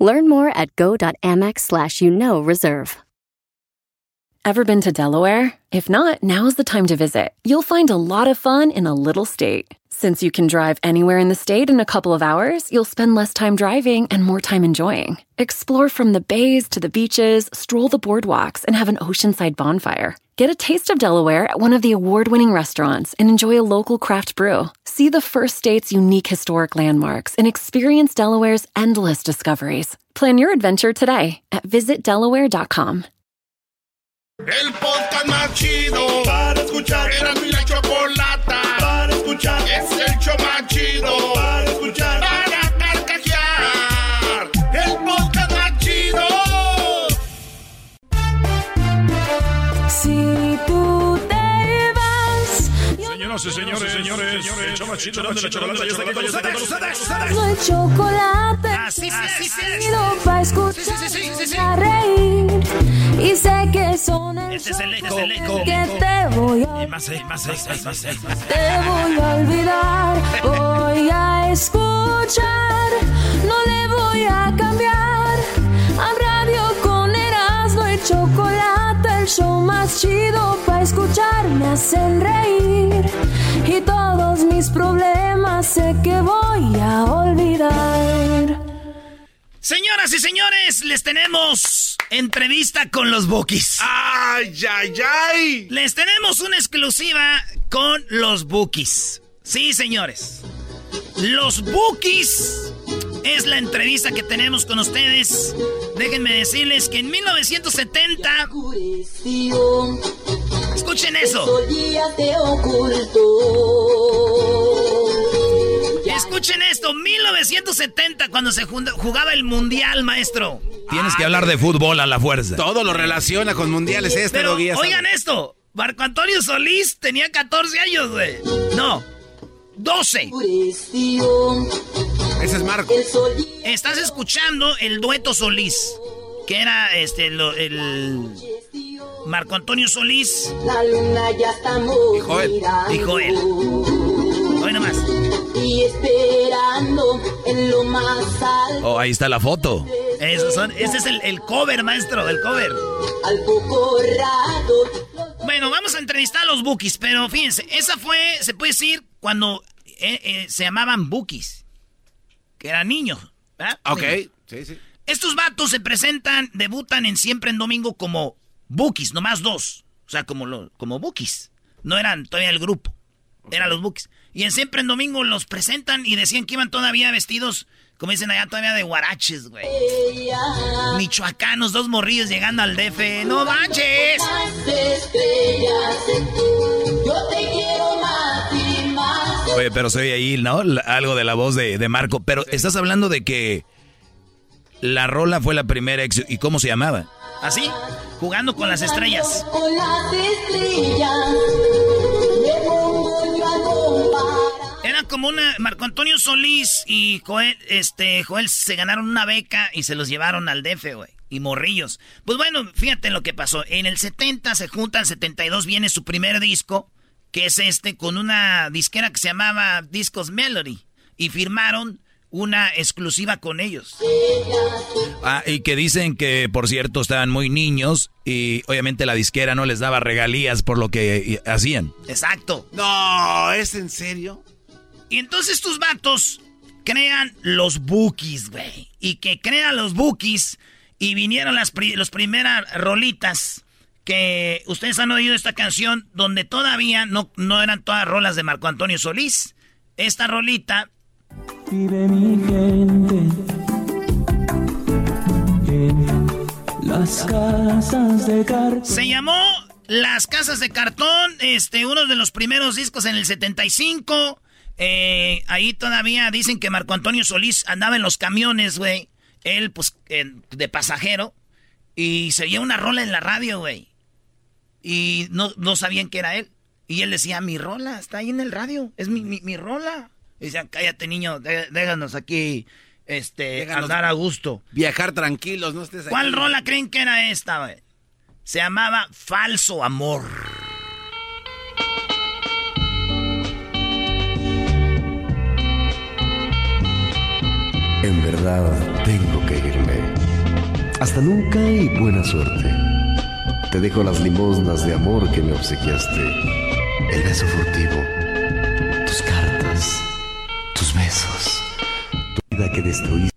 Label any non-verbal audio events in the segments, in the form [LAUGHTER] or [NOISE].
Learn more at go.amex slash you know reserve. Ever been to Delaware? If not, now's the time to visit. You'll find a lot of fun in a little state. Since you can drive anywhere in the state in a couple of hours, you'll spend less time driving and more time enjoying. Explore from the bays to the beaches, stroll the boardwalks, and have an oceanside bonfire. Get a taste of Delaware at one of the award winning restaurants and enjoy a local craft brew. See the first state's unique historic landmarks and experience Delaware's endless discoveries. Plan your adventure today at visitdelaware.com. El podcast más chido para escuchar. Era mi la chocolata para escuchar. Es el show más chido Señoras y señores, señores, el show más chido de la chocolata ya está aquí con ustedes. no hay chocolate. Así sí, sí, Nacido pa' escuchar a reír. Y sé que son el Este es el eco, eco, que te voy a Más, más, más, más, te voy a olvidar, voy a escuchar, no le voy a cambiar. A radio con Erasmo y chocolate, show más chido para escuchar, me hacen reír. Y todos mis problemas sé que voy a olvidar. Señoras y señores, les tenemos entrevista con los Bookies. Ay, ay, ay. Les tenemos una exclusiva con los Bookies. Sí, señores. Los Bookies es la entrevista que tenemos con ustedes. Déjenme decirles que en 1970... Escuchen eso. Escuchen esto, 1970 cuando se jugaba el Mundial, maestro. Tienes que hablar de fútbol a la fuerza. Todo lo relaciona con mundiales este, Pero sabe. oigan esto, Marco Antonio Solís tenía 14 años, güey. No, 12. Ese es Marco. Estás escuchando el dueto Solís, que era este lo- el Marco Antonio Solís La luna ya está Y Joel. y Joel. Hoy nomás. y esperando en lo más alto Oh, ahí está la foto. Esos son, ese es el, el cover, maestro, el cover. al poco rato. Bueno, vamos a entrevistar a los Bookies, pero fíjense, esa fue, se puede decir, cuando eh, eh, se llamaban Bookies, que eran niños. ¿verdad? Ok. Sí, sí. Estos vatos se presentan, debutan en Siempre en Domingo como Bookies, nomás dos. O sea, como, lo- como Bookies. No eran todavía el grupo, eran los Bookies. Y en Siempre en Domingo los presentan y decían que iban todavía vestidos, como dicen allá, todavía de guaraches, güey. Michoacanos, dos morrillos llegando al DF. ¡No manches! Estrellas, yo te quiero más. Oye, pero soy ahí, ¿no? Algo de la voz de, de Marco. Pero estás hablando de que la rola fue la primera ex- ¿Y cómo se llamaba? Así, jugando con las estrellas. Con las estrellas. Era como una. Marco Antonio Solís y Joel, este, Joel se ganaron una beca y se los llevaron al DF, güey. Y morrillos. Pues bueno, fíjate lo que pasó. En el 70 se juntan, 72 viene su primer disco, que es este, con una disquera que se llamaba Discos Melody. Y firmaron una exclusiva con ellos. Ah, y que dicen que, por cierto, estaban muy niños y obviamente la disquera no les daba regalías por lo que eh, hacían. Exacto. No, ¿es en serio? Y entonces estos vatos crean los bookies, güey. Y que crean los bookies y vinieron las pri- los primeras rolitas que ustedes han oído esta canción donde todavía no, no eran todas rolas de Marco Antonio Solís. Esta rolita mi gente en las casas de cartón. se llamó Las Casas de Cartón, este, uno de los primeros discos en el 75. Eh, ahí todavía dicen que Marco Antonio Solís andaba en los camiones, güey. Él, pues, en- de pasajero. Y se oía una rola en la radio, güey. Y no, no sabían que era él. Y él decía, mi rola, está ahí en el radio, es mi, mi, mi rola. Y decían, cállate niño, dé- déjanos aquí este, Déjanos andar a gusto. Viajar tranquilos, no estés aquí. ¿Cuál rola creen que era esta, güey? Se llamaba Falso Amor. En verdad tengo que irme. Hasta nunca y buena suerte. Te dejo las limosnas de amor que me obsequiaste. El beso furtivo. Tus cartas. Tus besos. Tu vida que destruiste.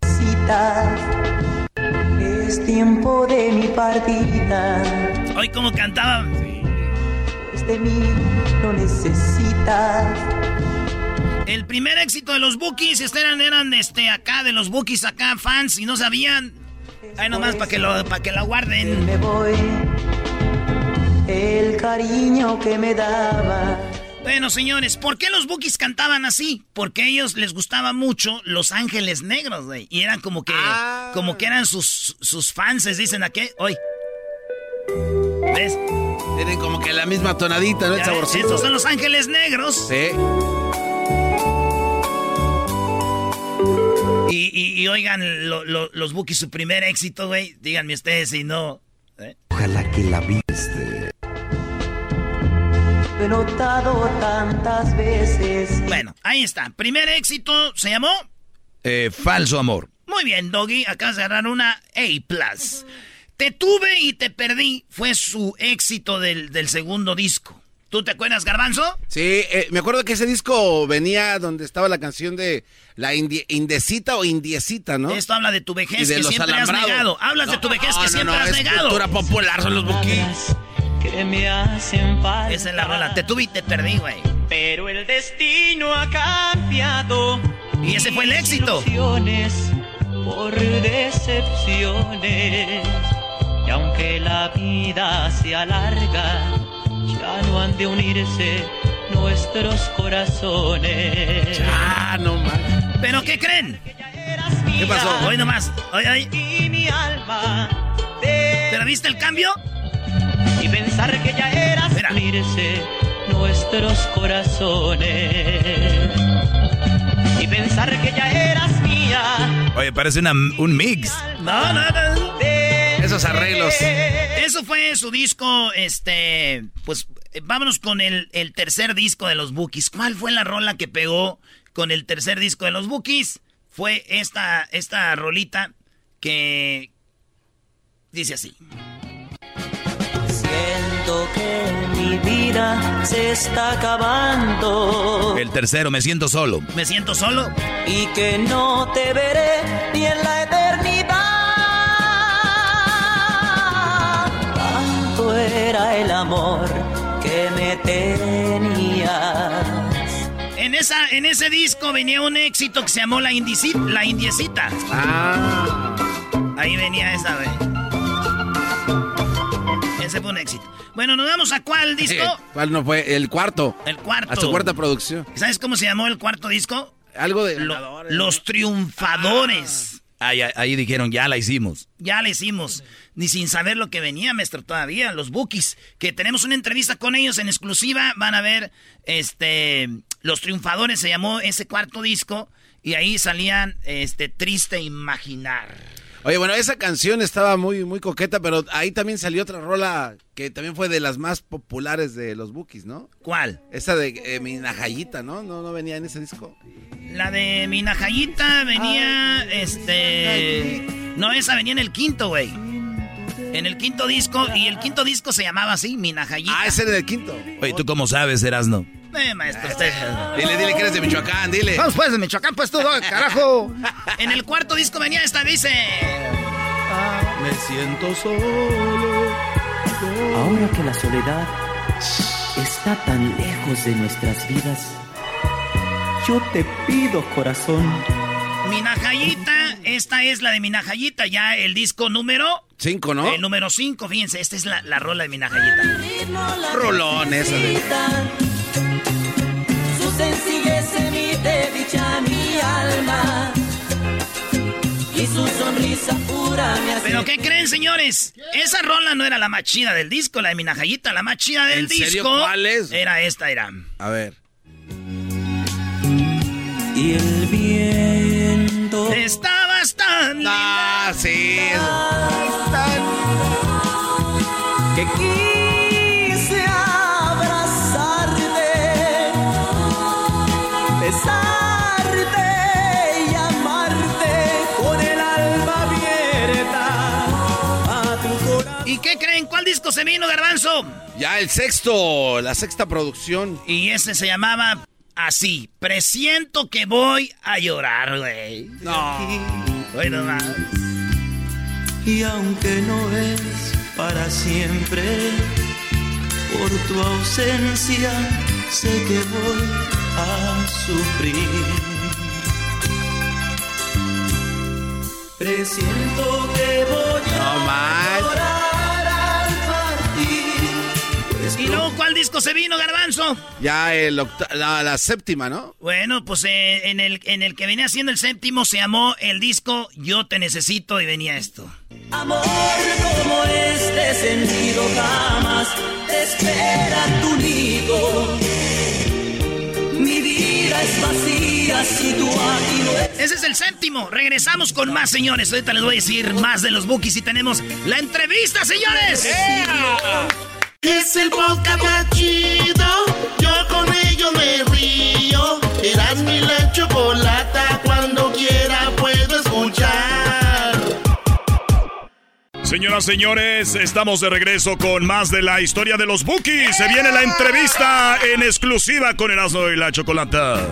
Es tiempo de mi partida. Hoy como cantaba. De mí no necesitas. El primer éxito de los Bookies, este eran, eran este, acá, de los Bookies acá, fans, y no sabían. Ahí nomás para que, lo, pa' que la guarden. Me voy. El cariño que me daba. Bueno, señores, ¿por qué los Bookies cantaban así? Porque a ellos les gustaba mucho Los Ángeles Negros, güey. Y eran como que, como que eran sus, sus fans, dicen aquí, hoy. ¿Ves? Tienen como que la misma tonadita, ¿no? El Ya ves, saborcito. Estos son Los Ángeles Negros. Sí. Y, y- y oigan, lo- lo- los Bookies, su primer éxito, güey. Díganme ustedes si no. ¿Eh? Ojalá que la. Lo he notado tantas veces. Bueno, ahí está. Primer éxito se llamó. Eh, falso amor. Muy bien, Doggy. Acabas de agarrar una A. Te tuve y te perdí. Fue su éxito del, del segundo disco. ¿Tú te acuerdas, Garbanzo? Sí, eh, me acuerdo que ese disco venía donde estaba la canción de la indi- indecita o indiecita, ¿no? Esto habla de tu vejez de que siempre has negado. Hablas de tu vejez no, que no, siempre no, has es negado. cultura popular, son los Bookies. que me hacen falta. Esa es la rola. Te tuve y te perdí, güey. Pero el destino ha cambiado. Y ese fue el éxito. Por decepciones. Y aunque la vida se alarga, ya no han de unirse nuestros corazones. Ah, no más. ¿Pero qué creen? ¿Qué pasó? Hoy nomás. Hoy, hoy. Y mi alma. de- ¿Pero viste el cambio? Y pensar que ya eras Mira. unirse nuestros corazones. Y pensar que ya eras mía. Oye, parece una- un mix. No, no, no. Esos arreglos. Eso fue su disco, este, pues eh, vámonos con el, el tercer disco de los Bookies. ¿Cuál fue la rola que pegó con el tercer disco de los Bookies? Fue esta, esta rolita que dice así. Siento que mi vida se está acabando. El tercero, me siento solo. Me siento solo. Y que no te veré ni en la eternidad. Era el amor que me tenías. En, esa, en ese disco venía un éxito que se llamó La, Indici- la Indiecita. Ah. Ahí venía esa, güey. Ese fue un éxito. Bueno, nos vamos a cuál disco. ¿Cuál no fue? El cuarto. El cuarto. A su cuarta producción. ¿Sabes cómo se llamó el cuarto disco? Algo de. Lo- los Triunfadores. Ahí, ahí dijeron, ya la hicimos. Ya le hicimos. Ni sin saber lo que venía, maestro, todavía. Los Bookies. Que tenemos una entrevista con ellos en exclusiva. Van a ver, este... Los Triunfadores se llamó ese cuarto disco. Y ahí salían, este, Triste Imaginar. Oye, bueno, esa canción estaba muy, muy coqueta, pero ahí también salió otra rola que también fue de las más populares de los Bookies, ¿no? ¿Cuál? Esa de eh, Mi Najayita, ¿no? ¿no? ¿No venía en ese disco? La de Minajayita venía, este... No, esa venía en el quinto, güey. En el quinto disco. Y el quinto disco se llamaba así, Minajayita. Ah, ese era el quinto. Oye, ¿tú cómo sabes, Erasno? Eh, maestro, usted... Dile, dile que eres de Michoacán, dile. Vamos pues de Michoacán, pues tú, carajo. En el cuarto disco venía esta, dice. Me siento solo. Ahora que la soledad está tan lejos de nuestras vidas, yo te pido, corazón, Minajayita, esta es la de Minajayita, ya el disco número. Cinco, ¿no? El número 5, fíjense, esta es la, la rola de Minajayita. Rolón esa de... Su sencillez emite dicha mi alma. Y su sonrisa pura me hace... ¿Pero qué creen, señores? Esa rola no era la más chida del disco, la de Minajayita. La más chida del ¿En disco. serio? ¿Cuál es? Era esta, era. A ver. Y el viento... Estabas tan linda. Ah, sí. que se vino, Garbanzo? Ya el sexto, la sexta producción. Y ese se llamaba así. Presiento que voy a llorar, güey. No. Bueno, más. Y aunque no es para siempre, por tu ausencia sé que voy a sufrir. Presiento que voy No a más. ¿Y luego cuál disco se vino, Garbanzo? Ya el octa- la, la séptima, ¿no? Bueno, pues eh, en, el, en el que venía siendo el séptimo se llamó el disco Yo Te Necesito y venía esto. Amor como este sentido jamás te espera tu nido. Mi vida es vacía si tú aquí no estás. Ese es el séptimo. Regresamos con más, señores. Ahorita les voy a decir más de los bookies y tenemos la entrevista, señores. Es el podcast más chido. Yo con ello me río. Eras mi la chocolata. Cuando quiera puedo escuchar. Señoras, señores, estamos de regreso con más de la historia de los Bookies. Se viene la entrevista en exclusiva con Erasmo y la Chocolata.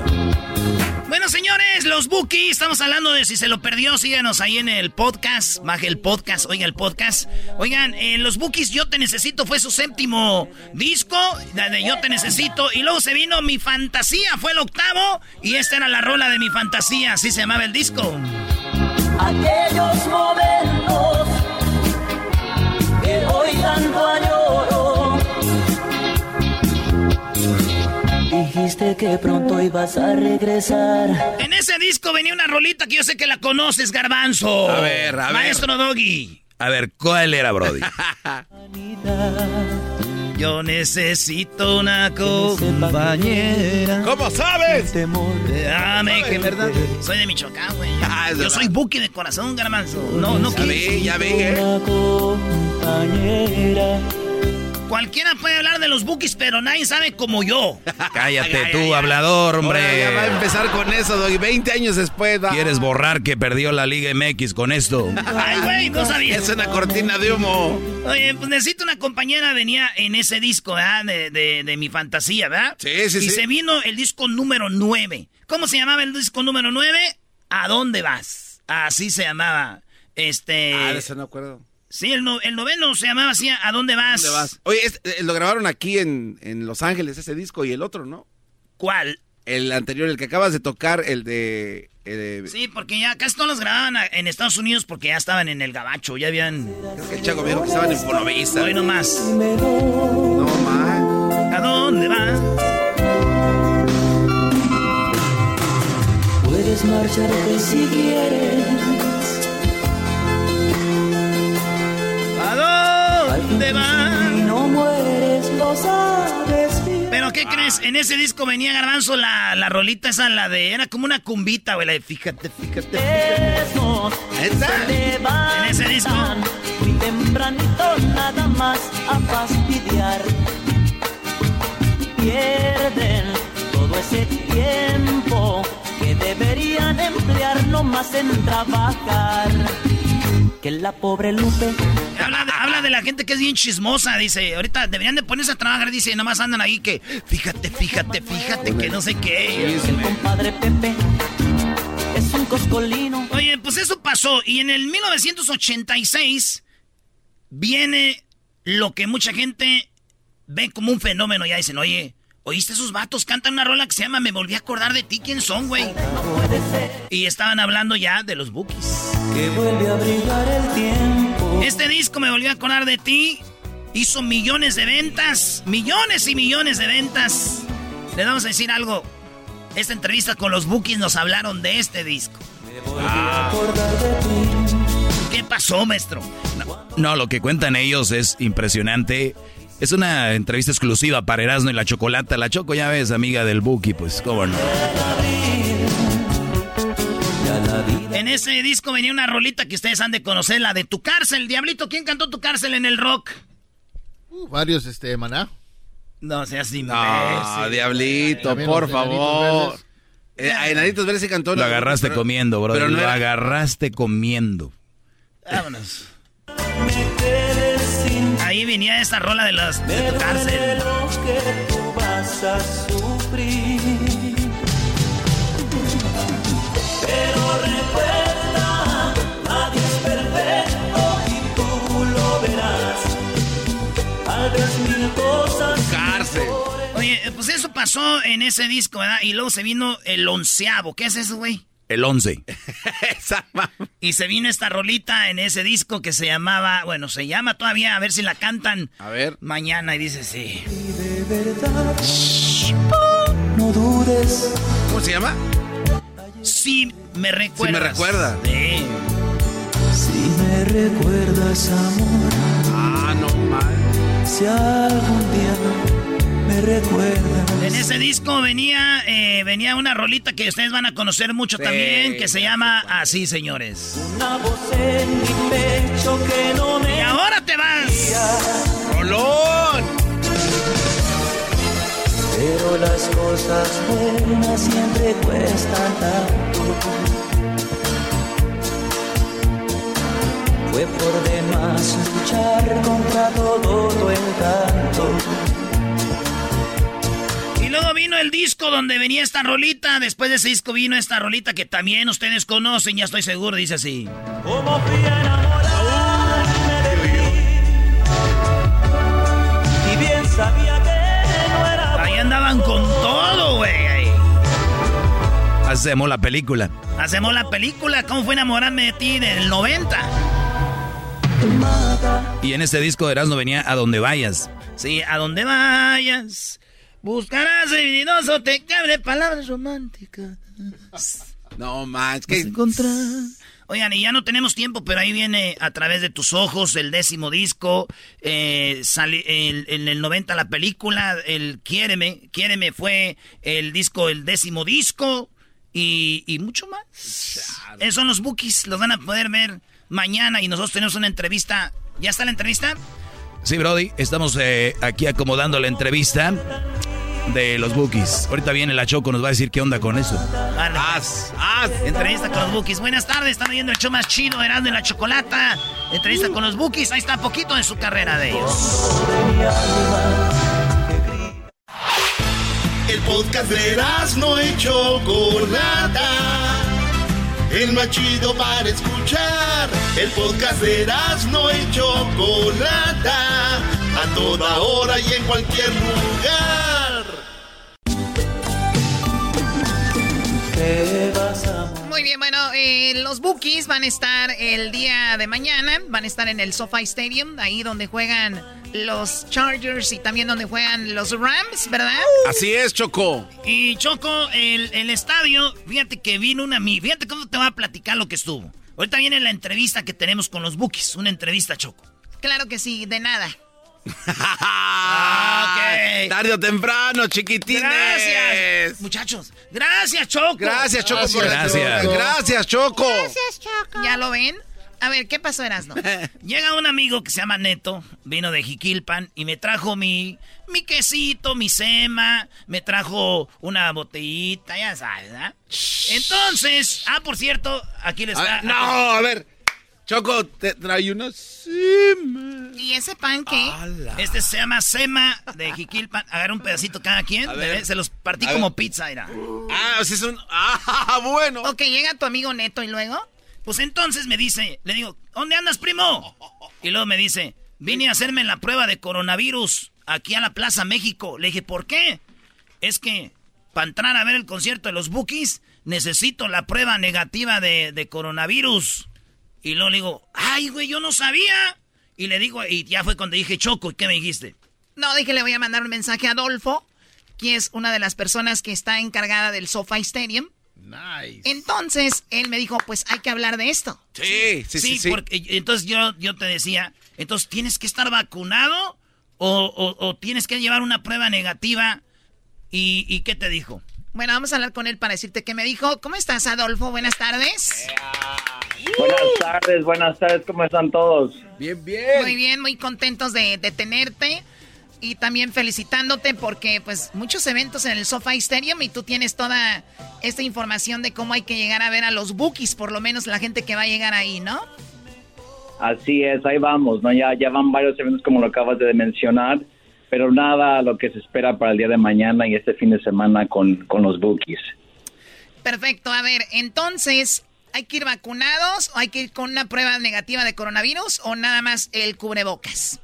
Bueno, señores, los bookies, estamos hablando de si se lo perdió, síganos ahí en el podcast, baje el podcast, oiga el podcast. Oigan, eh, los bookies Yo Te Necesito fue su séptimo disco, la de Yo Te Necesito, y luego se vino Mi Fantasía, fue el octavo, y esta era la rola de Mi Fantasía, así se llamaba el disco. Aquellos momentos que hoy tanto añoro. Dijiste que pronto ibas a regresar. En ese disco venía una rolita que yo sé que la conoces, Garbanzo. A ver, a ver. Maestro Doggy. A ver, ¿cuál era, Brody? [LAUGHS] Yo necesito una compañera. ¿Cómo sabes? Dame que verdad. Soy de Michoacán, güey. Ah, Yo verdad. soy buque de corazón, garbanzo. No, no Ya vi, ya vi, ¿eh? Una compañera. Cualquiera puede hablar de los bookies, pero nadie sabe como yo. [LAUGHS] Cállate Ay, tú, ay, hablador, Ahora Ya va a hombre. empezar con eso, Doggy. 20 años después va. ¿Quieres borrar que perdió la Liga MX con esto? Ay, güey, no sabía. Es una cortina de humo. Oye, pues necesito una compañera, venía en ese disco, ¿verdad? De, de- de mi fantasía, ¿verdad? Sí, sí, y sí. se vino el disco número 9. ¿Cómo se llamaba el disco número 9? ¿A dónde vas? Así se llamaba. Este. Ah, de eso no acuerdo. Sí, el, no- el noveno se llamaba así, ¿a dónde vas? ¿Dónde vas? Oye, este, eh, lo grabaron aquí en, en Los Ángeles, ese disco, y el otro, ¿no? ¿Cuál? El anterior, el que acabas de tocar, el de... el de- Sí, porque ya casi todos los grababan a- en Estados Unidos porque ya estaban en el gabacho, ya habían... Creo que el Chaco dijo que estaban en Fonovisa. Hoy nomás. No, man. ¿A dónde vas? Puedes marcharte si quieres. Dónde vas? Y no mueres, lo sabes bien. ¿Pero qué crees? En ese disco venía Garbanzo la, la rolita esa, la de... Era como una cumbita, güey, la de fíjate, fíjate, fíjate. Esos En ese disco. Muy tempranito nada más a fastidiar. Pierden todo ese tiempo que deberían emplear nomás en trabajar. Que la pobre Lupe Habla de, habla de la gente que es bien chismosa, dice. Ahorita deberían de ponerse a trabajar, dice. Nomás andan ahí que... Fíjate, fíjate, fíjate, que no sé qué. el compadre Pepe es un coscolino. Oye, pues eso pasó. Y en el 1986 viene lo que mucha gente ve como un fenómeno. Ya dicen, oye, ¿oíste esos vatos? Cantan una rola que se llama Me volví a acordar de ti. ¿Quién son, güey? Y estaban hablando ya de los bookies. Que vuelve a brillar el tiempo. Este disco Me volví a acordar de ti. Hizo millones de ventas. Millones y millones de ventas. Les vamos a decir algo. Esta entrevista con los bookies nos hablaron de este disco. ¿Qué pasó, maestro? No, lo que cuentan ellos es impresionante. Es una entrevista exclusiva para Erasmo y la Chocolata. La Choco, ya ves, amiga del Buki, pues, cómo no. En ese disco venía una rolita que ustedes han de conocer, la de Tu Cárcel. Diablito, ¿quién cantó Tu Cárcel en el rock? Uh, varios, este, maná. No seas imbécil. No, Diablito, por favor. Eh, a Enanitos Verdes se cantó. Lo agarraste pero- comiendo, bro. pero no lo era- agarraste comiendo. Vámonos. [LAUGHS] Ahí venía esta rola de, las, de Tu Cárcel. que tú vas a sufrir. Pero recuerda, nadie es perfecto y tú lo verás. Mil cosas. Cárcel. Oye, pues eso pasó en ese disco, ¿verdad? Y luego se vino el onceavo. ¿Qué es eso, güey? El 11. [LAUGHS] Esa ma- Y se vino esta rolita en ese disco que se llamaba, bueno, se llama todavía, a ver si la cantan A ver. mañana. Y dice, sí. De verdad, no dudes. ¿Cómo se llama? Sí, me recuerdas. Sí me recuerda. Sí. Si me recuerdas, amor, Ah, no mal. si algún día me recuerdas. En ese disco venía, eh, venía una rolita que ustedes van a conocer mucho Sí, también, que se llama Así, señores. Una voz en mi pecho que no Y me ahora te vas. ¡Rolón! Pero las cosas buenas siempre cuestan tanto. Fue por demás luchar contra todo tu encanto. Y luego vino el disco donde venía esta rolita. Después de ese disco vino esta rolita que también ustedes conocen, ya estoy seguro, dice así. Como fui a enamorarme de ti. Y bien sabía que no era Ahí andaban con todo, güey. Hacemos la película. Hacemos la película, ¿cómo fue enamorarme de ti del 90? Y en este disco de Erasmo venía a donde vayas. Sí, a donde vayas, buscarás divinoso, te cabre palabras románticas. No más, que encontrar. Oigan, y ya no tenemos tiempo, pero ahí viene a través de tus ojos el décimo disco. Eh, sale el- en el 90 la película, el Quiéreme. Quiéreme fue el disco, el décimo disco. Y, y mucho más. Esos son los bookies, los van a poder ver mañana. Y nosotros tenemos una entrevista. ¿Ya está la entrevista? Sí, Brody, estamos eh, aquí acomodando la entrevista de los Bookies. Ahorita viene la Choco, nos va a decir qué onda con eso. Vale. haz, haz. Entrevista con los Bookies. Buenas tardes, están viendo el show más chido, Erasmo de la Chocolata. Entrevista con los Bookies, ahí está poquito de su carrera de ellos. El podcast de no y Chocolata. El más chido para escuchar. El podcast de no y Chocolata. A toda hora y en cualquier lugar. Te vas a Muy bien, bueno, eh, los Bookies van a estar el día de mañana, van a estar en el SoFi Stadium, ahí donde juegan los Chargers y también donde juegan los Rams, ¿verdad? Así es, Choco. Y Choco, el, el estadio, fíjate que vino una amiga. Fíjate cómo te va a platicar lo que estuvo. Ahorita viene la entrevista que tenemos con los Bookies. Una entrevista, Choco. Claro que sí, de nada. [LAUGHS] Ah, ok. Tarde o temprano, chiquitines. Gracias, muchachos. Gracias, Choco. Gracias, Choco, por la Gracias. entrevista. Gracias, Choco. ¿Ya lo ven? A ver, ¿qué pasó, Erasno? [LAUGHS] Llega un amigo que se llama Neto, vino de Jiquilpan y me trajo mi, mi quesito, mi sema, me trajo una botellita, ya sabes, ¿verdad? Entonces, ah, por cierto, aquí les está. no, a ver. Choco, te trae una sima. ¿Y ese pan qué? Este se llama sema de Jiquilpan. Agarra un pedacito cada quien, A ver. bebé, se los partí A como ver. pizza, mira. Ah, o sea, es un. Ah, [LAUGHS] bueno. Ok, llega tu amigo Neto y luego. Pues entonces me dice, le digo, ¿dónde andas, primo? Y luego me dice, vine a hacerme la prueba de coronavirus aquí a la Plaza México. Le dije, ¿por qué? Es que para entrar a ver el concierto de los Bookies necesito la prueba negativa de, de coronavirus. Y luego le digo, ay, güey, yo no sabía. Y le digo, y ya fue cuando dije, Choco, ¿y qué me dijiste? No, dije, le voy a mandar un mensaje a Adolfo, que es una de las personas que está encargada del SoFi Stadium. Nice. Entonces, él me dijo, pues hay que hablar de esto. Sí, sí, sí. Sí, porque entonces yo, yo te decía, entonces tienes que estar vacunado o, o- o tienes que llevar una prueba negativa. ¿Y, y qué te dijo? Bueno, vamos a hablar con él para decirte qué me dijo. ¿Cómo estás, Adolfo? Buenas tardes. Buenas tardes, buenas tardes, ¿cómo están todos? Bien, bien. Muy bien, muy contentos de, de tenerte. Y también felicitándote porque pues muchos eventos en el SoFi Stadium y tú tienes toda esta información de cómo hay que llegar a ver a los bookies, por lo menos la gente que va a llegar ahí, ¿no? Así es, ahí vamos, ¿no? Ya, ya van varios eventos como lo acabas de mencionar, pero nada a lo que se espera para el día de mañana y este fin de semana con, con los bookies. Perfecto, a ver, entonces, ¿hay que ir vacunados o hay que ir con una prueba negativa de coronavirus o nada más el cubrebocas?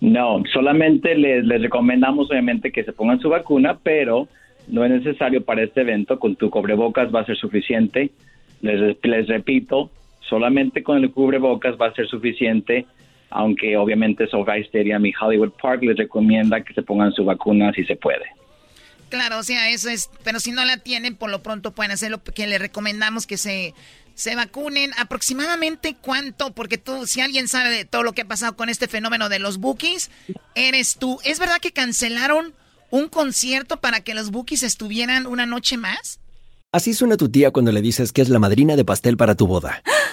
No, solamente les, les recomendamos obviamente que se pongan su vacuna, pero no es necesario para este evento, con tu cubrebocas va a ser suficiente. Les, les repito, solamente con el cubrebocas va a ser suficiente, aunque obviamente SoFi Stadium y Hollywood Park les recomienda que se pongan su vacuna si se puede. Claro, o sea, eso es, pero si no la tienen, por lo pronto pueden hacerlo, que le recomendamos que se, se vacunen. Aproximadamente cuánto, porque tú, si alguien sabe de todo lo que ha pasado con este fenómeno de los bookies, eres tú. ¿Es verdad que cancelaron un concierto para que los bookies estuvieran una noche más? Así suena tu tía cuando le dices que es la madrina de pastel para tu boda. [LAUGHS]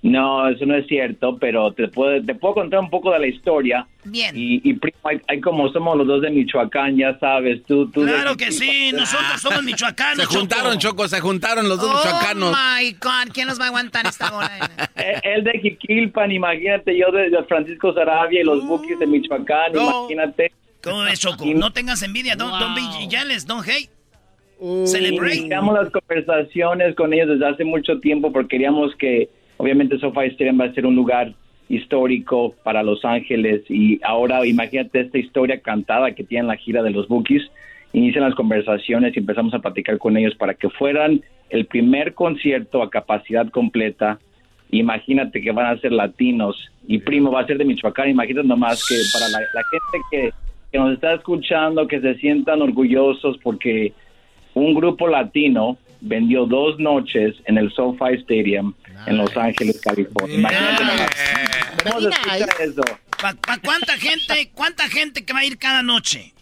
No, eso no es cierto, pero te puedo, te puedo contar un poco de la historia. Bien. Y, y primo, hay, hay como somos los dos de Michoacán, ya sabes, tú... Claro que sí, nosotros somos michoacanos. Se juntaron, Choco, se juntaron los dos michoacanos. Oh my God, ¿quién nos va a aguantar esta bola? Eh, Él de Jiquilpan, imagínate, yo de, de Francisco Sarabia y los buques de Michoacán, imagínate. ¿Cómo ves, Choco? No tengas envidia, don't, don't be jealous, don't hate. Celebrate. Iniciamos las conversaciones con ellos desde hace mucho tiempo porque queríamos que, obviamente, SoFi Stadium va a ser un lugar histórico para Los Ángeles y ahora imagínate esta historia cantada que tienen la gira de los Bookies. Inician las conversaciones y empezamos a platicar con ellos para que fueran el primer concierto a capacidad completa. Imagínate que van a ser latinos y primo va a ser de Michoacán. Imagínate nomás que para la, gente que, que nos está escuchando, que se sientan orgullosos porque un grupo latino vendió dos noches en el SoFi Stadium en LosÁngeles, California. Imagínate. ¿Pa, pa cuánta gente, cuánta gente que va a ir cada noche?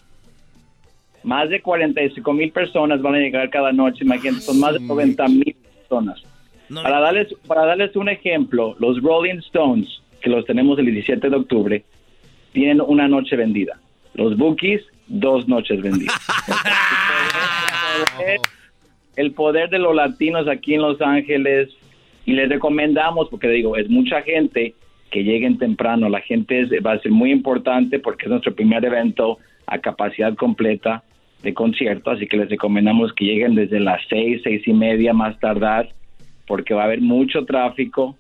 Más de 45 mil personas van a llegar cada noche. Imagínate, son más de 90 mil personas. Para darles, para darles un ejemplo, los Rolling Stones, que los tenemos el 17 de octubre, tienen una noche vendida. Los Bookies, dos noches vendidas. [LAUGHS] el poder de los latinos aquí en Los Ángeles y les recomendamos, porque digo, es mucha gente que lleguen temprano. La gente va a ser muy importante porque es nuestro primer evento a capacidad completa de concierto, así que les recomendamos que lleguen desde las seis, seis y media más tardar, porque va a haber mucho tráfico.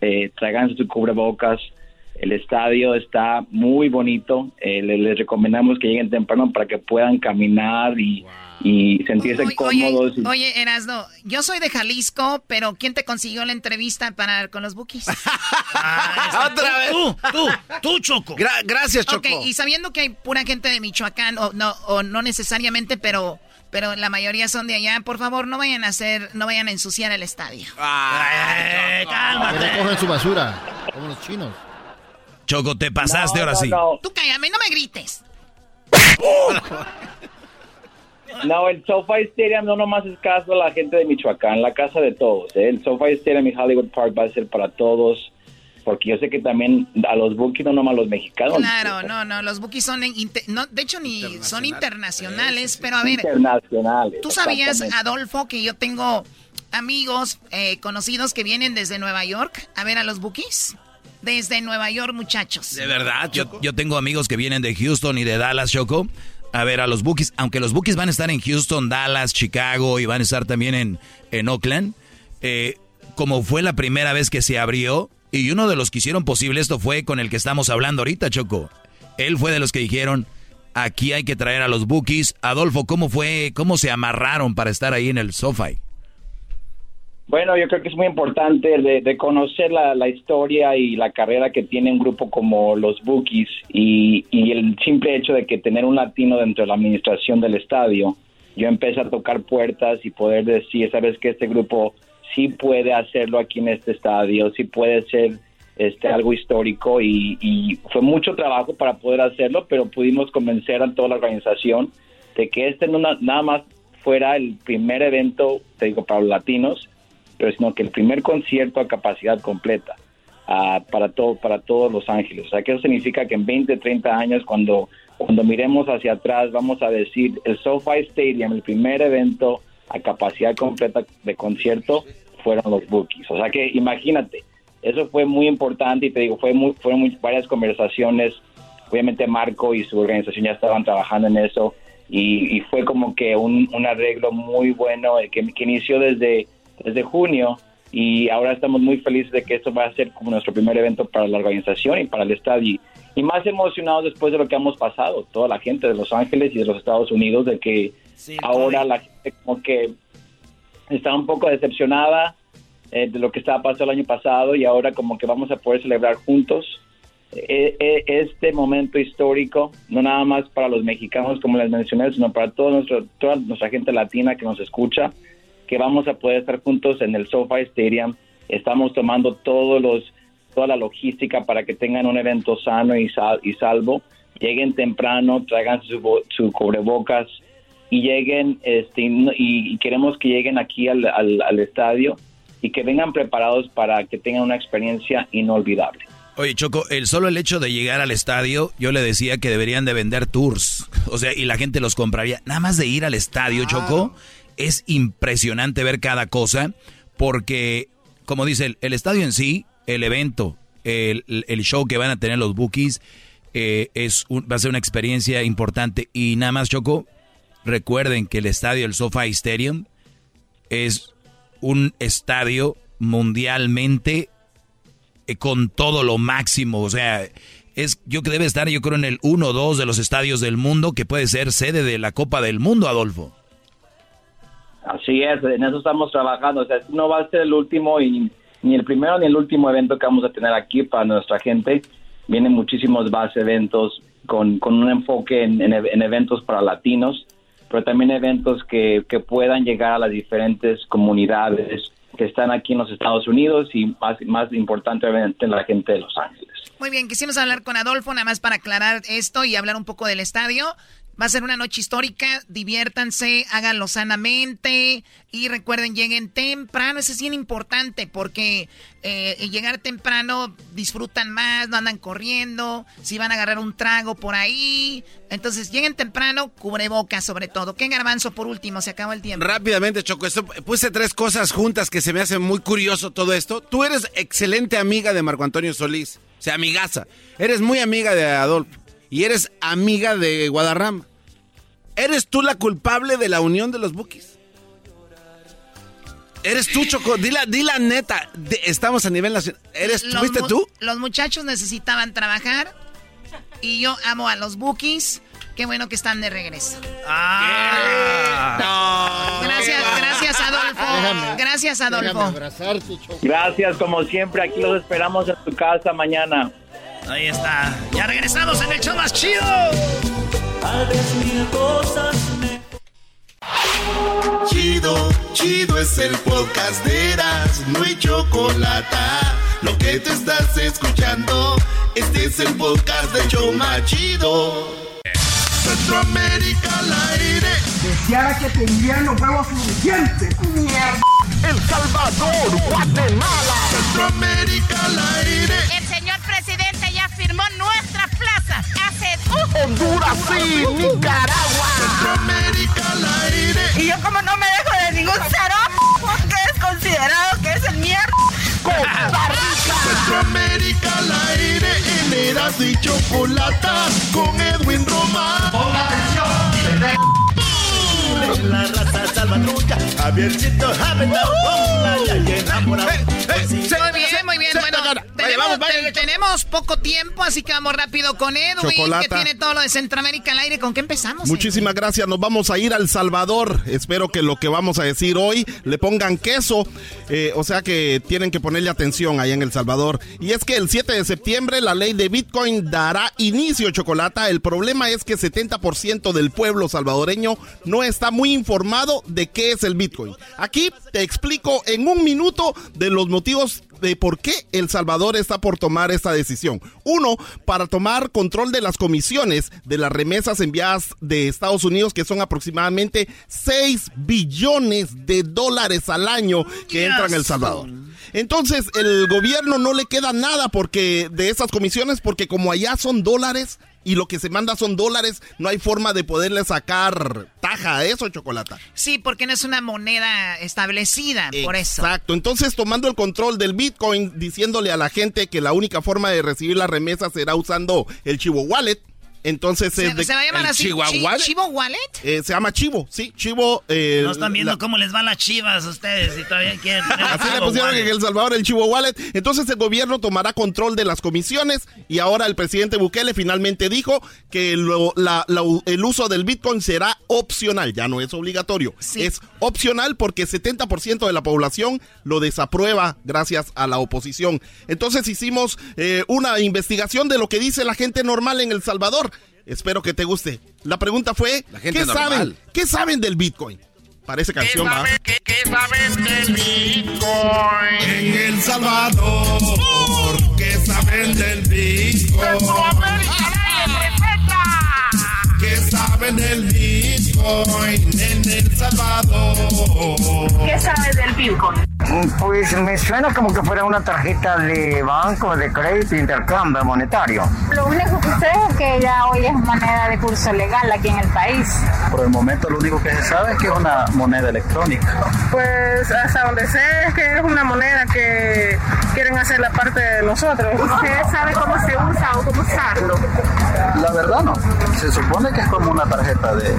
Eh, traigan su cubrebocas. El estadio está muy bonito. Eh, le- les, recomendamos que lleguen temprano para que puedan caminar y, y sentirse Oye, cómodos. y- oye, Erasno, yo soy de Jalisco, pero ¿quién te consiguió la entrevista para con los bookies? [LAUGHS] Otra vez. Tú, tú, tú, Choco. gracias, Ok, y sabiendo que hay pura gente de Michoacán, o no, o no necesariamente, pero, pero la mayoría son de allá, por favor, no vayan a hacer, no vayan a ensuciar el estadio. Eh, Que recogen su basura, como los chinos. Choco, te pasaste No, ahora no, sí. no. Tú cállame, no me grites. No, el SoFi Stadium no nomás es caso a la gente de Michoacán, la casa de todos. ¿eh? El SoFi Stadium y Hollywood Park va a ser para todos, porque yo sé que también a los bookies, no nomás los mexicanos. Claro, no, no, los bookies son, en inte- no, de hecho ni son internacionales, pero a ver, Internacionales. ¿tú sabías. Adolfo, que yo tengo amigos eh, conocidos que vienen desde Nueva York a ver a los bookies? Desde Nueva York, muchachos. De verdad, yo, yo tengo amigos que vienen de Houston y de Dallas, Choco, a ver a los Bookies. Aunque los Bookies van a estar en Houston, Dallas, Chicago y van a estar también en, en Oakland. eh, como fue la primera vez que se abrió, y uno de los que hicieron posible esto fue con el que estamos hablando ahorita, Choco. Él fue de los que dijeron, aquí hay que traer a los Bookies. Adolfo, ¿cómo fue, cómo se amarraron para estar ahí en el SoFi? Bueno, yo creo que es muy importante de, conocer la, historia y la carrera que tiene un grupo como los Bookies y, el simple hecho de que tener un latino dentro de la administración del estadio, yo empecé a tocar puertas y poder decir, sabes que este grupo sí puede hacerlo aquí en este estadio, sí puede ser este algo histórico y, fue mucho trabajo para poder hacerlo, pero pudimos convencer a toda la organización de que este no na- nada más fuera el primer evento, te digo, para los latinos, pero sino que el primer concierto a capacidad completa para todo para todos Los Ángeles. O sea, que eso significa que en 20, 30 años, cuando, cuando miremos hacia atrás, vamos a decir, el SoFi Stadium, el primer evento a capacidad completa de concierto, fueron los Bookies. O sea, que imagínate, eso fue muy importante y te digo, fue muy, fueron muy- varias conversaciones. Obviamente Marco y su organización ya estaban trabajando en eso y, fue como que un, un arreglo muy bueno eh, que, que inició desde, desde junio y ahora estamos muy felices de que esto va a ser como nuestro primer evento para la organización y para el estadio. Y, y más emocionados después de lo que hemos pasado, toda la gente de Los Ángeles y de los Estados Unidos, de que ahora la gente como que está un poco decepcionada eh, de lo que estaba pasando el año pasado y ahora como que vamos a poder celebrar juntos eh, eh, este momento histórico, no nada más para los mexicanos como les mencioné, sino para todo nuestro, toda nuestra gente latina que nos escucha, que vamos a poder estar juntos en el SoFi Stadium. Estamos tomando todos los, toda la logística para que tengan un evento sano y, sal- y salvo. Lleguen temprano, traigan su, bo- su cubrebocas y lleguen, este, y, no- y- y queremos que lleguen aquí al, al- al estadio y que vengan preparados para que tengan una experiencia inolvidable. Oye, Choco, el solo el hecho de llegar al estadio, yo le decía que deberían de vender tours. [LAUGHS] O sea, y la gente los compraría. Nada más de ir al estadio, Choco, es impresionante ver cada cosa, porque, como dice, el, estadio en sí, el evento, el, el show que van a tener los bookies, eh, es un- va a ser una experiencia importante. Y nada más, Choco, recuerden que el estadio, el SoFi Stadium, es un estadio mundialmente eh, con todo lo máximo. O sea, es yo que debe estar, yo creo, en el 1 o 2 de los estadios del mundo que puede ser sede de la Copa del Mundo, Adolfo. Así es, en eso estamos trabajando. O sea, no va a ser el último y ni el primero ni el último evento que vamos a tener aquí para nuestra gente. Vienen muchísimos más eventos con, con un enfoque en, en e- en eventos para latinos, pero también eventos que, que puedan llegar a las diferentes comunidades que están aquí en los Estados Unidos y más, más importante, obviamente, la gente de Los Ángeles. Muy bien, quisimos hablar con Adolfo, nada más para aclarar esto y hablar un poco del estadio. Va a ser una noche histórica, diviértanse, háganlo sanamente y recuerden, lleguen temprano, eso es bien importante porque eh, llegar temprano disfrutan más, no andan corriendo, si van a agarrar un trago por ahí, entonces lleguen temprano, cubrebocas sobre todo. ¿Qué garbanzo por último? Se acabó el tiempo. Rápidamente, Choco, esto, puse tres cosas juntas que se me hace muy curioso todo esto. Tú eres excelente amiga de Marco Antonio Solís, o sea, amigaza. Eres muy amiga de Adolfo y eres amiga de Guadarrama. ¿Eres tú la culpable de la unión de los Bookies? Eres tú, Choco. Di la, di la neta. De- estamos a nivel nacional. ¿Eres, Los ¿Fuiste tú? Los muchachos necesitaban trabajar y yo amo a los bookies. Qué bueno que están de regreso. Gracias, gracias Adolfo. Déjame- gracias Adolfo. abrazarte, Choco. Gracias, como siempre. Aquí los esperamos en tu casa mañana. Ahí está. Ya regresamos en el show más chido. Chido, chido es el podcast de Eras, no hay chocolate. Lo que te estás escuchando, este es el podcast de Choma Chido. Centroamérica al aire. Deseara que tendrían los huevos suficientes. Mierda. El Salvador, Guatemala. Centroamérica al aire. El señor presidente ya firmó nuestras plazas hace Honduras y Nicaragua. Centroamérica al aire. Y yo como no me dejo de ningún cero, que es considerado que es el mierda. Costa Rica. Centroamérica al aire. En Eras y Chocolata con Edwin Román. Ponga La raza salvatrucha, Javiercito, ya y enamorado. Muy bien, muy bien. Bueno, tenemos, te- tenemos poco tiempo, así que vamos rápido con Edwin, Chocolata. que tiene todo lo de Centroamérica al aire. ¿Con qué empezamos? Muchísimas gracias. Nos vamos a ir al Salvador. Espero que lo que vamos a decir hoy le pongan queso. Eh, o sea que tienen que ponerle atención allá en El Salvador. Y es que el 7 de septiembre la ley de Bitcoin dará inicio, Chocolata. El problema es que 70% del pueblo salvadoreño no está muy informado de qué es el Bitcoin. Aquí te explico en un minuto de los motivos de por qué El Salvador está por tomar esta decisión. Uno, para tomar control de las comisiones de las remesas enviadas de Estados Unidos, que son aproximadamente 6 billones de dólares al año que entran en El Salvador. Entonces, el gobierno no le queda nada porque de esas comisiones, porque como allá son dólares y lo que se manda son dólares, no hay forma de poderle sacar taja a eso, chocolate. Sí, porque no es una moneda establecida, por eso. Exacto. Entonces, tomando el control del Bitcoin, diciéndole a la gente que la única forma de recibir la remesa será usando el Chivo Wallet. Entonces, Se, es de- se va a llamar ¿El así. Chihuahua Chi- Wallet? ¿Chivo Wallet? Eh, se llama Chivo, sí, Chivo. eh, No están viendo la- cómo les van las chivas a ustedes y todavía quieren Así le pusieron Wallet. en El Salvador el Chivo Wallet. Entonces el gobierno tomará control de las comisiones y ahora el presidente Bukele finalmente dijo que lo- la- la- el uso del Bitcoin será opcional, ya no es obligatorio. Es opcional porque 70% de la población lo desaprueba gracias a la oposición. Entonces hicimos eh, una investigación de lo que dice la gente normal en El Salvador. Espero que te guste. La pregunta fue, gente ¿qué normal. saben? ¿Qué saben del Bitcoin? Parece canción, ¿va? ¿Qué, qué saben del Bitcoin? En El Salvador. ¿Qué saben del Bitcoin? ¿Qué saben del Bitcoin en El Salvador? ¿Qué sabes del Bitcoin? Pues me suena como que fuera una tarjeta de banco, de crédito, intercambio monetario. Lo único que sé es que ya hoy es moneda de curso legal aquí en el país. Por el momento lo único que se sabe es que es una moneda electrónica. Pues hasta donde sé es que es una moneda que quieren hacer la parte de nosotros. ¿Usted sabe cómo se usa o cómo usarlo? La verdad no. Se supone que es como una tarjeta de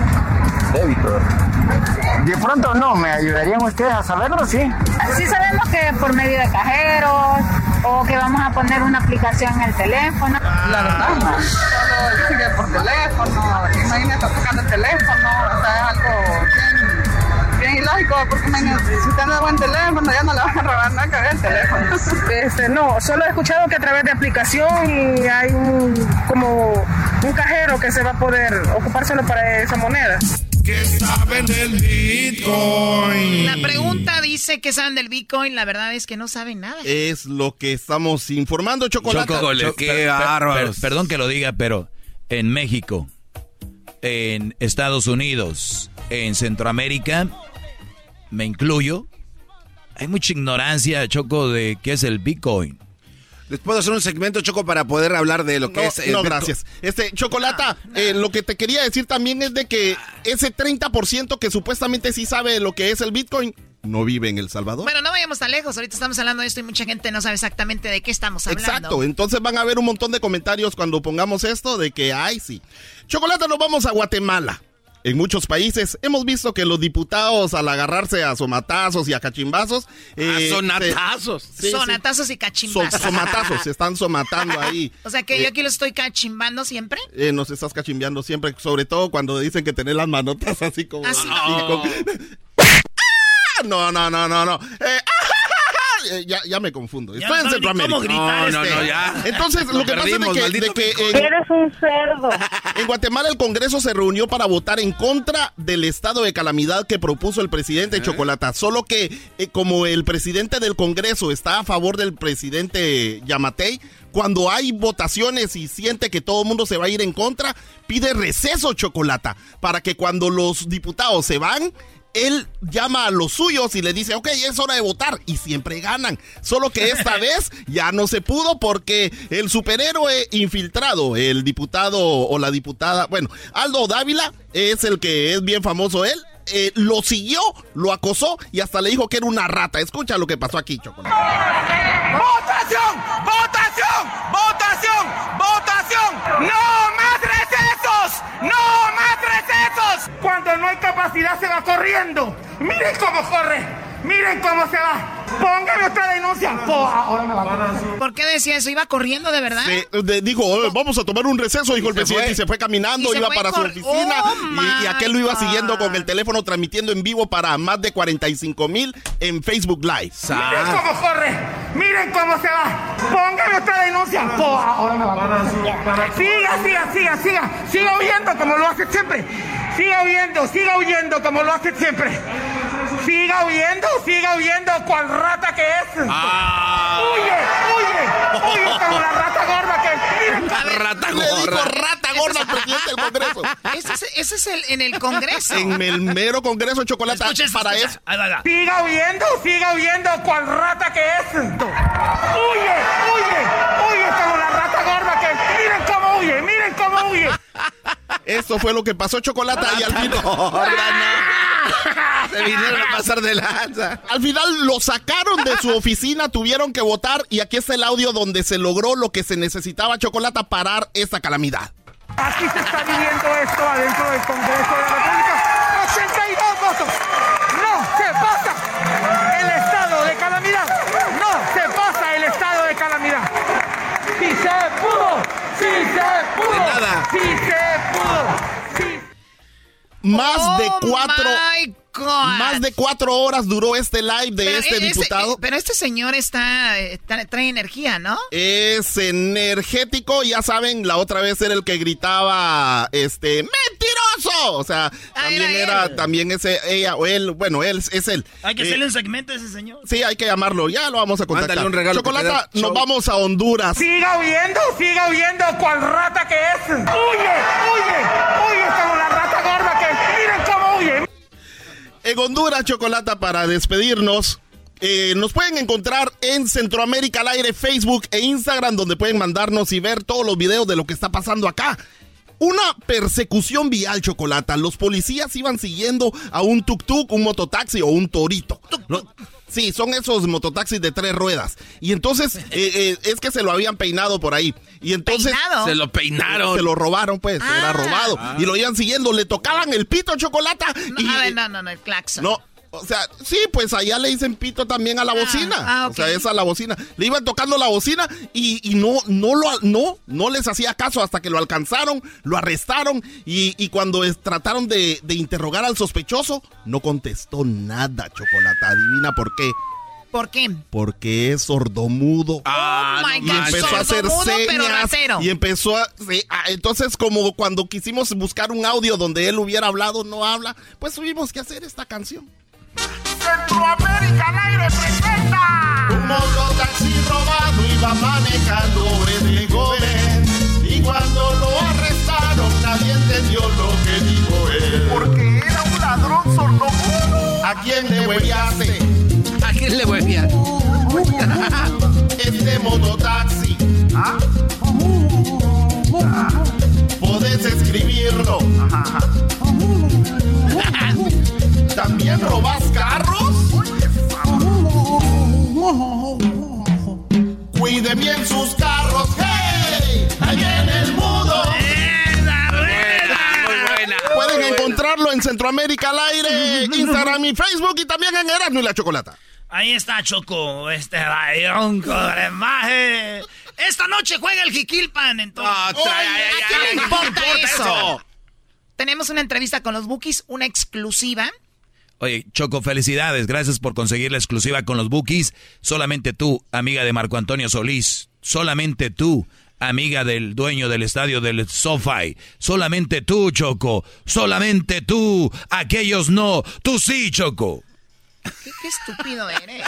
De pronto no, ¿me ayudarían ustedes a saberlo? Sí. Sí sabemos que por medio de cajeros o que vamos a poner una aplicación en el teléfono. La verdad no. Solo que por teléfono, imagínate tocando el teléfono, o sea, es algo bien, bien ilógico, porque imagínate, si usted anda buen teléfono, ya no le van a robar nada que ver el teléfono. Este, no, solo he escuchado que a través de aplicación y hay un, como un cajero que se va a poder ocupar solo para esa moneda. ¿Qué saben del Bitcoin? La pregunta dice que saben del Bitcoin. La verdad es que no saben nada. Es lo que estamos informando, Chocolate. Choco, Cho- qué bárbaros. per- perdón que lo diga, pero en México, en Estados Unidos, en Centroamérica, me incluyo, hay mucha ignorancia, Choco, de qué es el Bitcoin. Les puedo hacer un segmento, Choco, para poder hablar de lo que No, es. el no, gracias. Este, Chocolata, eh, lo que te quería decir también es de que ese 30% que supuestamente sí sabe lo que es el Bitcoin, no vive en El Salvador. Bueno, no vayamos tan lejos. Ahorita estamos hablando de esto y mucha gente no sabe exactamente de qué estamos hablando. Exacto, entonces van a haber un montón de comentarios cuando pongamos esto de que, ay, sí. Chocolata, nos vamos a Guatemala. En muchos países hemos visto que los diputados al agarrarse a somatazos y a cachimbazos... Eh, a sonatazos. sonatazos y cachimbazos. somatazos, se están somatando [LAUGHS] ahí. O sea que yo eh, aquí lo estoy cachimbando siempre. Eh, nos estás cachimbeando siempre, sobre todo cuando dicen que tenés las manotas así como... Así. [LAUGHS] No, no, no, no, no. Eh, eh, ya, ya me confundo. Estoy en Centroamérica. no, no, no, este. ya. Entonces, lo que pasa es de que, Eres un cerdo. [LAUGHS] En Guatemala el Congreso se reunió para votar en contra del estado de calamidad que propuso el presidente ¿Eh? Chocolata. Solo que eh, como el presidente del Congreso está a favor del presidente Yamatei, cuando hay votaciones y siente que todo el mundo se va a ir en contra, pide receso Chocolata para que cuando los diputados se van, él llama a los suyos y le dice, ok, es hora de votar. Y siempre ganan. Solo que esta [LAUGHS] vez ya no se pudo porque el superhéroe infiltrado, el diputado o la diputada, bueno, Aldo Dávila es el que es bien famoso él. Eh, lo siguió, lo acosó y hasta le dijo que era una rata. Escucha lo que pasó aquí, Chocolate. ¡Votación! ¡Votación! ¡Votación! Hay capacidad se va corriendo. Miren cómo corre. Miren cómo se va. Póngame otra denuncia. ¿Por qué decía eso? ¿Iba corriendo de verdad? dijo, vamos a tomar un receso, dijo el presidente, y se fue caminando, iba para su oficina, oh, y, aquel lo iba siguiendo con el teléfono, transmitiendo en vivo para más de 45 mil en Facebook Live. Miren cómo corre, miren cómo se va. Póngame otra denuncia. Siga, siga, siga, siga. Siga huyendo como lo hace siempre. Siga huyendo, siga huyendo como lo hace siempre. Siga huyendo, siga huyendo, cual rata que es. Ah. Huye, huye, huye como la rata gorda que. rata gorda. Le dijo rata gorda al presidente del Congreso. Ese es, ese es el, en el Congreso. En el mero Congreso de chocolate. para eso. Siga huyendo, siga huyendo, cual rata que es. Huye, huye, huye como la rata gorda que. Miren cómo huye, miren cómo huye. Eso fue lo que pasó Chocolata y al final. Se vinieron a pasar de lanza. Al final lo sacaron de su oficina, tuvieron que votar y aquí está el audio donde se logró lo que se necesitaba Chocolata parar esta calamidad. Aquí se está viviendo esto adentro del Congreso de la República. 82 votos. No se pasa el estado de calamidad. No se pasa el estado de calamidad. Si se si se pudo, nada. si se pudo. Más de Oh, cuatro. my God. Más de cuatro horas duró este live de Pero este ese- diputado. eh, pero este señor está, está- trae energía, ¿no? Es energético, ya saben, la otra vez era el que gritaba, este, mentiroso. O sea, también era era, también ese, ella o él, bueno, él es él. Hay que Eh, hacerle un segmento a ese señor. Sí, hay que llamarlo, ya lo vamos a contactar. Mándale un regalo que Chocolata, nos vamos a Honduras. Siga huyendo, siga huyendo, cual rata que es. En Honduras, Chocolata, para despedirnos. eh, nos pueden encontrar en Centroamérica al aire, Facebook e Instagram, donde pueden mandarnos y ver todos los videos de lo que está pasando acá. Una persecución vial, Chocolata. Los policías iban siguiendo a un tuk-tuk, un mototaxi o un torito. Sí, son esos mototaxis de tres ruedas. Y entonces, [LAUGHS] eh, eh, es que se lo habían peinado por ahí. Y entonces... ¿Peinado? Se lo peinaron. Se lo robaron, pues. Era Ah. robado. Y lo iban siguiendo. Le tocaban el pito, Chocolata. No, y, a ver, no, no, no, el claxon. no, o sea, sí, pues allá le dicen pito también a la bocina. ah. O sea, esa a la bocina. Le iban tocando la bocina y, y no, no lo, no, no les hacía caso hasta que lo alcanzaron, lo arrestaron y, y cuando es- trataron de, de interrogar al sospechoso, no contestó nada, Chocolata. Adivina por qué. ¿Por qué? Porque es sordomudo. Ah, Oh my y God, empezó a hacer sordomudo, pero señas y empezó a sí, ah, entonces como cuando quisimos buscar un audio donde él hubiera hablado no habla pues tuvimos que hacer esta canción Centroamérica al aire presenta. Un mototaxi robado iba manejando de joven. Y cuando lo arrestaron, nadie entendió lo que dijo él. Porque era un ladrón sordomudo. ¿A quién le hueviaste? ¿A quién le voy a enviar? Este mototaxi. ¿Ah? Podés escribirlo. [LAUGHS] ¿También robas carros? Cuide bien sus carros, hey, ahí en el buena. pueden encontrar Centroamérica al aire, [LAUGHS] Instagram y Facebook y también en Erasmo y la Chocolata. Ahí está Choco, este rayón con maje. Esta noche juega el Jiquilpan, entonces. Trae- Oye, ¿a quién le importa eso? eso. Tenemos una entrevista con los Bookies, una exclusiva. Oye, Choco, felicidades. Gracias por conseguir la exclusiva con los Bookies. Solamente tú, amiga de Marco Antonio Solís. Solamente tú, amiga del dueño del estadio del SoFi. Solamente tú, Choco. Solamente tú. Aquellos no. Tú sí, Choco. Qué, qué estúpido eres.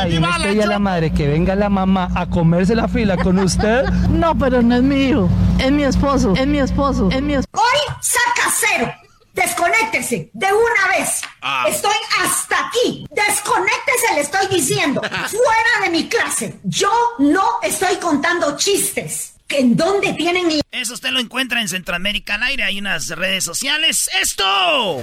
Ay, ¿no es ella la madre que venga la mamá a comerse la fila con usted? [LAUGHS] No, pero no es mi hijo. Es mi esposo. Es mi esposo. Es mi esposo. Hoy saca cero. Desconéctese de una vez. Ah. Estoy hasta aquí. Desconéctese, le estoy diciendo. [LAUGHS] Fuera de mi clase. Yo no estoy contando chistes. ¿Que ¿En dónde tienen Eso usted lo encuentra en Centroamérica al aire. Hay unas redes sociales. ¡Esto!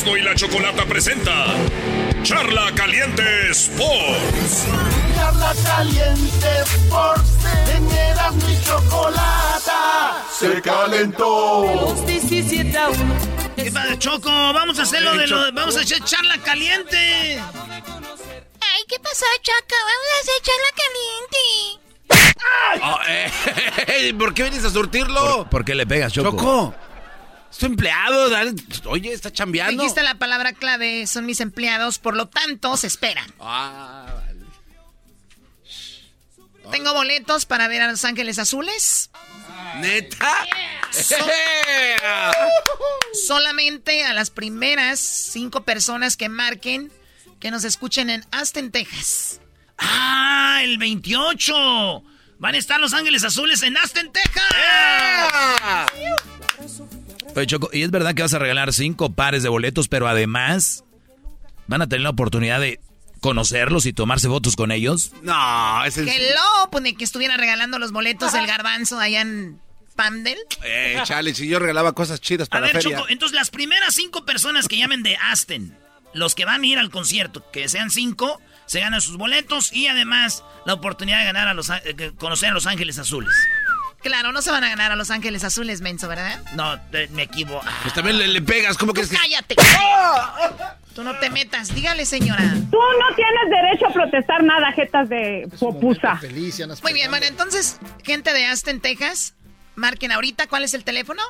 Erasmo y la Chocolata presenta Charla Caliente Sports. Charla caliente Sports en Erasmo y Chocolata. Se calentó. ¿Qué pasa, Choco? Vamos a hacerlo de lo. Vamos a hacer charla caliente. Ay, ¿qué pasó, Choco? Vamos a hacer charla caliente. Oh, eh, [LAUGHS] ¿Por qué vienes a surtirlo? ¿Por qué le pegas, Choco? Choco. Es tu empleado, dale. Oye, está chambeando. Dijiste la palabra clave, son mis empleados, por lo tanto, se esperan. Ah, vale. Tengo boletos para ver a Los Ángeles Azules. ¿Neta? [LAUGHS] Solamente a las primeras cinco personas que marquen que nos escuchen en Aston, Texas. ¡Ah! El 28. Van a estar Los Ángeles Azules en Aston, Texas. Oye, Choco, y es verdad que vas a regalar cinco pares de boletos, pero además van a tener la oportunidad de conocerlos y tomarse fotos con ellos. No, es Que lo, de que estuviera regalando los boletos del garbanzo allá en Pandel. Eh, chale, si yo regalaba cosas chidas A para ver, la feria. Choco, entonces las primeras cinco personas que llamen de Aston, los que van a ir al concierto, que sean cinco, se ganan sus boletos y además la oportunidad de ganar a los, eh, conocer a Los Ángeles Azules. Claro, no se van a ganar a Los Ángeles Azules, menso, ¿verdad? No, te- me equivoco. Pues también le, le pegas, ¿cómo crees que...? ¡Cállate! Tú no te metas, dígale, señora. Tú no tienes derecho a protestar nada, jetas de popusa. Muy bien, bueno, entonces, gente de Aston, Texas, marquen ahorita, ¿cuál es el teléfono?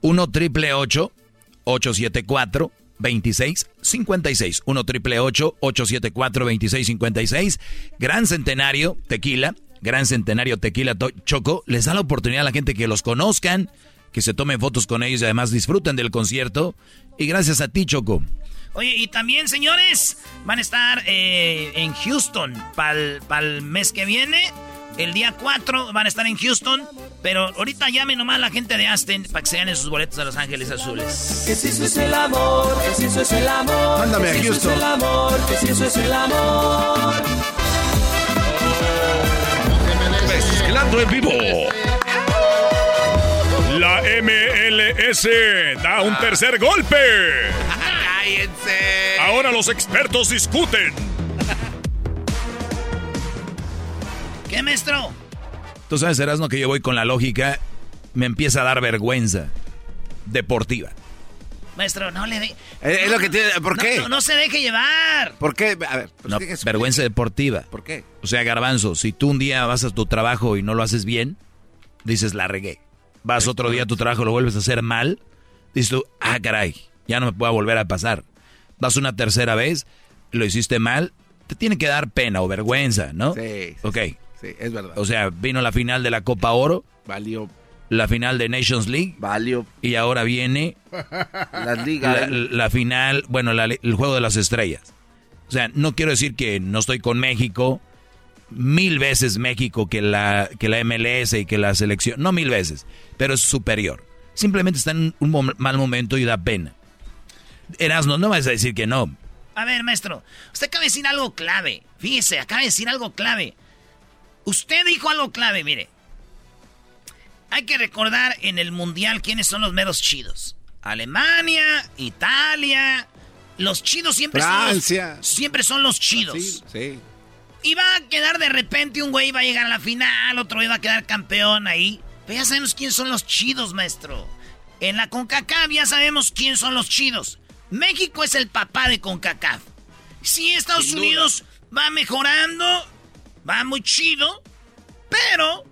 1 triple 874 2656 1 triple 874 2656 Gran Centenario Tequila, Gran Centenario Tequila To- Choco, les da la oportunidad a la gente que los conozcan, que se tomen fotos con ellos y además disfruten del concierto. Y gracias a ti, Choco. Oye, y también, señores, van a estar eh, en Houston para el mes que viene. El día 4 van a estar en Houston. Pero ahorita llame nomás la gente de Aston para que se ganen sus boletos a Los Ángeles Azules. Que si eso es el amor, que si eso es el amor. Mándame a que si eso Houston. es el amor, que si eso es el amor. Mezclando en vivo. La MLS da un tercer golpe. ¡Cállense! Ahora los expertos discuten. ¿Qué, maestro? Tú sabes, Erasmo, que yo voy con la lógica, me empieza a dar vergüenza deportiva. Maestro, no le de... Eh, es lo que tiene- ¿por No, qué? No, no se deje llevar. ¿Por qué? A ver, pues, No, vergüenza deportiva. ¿Por qué? O sea, garbanzo, si tú un día vas a tu trabajo y no lo haces bien, dices, la regué. Vas otro día a tu trabajo y lo vuelves a hacer mal, dices tú, ah, caray, ya no me puede volver a pasar. Vas una tercera vez, lo hiciste mal, te tiene que dar pena o vergüenza, ¿no? Sí, sí, Ok. Sí, es verdad. O sea, vino la final de la Copa Oro, Valió. La final de Nations League. Valió. Y ahora viene [LAUGHS] la, liga. la, final, bueno, el juego de las estrellas. O sea, no quiero decir que no estoy con México. Mil veces México que la, que la MLS y que la selección. No mil veces, pero es superior. Simplemente está en un mal momento y da pena. Erasmo, no vas a decir que no. A ver, maestro, usted acaba de decir algo clave. Fíjese, acaba de decir algo clave. Usted dijo algo clave, mire. Hay que recordar en el mundial quiénes son los meros chidos. Alemania, Italia. Los chidos siempre son los, siempre son los chidos. Sí, Y va a quedar de repente un güey va a llegar a la final, otro güey va a quedar campeón ahí. Pero ya sabemos quiénes son los chidos, maestro. En la CONCACAF ya sabemos quiénes son los chidos. México es el papá de CONCACAF. Sí, Estados Unidos va mejorando, va muy chido, pero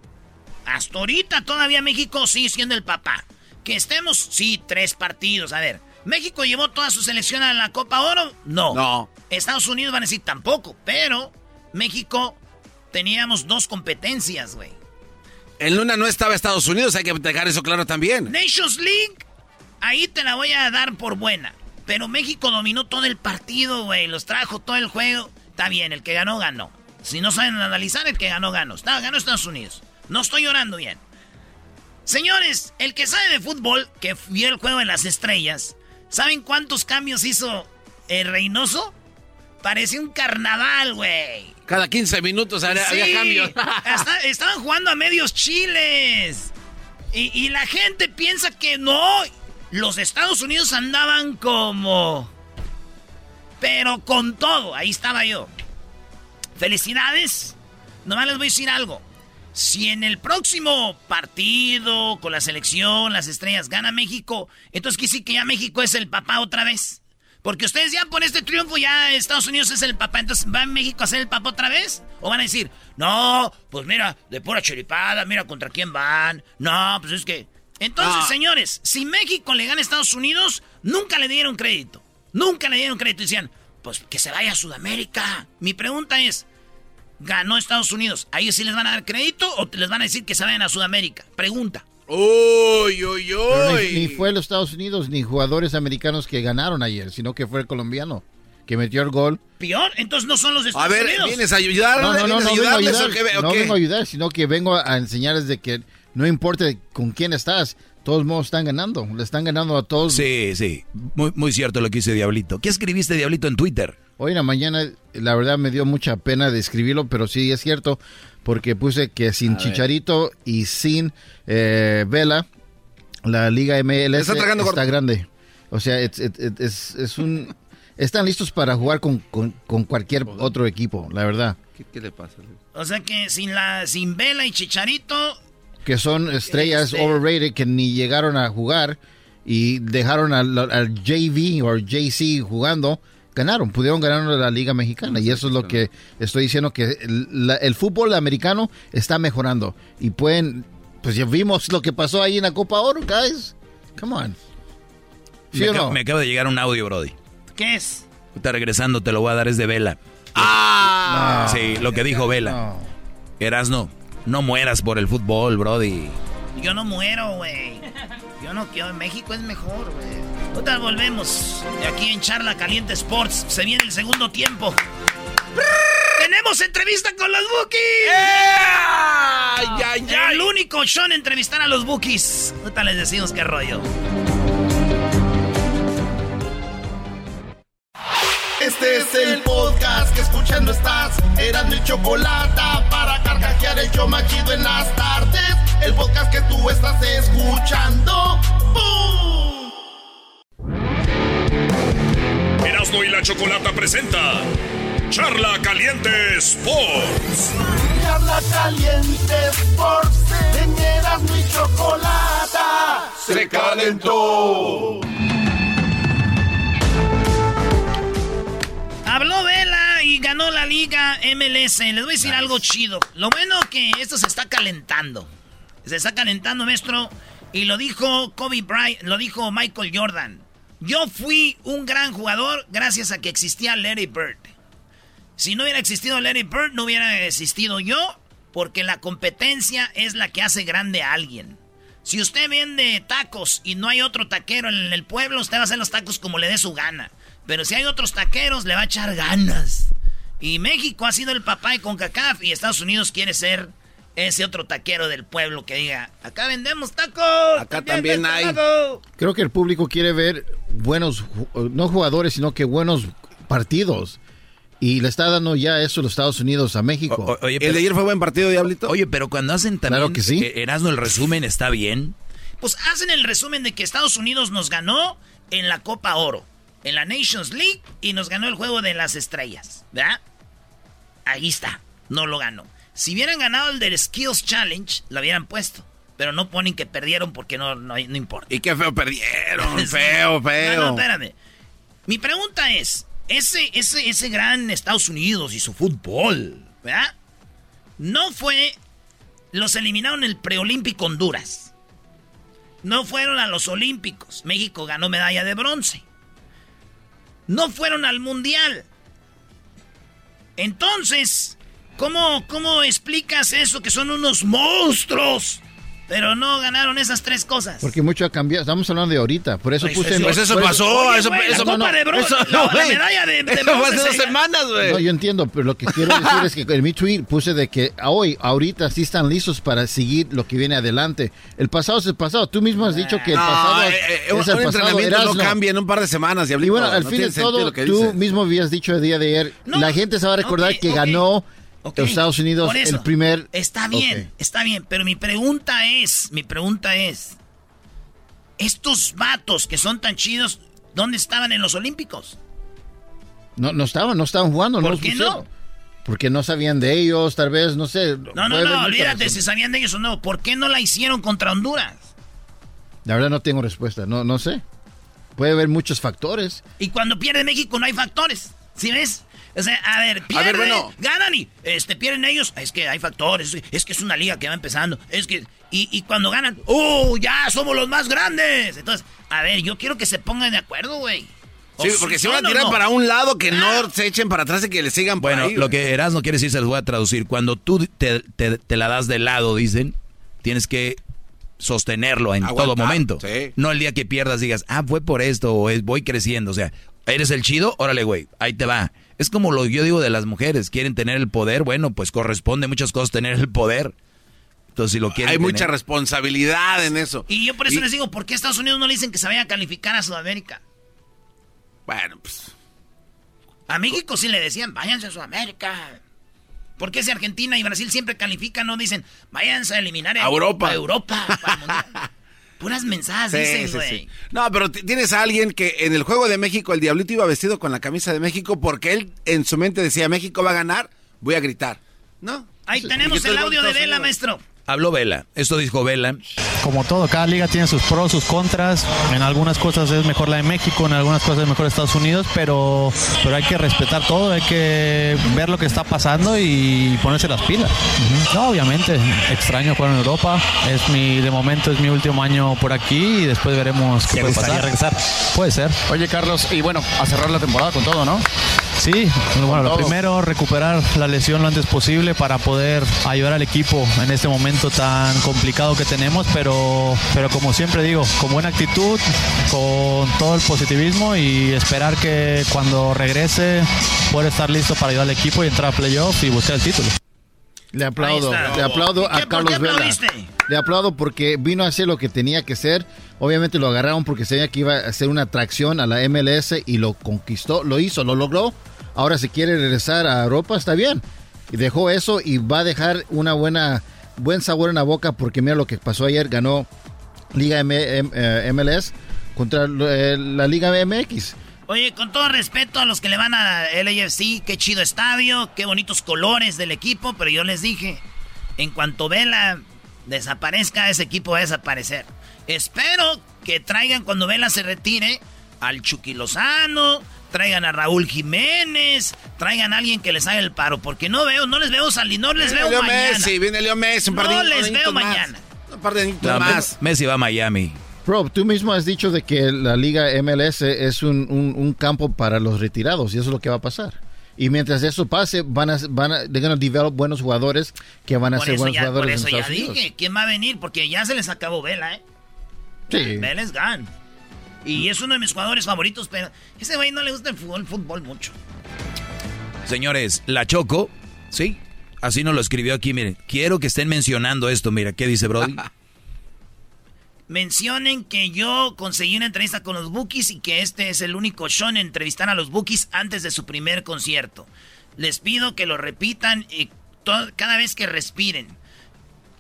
hasta ahorita todavía México sigue siendo el papá. Que estemos, sí, tres partidos. A ver, ¿México llevó toda su selección a la Copa Oro? No. No. Estados Unidos van a decir tampoco, pero México teníamos dos competencias, güey. En Luna no estaba Estados Unidos, hay que dejar eso claro también. Nations League, ahí te la voy a dar por buena. Pero México dominó todo el partido, güey. Los trajo todo el juego. Está bien, el que ganó, ganó. Si no saben analizar, el que ganó, ganó. Está, ganó Estados Unidos. No estoy llorando bien. Señores, el que sabe de fútbol, que vio el juego de las estrellas, ¿saben cuántos cambios hizo el Reynoso? Parece un carnaval, güey. Cada 15 minutos había, cambios. [LAUGHS] [LAUGHS] estaban jugando a medios chiles. Y, y la gente piensa que no los Estados Unidos andaban como... Pero con todo, ahí estaba yo. Felicidades. Nomás les voy a decir algo. Si en el próximo partido con la selección, las estrellas, gana México, entonces decir que ya México es el papá otra vez. Porque ustedes ya por este triunfo ya Estados Unidos es el papá, entonces ¿va México a ser el papá otra vez? ¿O van a decir, no, pues mira, de pura cheripada, mira contra quién van? No, pues es que entonces, ah. señores, si México le gana a Estados Unidos, nunca le dieron crédito. Nunca le dieron crédito. Decían, pues que se vaya a Sudamérica. Mi pregunta es, ¿ganó Estados Unidos? ¿A ellos sí les van a dar crédito o les van a decir que se vayan a Sudamérica? Pregunta. Uy, uy, uy. Ni, fue los Estados Unidos ni jugadores americanos que ganaron ayer, sino que fue el colombiano que metió el gol. ¿Peor? Entonces no son los Estados Unidos. A ver, ¿vienes a ayudar? No, no, no, no, vengo a ayudar, no vengo a ayudar, sino que vengo a enseñarles de que no importa con quién estás, todos modos están ganando, le están ganando a todos. Sí, sí, muy, muy cierto lo que dice Diablito. ¿Qué escribiste, Diablito, en Twitter? Hoy en la mañana, la verdad me dio mucha pena de escribirlo, pero sí es cierto, porque puse que sin Chicharito y sin eh, Vela, la Liga MLS está, grande. O sea, es, es, un... Están listos para jugar con, cualquier otro equipo, la verdad. ¿Qué, le pasa? O sea que sin la sin Vela y Chicharito que son estrellas este, overrated que ni llegaron a jugar y dejaron al, JV o JC jugando, ganaron, pudieron ganar la Liga Mexicana. Y eso es lo que estoy diciendo, que el, fútbol americano está mejorando. Y pueden, pues ya vimos lo que pasó ahí en la Copa Oro, guys. Come on. me, acaba de llegar un audio, Brody. ¿Qué es? Está regresando, te lo voy a dar, es de Vela. ¡Ah! sí, lo que dijo Vela. Eras no. No mueras por el fútbol, Brody. Yo no muero, güey. Yo no quiero. México es mejor, güey. Otra volvemos. De aquí en Charla Caliente Sports. Se viene el segundo tiempo. ¡Tenemos entrevista con los Bookies! El único show en entrevistar a los Bookies. Ahorita les decimos qué rollo. Este es el podcast que escuchando estás. Eran mi chocolate para carcajear el yo machido en las tardes. El podcast que tú estás escuchando. ¡Bum! Erasmo y la chocolata presenta Charla Caliente Sports. Charla Caliente Sports. En Erasmo y chocolata se calentó. Habló Vela y ganó la liga MLS. Les voy a decir algo chido. Lo bueno que esto se está calentando. Se está calentando, maestro. Y lo dijo Kobe Bryant, lo dijo Michael Jordan. Yo fui un gran jugador gracias a que existía Larry Bird. Si no hubiera existido Larry Bird, no hubiera existido yo, porque la competencia es la que hace grande a alguien. Si usted vende tacos y no hay otro taquero en el pueblo, usted va a hacer los tacos como le dé su gana. Pero si hay otros taqueros, le va a echar ganas. Y México ha sido el papá de CONCACAF y Estados Unidos quiere ser ese otro taquero del pueblo que diga, acá vendemos tacos. Acá también vende hay. taco". Creo que el público quiere ver buenos, no jugadores, sino que buenos partidos. Y le está dando ya eso los Estados Unidos a México. O- oye, ¿El de ayer fue buen partido, Diablito? Oye, pero cuando hacen también Claro que sí. Erasmo el resumen está bien. Pues hacen el resumen de que Estados Unidos nos ganó en la Copa Oro, en la Nations League y nos ganó el juego de las estrellas, ¿verdad? Ahí está, no lo ganó. Si hubieran ganado el del Skills Challenge, lo hubieran puesto. Pero no ponen que perdieron porque no, no, no importa. Y qué feo perdieron, [LAUGHS] Sí. feo, feo. No, no, espérame. Mi pregunta es, ese, ese, ese gran Estados Unidos y su fútbol, ¿verdad? No fue... Los eliminaron en el preolímpico Honduras. No fueron a los Olímpicos. México ganó medalla de bronce. No fueron al Mundial. Entonces, ¿cómo, cómo explicas eso que son unos monstruos? Pero no ganaron esas tres cosas. Porque mucho ha cambiado. Estamos hablando de ahorita. Por eso Pues puse. eso- Pues eso pasó, Oye, eso, güey, la de Bronce, güey. medalla de- de [LAUGHS] Eso fue hace dos se- semanas, güey. No, yo entiendo, pero lo que quiero decir es que en mi tweet puse de que hoy, ahorita sí están listos para seguir lo que viene adelante. El pasado es el pasado. Tú mismo has dicho que el No, pasado eh, eh, es el un pasado. entrenamiento no cambia en un par de semanas, Y bueno, al No fin de todo, tú mismo habías dicho el día de ayer, No, la gente se va a recordar que ganó Estados Unidos Por eso, el primer... Está bien, está bien, pero mi pregunta es, mi pregunta es, estos vatos que son tan chidos, ¿dónde estaban en los Olímpicos? No, no estaban, no estaban jugando. ¿Por los qué no? Porque no sabían de ellos, tal vez, no sé. No, no, no, olvídate si sabían de ellos o no. ¿Por qué no la hicieron contra Honduras? La verdad no tengo respuesta, no, no sé. Puede haber muchos factores. Y cuando pierde México no hay factores, ¿sí ves? O sea, a ver, pierden, bueno. ganan y este, pierden ellos. Es que hay factores, es que es una liga que va empezando. Es que, y, y cuando ganan, ¡oh, ya somos los más grandes! Entonces, a ver, yo quiero que se pongan de acuerdo, güey. Sí, porque si van a tirar no. para un lado, que Ah. no se echen para atrás y que le sigan por Bueno, ahí, lo que Erasmo quiere decir se los voy a traducir. Cuando tú te, te- te la das de lado, dicen, tienes que sostenerlo en Aguantar, todo momento. sí. No el día que pierdas digas, ah, fue por esto o es, voy creciendo. O sea, eres el chido, órale, güey, ahí te va. Es como lo yo digo de las mujeres, quieren tener el poder, bueno, pues corresponde muchas cosas tener el poder. Entonces, si lo quieren Hay mucha responsabilidad en eso. Y yo por eso Y- les digo, ¿por qué Estados Unidos no le dicen que se vaya a calificar a Sudamérica? Bueno, pues... A México sí le decían, váyanse a Sudamérica. ¿Por qué si Argentina y Brasil siempre califican, no dicen, váyanse a eliminar A Europa. a Europa para el Mundial"? [LAUGHS] Puras mensajes Sí, dicen, sí, güey. sí. No, pero tienes a alguien que en el juego de México el Diablito iba vestido con la camisa de México porque él en su mente decía, México va a ganar, voy a gritar. No. Ahí Sí. tenemos el audio de Vela, maestro. Habló Vela, esto dijo Vela. Como todo, cada liga tiene sus pros, sus contras. En algunas cosas es mejor la de México, en algunas cosas es mejor Estados Unidos, pero, pero hay que respetar todo, hay que ver lo que está pasando y ponerse las pilas. No, obviamente, extraño jugar en Europa. Es mi, de momento es mi último año por aquí y después veremos qué ¿Te puede pasar. regresar? Puede ser. Oye, Carlos, y bueno, a cerrar la temporada con todo, ¿no? Sí, bueno, lo primero, recuperar la lesión lo antes posible para poder ayudar al equipo en este momento tan complicado que tenemos, pero, pero como siempre digo, con buena actitud, con todo el positivismo y esperar que cuando regrese pueda estar listo para ayudar al equipo y entrar a playoff y buscar el título. Le aplaudo, le aplaudo ¿Y qué- a Carlos Vela. Le aplaudo porque vino a hacer lo que tenía que ser. Obviamente lo agarraron porque sabía que iba a hacer una atracción a la MLS y lo conquistó, lo hizo, lo logró. Ahora si quiere regresar a Europa está bien. Y dejó eso y va a dejar una buena buen sabor en la boca porque mira lo que pasó ayer, ganó Liga M- M- eh, MLS contra eh, la Liga MX. Oye, con todo respeto a los que le van a LAFC, qué chido estadio, qué bonitos colores del equipo, pero yo les dije, en cuanto Vela desaparezca, ese equipo va a desaparecer. Espero que traigan cuando Vela se retire al Chucky Lozano, traigan a Raúl Jiménez, traigan a alguien que les haga el paro, porque no veo, no les veo salir, no les Viene veo Leo mañana. Messi, viene Leo Messi, un par de no les veo más. mañana. Un par de No, más. Messi va a Miami. Bro, tú mismo has dicho de que la Liga MLS es un, un- un campo para los retirados y eso es lo que va a pasar. Y mientras eso pase, van a, van a, they're gonna develop buenos jugadores que van a Por ser buenos ya, por jugadores eso en ya Estados Unidos. ¿quién va a venir? Porque ya se les acabó Vela, ¿eh? Sí. Vela es gone. Y es uno de mis jugadores favoritos, pero ese güey no le gusta el fútbol, fútbol mucho. Señores, la Choco, sí, así nos lo escribió aquí, miren. Quiero que estén mencionando esto, mira, ¿qué dice Brody? [LAUGHS] Mencionen que yo conseguí una entrevista con los Bookies y que este es el único show en entrevistar a los Bookies antes de su primer concierto. Les pido que lo repitan y cada vez que respiren.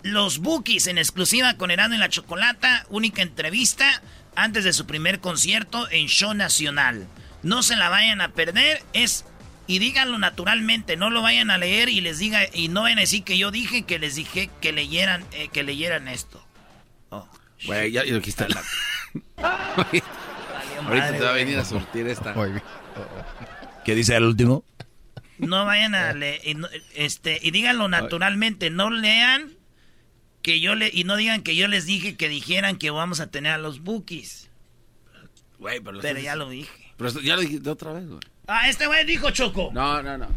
Los Bookies en exclusiva con Herano y la Chocolata, única entrevista antes de su primer concierto en Show Nacional. No se la vayan a perder, es y díganlo naturalmente, no lo vayan a leer y les diga y no vayan a decir que yo dije que les dije que leyeran eh, que leyeran esto. Güey, ya, ya lo la... Ahorita te va a venir a surtir esta. ¿Qué dice el último? No vayan a leer, este, y díganlo naturalmente, no lean que yo le, y no digan que yo les dije que dijeran que vamos a tener a los bookies. Güey, pero, ya lo dije. Pero esto- ya lo dijiste otra vez, güey. Ah, este güey dijo Choco. No, no, no.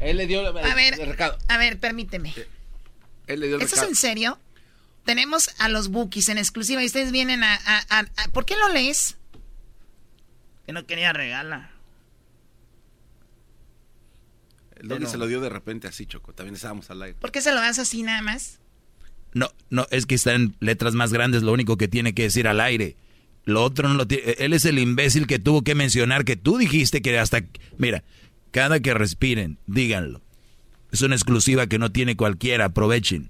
Él le dio el, A ver, el recado. a ver, permíteme. Él le dio el ¿Esto es recado. en serio? Tenemos a los bookies en exclusiva y ustedes vienen a... a- a- a- ¿Por qué lo lees? Que no quería regalar. El Doggy se lo dio de repente así, Choco. También estábamos al aire. ¿Por qué se lo das así nada más? No, no, es que está en letras más grandes, lo único que tiene que decir al aire. Lo otro no lo tiene. Él es el imbécil que tuvo que mencionar que tú dijiste que hasta. Mira, cada que respiren, díganlo. Es una exclusiva que no tiene cualquiera, aprovechen.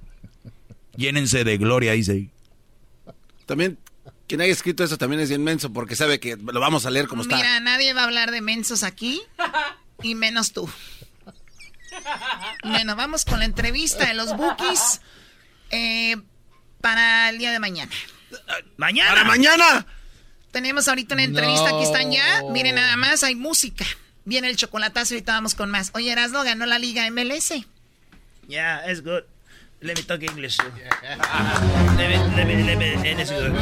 Llénense de gloria, dice. También, quien haya escrito eso también es inmenso porque sabe que lo vamos a leer como está. Mira, nadie va a hablar de mensos aquí y menos tú. [LAUGHS] Bueno, vamos con la entrevista de los bookies eh, para el día de mañana. ¡Mañana! ¡Para mañana! Tenemos ahorita una entrevista, No. aquí están ya. Miren nada más, hay música. Viene el chocolatazo y ahorita vamos con más. Oye, Erasmo ganó la Liga MLS. Yeah, it's good. Let me talk English. too. let me, let me, let me, it's good.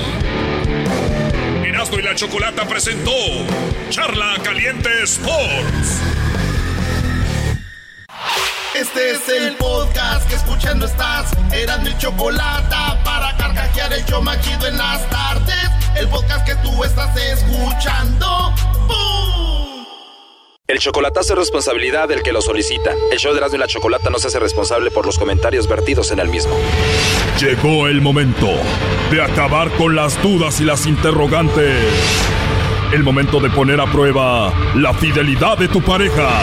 Erasmo y la Chocolata presentó Charla Caliente Sports. Este es el podcast que escuchando estás. Eran mi chocolate para carcajear el show machido en las tardes. El podcast que tú estás escuchando. ¡Bum! El chocolatazo es responsabilidad del que lo solicita. El show de Erasmo y la Chocolata no se hace responsable por los comentarios vertidos en el mismo. Llegó el momento de acabar con las dudas y las interrogantes. El momento de poner a prueba la fidelidad de tu pareja.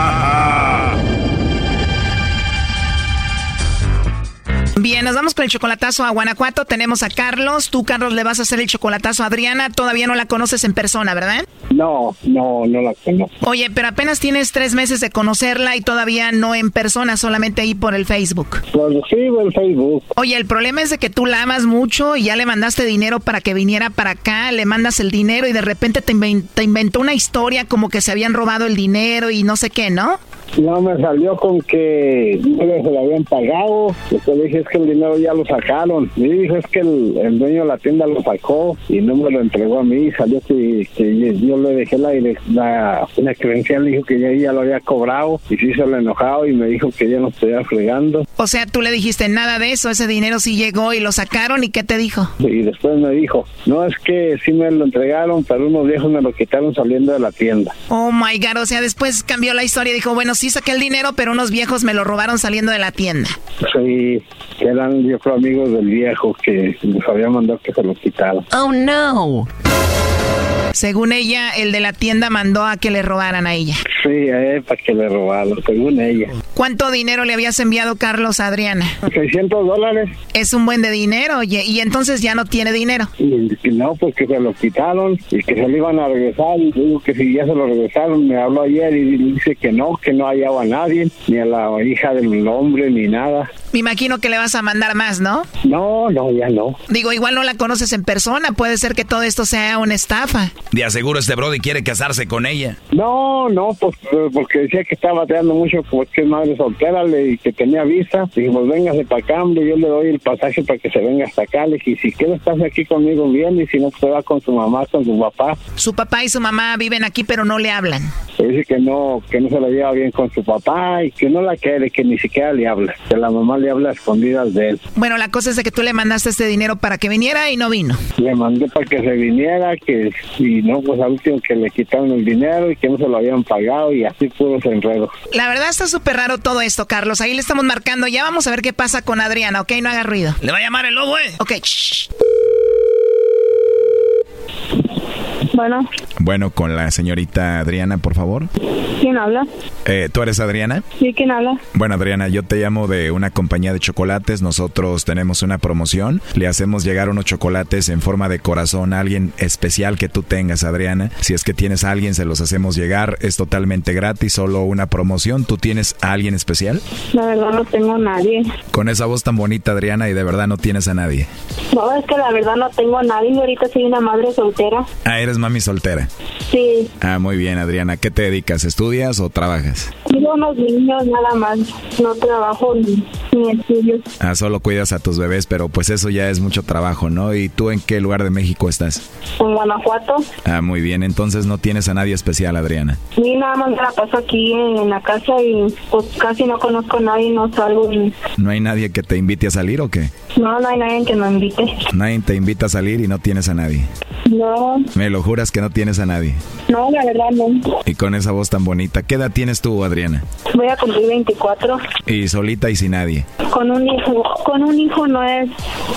Nos vamos con el chocolatazo a Guanajuato. Tenemos a Carlos. Tú, Carlos, le vas a hacer el chocolatazo a Adriana. Todavía no la conoces en persona, ¿verdad? No, no, no la conozco. Oye, pero apenas tienes tres meses de conocerla y todavía no en persona, solamente ahí por el Facebook. Pues sí, en Facebook. Oye, el problema es de que tú la amas mucho y ya le mandaste dinero para que viniera para acá, le mandas el dinero y de repente te inventó una historia como que se habían robado el dinero y no sé qué, ¿no? No me salió con que no se lo habían pagado. Después le dije es que el dinero ya lo sacaron. Y dijo es que el, el dueño de la tienda lo sacó y no me lo entregó a mí. Salió que, que yo le dejé la, la, la credencial, dijo que ya, ya lo había cobrado y sí se lo enojado y me dijo que ya no estuviera fregando. O sea, tú le dijiste nada de eso, ese dinero sí llegó y lo sacaron y ¿qué te dijo? Y después me dijo, no es que sí me lo entregaron, pero unos viejos me lo quitaron saliendo de la tienda. Oh my god, o sea, después cambió la historia y dijo, bueno, sí saqué el dinero, pero unos viejos me lo robaron saliendo de la tienda. Sí, eran yo creo amigos del viejo que les había mandado que se lo quitaran. Oh no. Según ella, el de la tienda mandó a que le robaran a ella. Sí, eh, para que le robaron, según ella. ¿Cuánto dinero le habías enviado, Carlos, a Adriana? 600 dólares. Es un buen de dinero, oye, y entonces ya no tiene dinero. Y que no, pues que se lo quitaron y que se lo iban a regresar. Y digo que si ya se lo regresaron, me habló ayer y dice que no, que no hallaba a nadie, ni a la hija del hombre, ni nada. Me imagino que le vas a mandar más, ¿no? No, no, ya no. Digo, igual no la conoces en persona. Puede ser que todo esto sea una estafa. De aseguro este Brody quiere casarse con ella. No, no, pues eh, porque decía que estaba bateando mucho, pues que es madre soltera le, y que tenía visa. Dije, pues véngase para acá, hombre, yo le doy el pasaje para que se venga hasta acá. Le dije, si quieres estar aquí conmigo bien y si no, pues se va con su mamá, con su papá. Su papá y su mamá viven aquí, pero no le hablan. Dice que no, que no se la lleva bien con su papá y que no la quiere, que ni siquiera le habla. Que la mamá le habla a escondidas de él. Bueno, la cosa es de que tú le mandaste este dinero para que viniera y no vino. Le mandé para que se viniera, que y no, pues al último que le quitaron el dinero y que no se lo habían pagado y así puros enredos. La verdad está súper raro todo esto, Carlos. Ahí le estamos marcando. Ya vamos a ver qué pasa con Adriana, ¿ok? No haga ruido. Le va a llamar el lobo, ¿eh? Ok. Bueno, Bueno, con la señorita Adriana, por favor. ¿quién habla? Eh, ¿Tú eres Adriana? Sí, ¿quién habla? Bueno, Adriana, yo te llamo de una compañía de chocolates. Nosotros tenemos una promoción. Le hacemos llegar unos chocolates en forma de corazón a alguien especial que tú tengas, Adriana. Si es que tienes a alguien, se los hacemos llegar. Es totalmente gratis, solo una promoción. ¿Tú tienes a alguien especial? La verdad no tengo a nadie. Con esa voz tan bonita, Adriana, y de verdad no tienes a nadie. No, es que la verdad no tengo a nadie. Ahorita soy una madre soltera. Ah, eres mami soltera. Sí, Ah, muy bien, Adriana. ¿Qué te dedicas? ¿Estudias o trabajas? tengo unos niños nada más. No trabajo ni, ni estudio. Ah, solo cuidas a tus bebés, pero pues eso ya es mucho trabajo, ¿no? ¿Y tú en qué lugar de México estás? En Guanajuato. Ah, muy bien. Entonces no tienes a nadie especial, Adriana. Y nada más me la paso aquí en la casa y pues casi no conozco a nadie, no salgo. y- ¿No hay nadie que te invite a salir o qué? No, no hay nadie que me invite. Nadie te invita a salir y no tienes a nadie. No, Me lo juras que no tienes a nadie. no, la verdad no. Y con esa voz tan bonita. ¿Qué edad tienes tú, Adriana? Voy a cumplir 24. Y solita y sin nadie. Con un hijo, con un hijo no es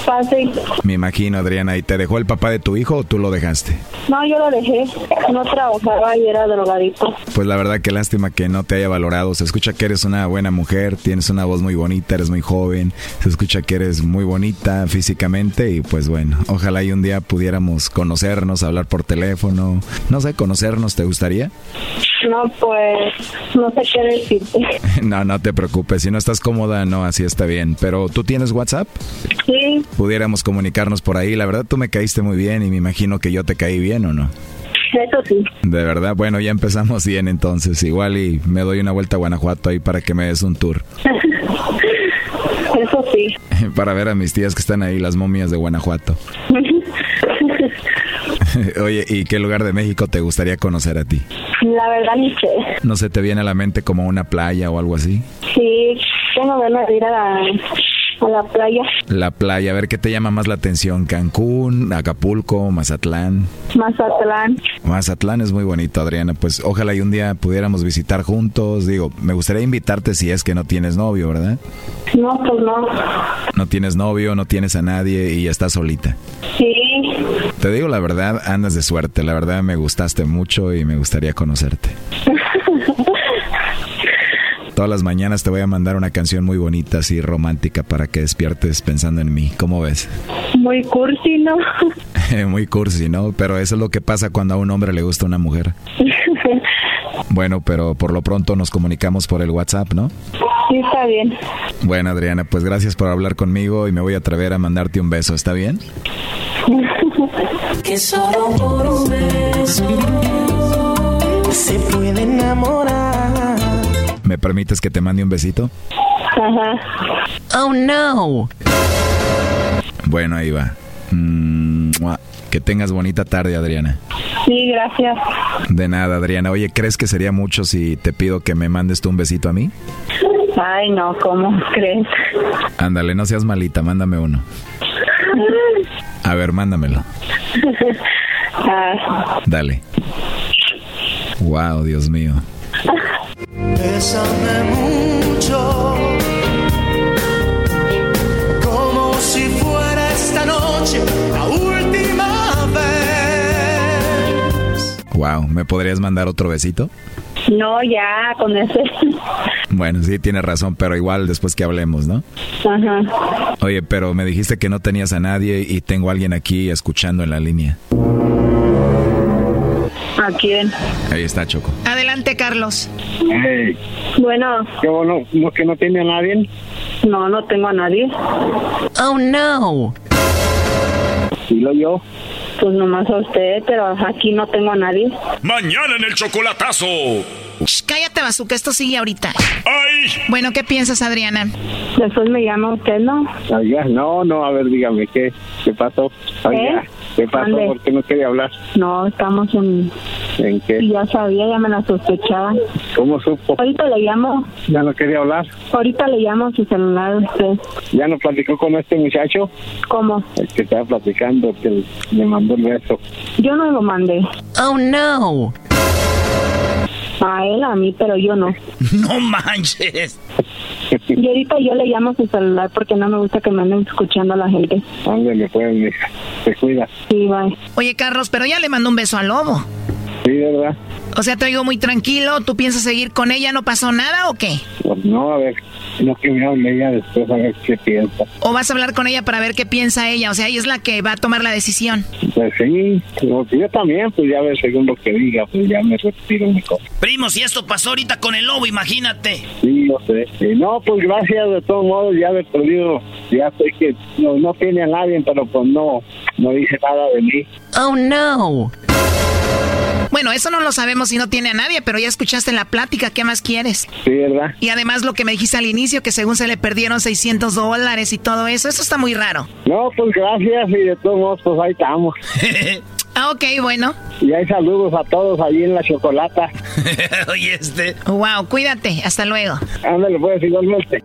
fácil. Me imagino, Adriana. ¿Y te dejó el papá de tu hijo o tú lo dejaste? No, yo lo dejé. No trabajaba y era drogadito. Pues la verdad que lástima que no te haya valorado. Se escucha que eres una buena mujer, tienes una voz muy bonita, eres muy joven. Se escucha que eres muy bonita físicamente y pues bueno, ojalá y un día pudiéramos conocernos, hablar por teléfono. No sé, conocernos, ¿te gustaría? No, pues no sé qué decirte. [LAUGHS] No, no te preocupes. Si no estás cómoda, no, así está bien. Pero tú tienes WhatsApp? Sí, Pudiéramos comunicarnos por ahí. La verdad tú me caíste muy bien y me imagino que yo te caí bien o no. eso sí. De verdad, bueno, ya empezamos [LAUGHS] bien entonces. Igual y me doy una vuelta a Guanajuato ahí para que me des un tour. [LAUGHS] Eso sí. para ver a mis tías que están ahí, las momias de Guanajuato. [LAUGHS] Oye, ¿y qué lugar de México te gustaría conocer a ti? La verdad ni sé. ¿No se te viene a la mente como una playa o algo así? Sí, tengo ganas de ir a la, a la playa. La playa, a ver qué te llama más la atención. Cancún, Acapulco, Mazatlán. Mazatlán. Mazatlán es muy bonito, Adriana. Pues ojalá y un día pudiéramos visitar juntos. Digo, me gustaría invitarte si es que no tienes novio, ¿verdad? No, pues no. No tienes novio, no tienes a nadie y estás solita. Sí. Te digo la verdad, andas de suerte. La verdad me gustaste mucho y me gustaría conocerte. Todas las mañanas te voy a mandar una canción muy bonita, así romántica, para que despiertes pensando en mí. ¿Cómo ves? Muy cursi, ¿no? [LAUGHS] muy cursi, ¿no? Pero eso es lo que pasa cuando a un hombre le gusta una mujer. [LAUGHS] Bueno, pero por lo pronto nos comunicamos por el WhatsApp, ¿no? Sí, está bien. Bueno, Adriana, pues gracias por hablar conmigo y me voy a atrever a mandarte un beso, ¿está bien? Que solo por un beso se puede enamorar. ¿Me permites que te mande un besito? Ajá. Oh no. Bueno, ahí va. Mm, que tengas bonita tarde, Adriana. Sí, gracias. De nada, Adriana. Oye, ¿crees que sería mucho si te pido que me mandes tú un besito a mí? Ay, no, ¿cómo crees? Ándale, no seas malita, mándame uno. A ver, mándamelo. [LAUGHS] Ah, Dale. Wow, Dios mío. Bésame mucho, como si fuera esta noche la última vez. Wow, ¿me podrías mandar otro besito? no, ya, con ese. Bueno, sí, tienes razón, pero igual después que hablemos, ¿no? Ajá. Oye, pero me dijiste que no tenías a nadie y tengo a alguien aquí escuchando en la línea. ¿A quién? Ahí está, Choco. Adelante, Carlos. Hey, Bueno, qué bueno, no, que no tiene a nadie. No, no tengo a nadie. Oh no. ¿Y lo yo? Pues nomás a usted, pero aquí no tengo a nadie. Mañana en el chocolatazo. Shh, cállate, Bazooka, esto sigue ahorita. Bueno, ¿qué piensas, Adriana? Después me llama usted, ¿no? Oiga, no, no, a ver, dígame, ¿qué, qué pasó? Oiga, ¿Eh? ¿Qué pasó? Mande. ¿Por qué no quería hablar? No, estamos en... ¿En qué? Ya sabía, ya me la sospechaba. ¿Cómo supo? Ahorita le llamo, ¿Ya no quería hablar? ahorita le llamo a su celular a usted. ¿Ya no platicó con este muchacho? ¿Cómo? El que estaba platicando, que le mandó el beso. Yo no lo mandé. Oh no. A él, a mí, pero yo no. [LAUGHS] No manches. Y ahorita yo le llamo a su celular porque no me gusta que me anden escuchando a la gente. Ándale, pues, mija. Te cuida. Sí, bye. Oye, Carlos, pero ya le mandó un beso al lobo. Sí, ¿verdad? O sea, te oigo muy tranquilo. ¿Tú piensas seguir con ella? ¿No pasó nada o qué? Pues no, a ver, no que me hable ella después a ver qué piensa. ¿O vas a hablar con ella para ver qué piensa ella? O sea, ella es la que va a tomar la decisión. Pues sí, pues yo también, pues ya ver según lo que diga, pues ya me retiro mi cosa. Primo, si esto pasó ahorita con el lobo, imagínate. Sí, yo sé. Y no, pues gracias de todos modos, ya he perdido, ya sé que no, no tiene a nadie, pero pues no, no dice nada de mí. Oh no. Bueno, eso no lo sabemos si no tiene a nadie, pero ya escuchaste la plática. ¿Qué más quieres? Sí, ¿verdad? Y además lo que me dijiste al inicio, que según se le perdieron 600 dólares y todo eso, eso está muy raro. No, pues gracias y de todos modos, pues ahí estamos. [LAUGHS] Ah, ok, bueno. Y hay saludos a todos allí en la chocolata. [LAUGHS] Oye, este. Wow, cuídate. Hasta luego. Ándale, pues igualmente.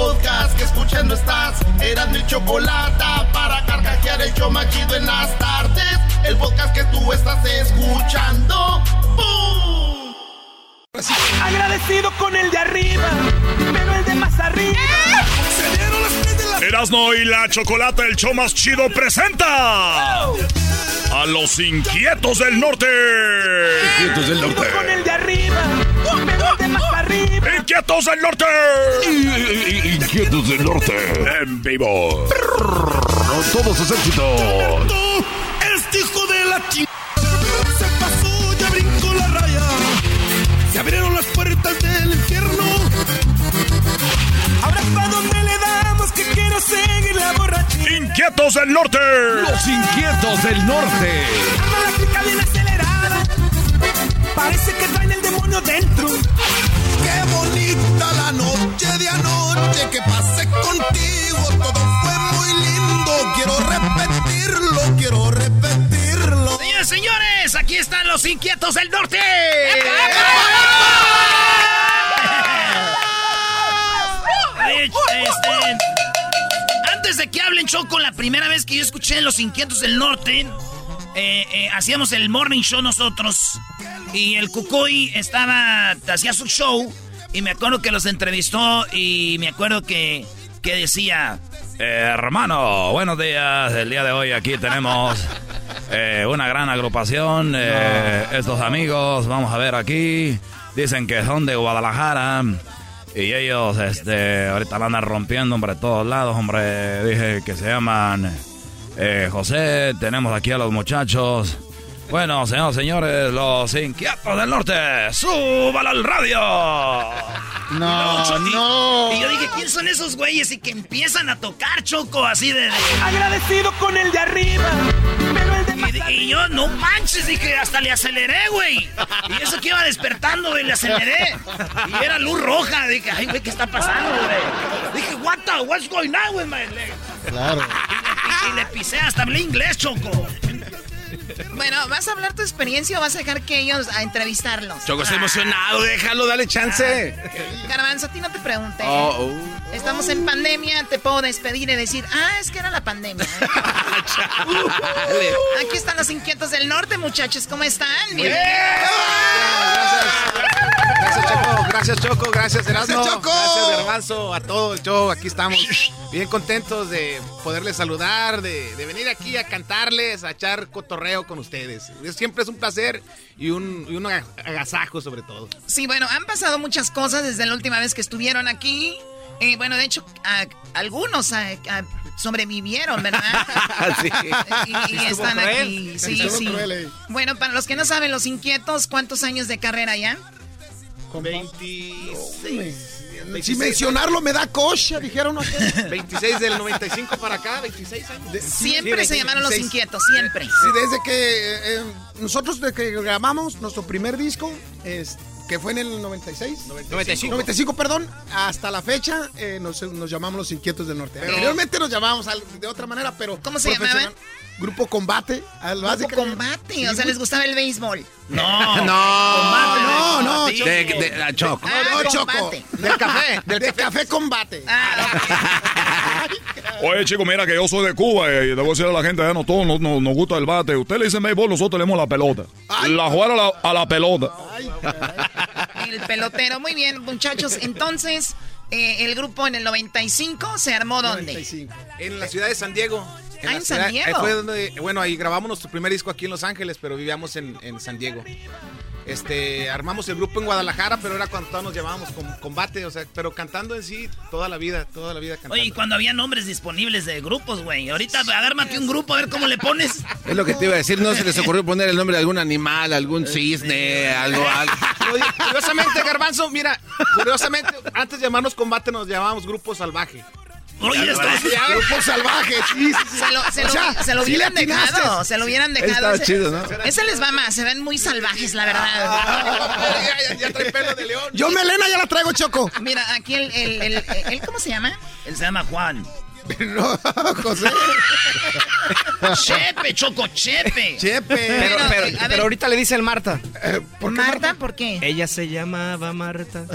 que escuchando estás. Eran mi chocolate para carcajear el show machido en las tardes. El podcast que tú estás escuchando. ¡Bum! Agradecido con el de arriba, pero el de más arriba. Se dieron las tres de la Erasno y la chocolata, el show más chido, presenta a los inquietos del norte. Inquietos del norte. con el de arriba, pero el de más arriba. Inquietos del norte. Inquietos del norte. En vivo. Todos sus éxitos. Este hijo de la chi... Se pasó, ya brincó la raya. Se abrieron las puertas del infierno. Ahora para dónde le damos que quiero seguir la borrachera. Inquietos del norte. Los inquietos del norte. Anda la chica bien acelerada. Parece que traen el demonio dentro. Bonita la noche de anoche que pasé contigo. Todo fue muy lindo. Quiero repetirlo, quiero repetirlo. Señores, señores, aquí están los inquietos del norte. Este, antes de que hablen, Choco, la primera vez que yo escuché Los Inquietos del Norte, eh, eh, hacíamos el morning show nosotros. Y el Cucuy estaba, hacía su show. Y me acuerdo que los entrevistó. Y me acuerdo que, que decía: Eh, hermano, buenos días. El día de hoy aquí tenemos [LAUGHS] eh, una gran agrupación. eh, Estos amigos, vamos a ver aquí. Dicen que son de Guadalajara. Y ellos, este, ahorita la andan rompiendo, hombre, todos lados, hombre. Dije que se llaman José. Tenemos aquí a los muchachos. Bueno, señores, señores, los inquietos del norte, ¡súbalo al radio! No, no. Y yo dije, ¿quién son esos güeyes? Y que empiezan a tocar, Choco, así de... de- Agradecido con el de arriba, pero el de más Y, y yo, no manches, dije, hasta le aceleré, güey. Y eso que iba despertando, güey, le aceleré. Y era luz roja. Dije, ay, güey, ¿qué está pasando, güey? Dije, what the, what's going on with my leg? Claro. Y, y le pisé, hasta hablé inglés, Choco. Bueno, ¿vas a hablar tu experiencia o vas a dejar que ellos a entrevistarlos? Choco, está emocionado, déjalo, dale chance. Garbanzo, a ti no te pregunté. Oh, oh. Estamos en pandemia, te puedo despedir y decir, ah, es que era la pandemia. [LAUGHS] Aquí están los inquietos del norte, muchachos, ¿cómo están? Bien. Gracias, Choco, gracias Choco, gracias Erasmo. Gracias, Choco. Gracias Garbanzo, a todo el show. Aquí estamos bien contentos de poderles saludar, de, de venir aquí a cantarles, a echar cotorreo con ustedes. Siempre es un placer y un, y un agasajo sobre todo. Sí, bueno, han pasado muchas cosas desde la última vez que estuvieron aquí. Eh, bueno, de hecho, a- algunos a- a- sobrevivieron, ¿verdad? [LAUGHS] Sí. Y, y están cruel. aquí. Sí, sí. cruel, eh. Bueno, para los que no saben, los inquietos, ¿cuántos años de carrera ya? 26. Si mencionarlo me da cocha, dijeron aquel. 26 del 95 para acá, 26 años. Siempre se llamaron los inquietos, siempre. Sí, desde que eh, eh, nosotros desde que grabamos nuestro primer disco, es- que fue en el 96, 95. 95, perdón, hasta la fecha eh, nos, nos llamamos los Inquietos del Norte. Pero- Anteriormente nos llamábamos de otra manera, pero ¿Cómo se llamaban? Grupo Combate. al- de Grupo. Combate, Sí, o sea, les gustaba el béisbol. No, [LAUGHS] no, no, no, De, de- la Choco. Ah, no, Choco. Combate. Del café, [LAUGHS] del café, Combate. [LAUGHS] Oye, chico, mira que yo soy de Cuba y debo decir a la gente, eh, no todos nos, nos- nos gusta el bate. Usted le dice béisbol, nosotros le damos la pelota. La jugar a la, a la pelota. El pelotero, muy bien, muchachos. Entonces, eh, el grupo en el 95 se armó ¿dónde? En la ciudad de San Diego. Ah, la en San Diego. ahí fue donde, bueno, ahí grabamos nuestro primer disco aquí en Los Ángeles, pero vivíamos en, en San Diego. Este, armamos el grupo en Guadalajara, pero era cuando todos nos llamábamos con, combate, o sea, pero cantando en sí toda la vida, toda la vida cantando. Oye, y cuando había nombres disponibles de grupos, güey. Ahorita agármate un grupo a ver cómo le pones. [LAUGHS] Es lo que te iba a decir, no se les ocurrió poner el nombre de algún animal, algún cisne, algo, algo. Oye, Curiosamente, Garbanzo, mira, curiosamente, antes de llamarnos combate nos llamábamos Grupo Salvaje. Oye, esto Grupo Salvaje, sí, sí, sí. Se lo, se lo- O sea, se lo sí le hubieran dejado, se lo hubieran dejado. Estaba Ese- chido, ¿no? Ese les va más, se ven muy salvajes, la verdad. ya, ya, ya trae pelo de león. Yo melena ya la traigo, Choco. Mira, aquí el, el, el, el- ¿cómo se llama? Él se llama Juan. No, [LAUGHS] José. Chepe, Choco, Chepe. Chepe. Pero, Pero, pero, eh, a pero ver. ahorita le dicen Marta. Marta, ¿por qué? Ella se llamaba Marta.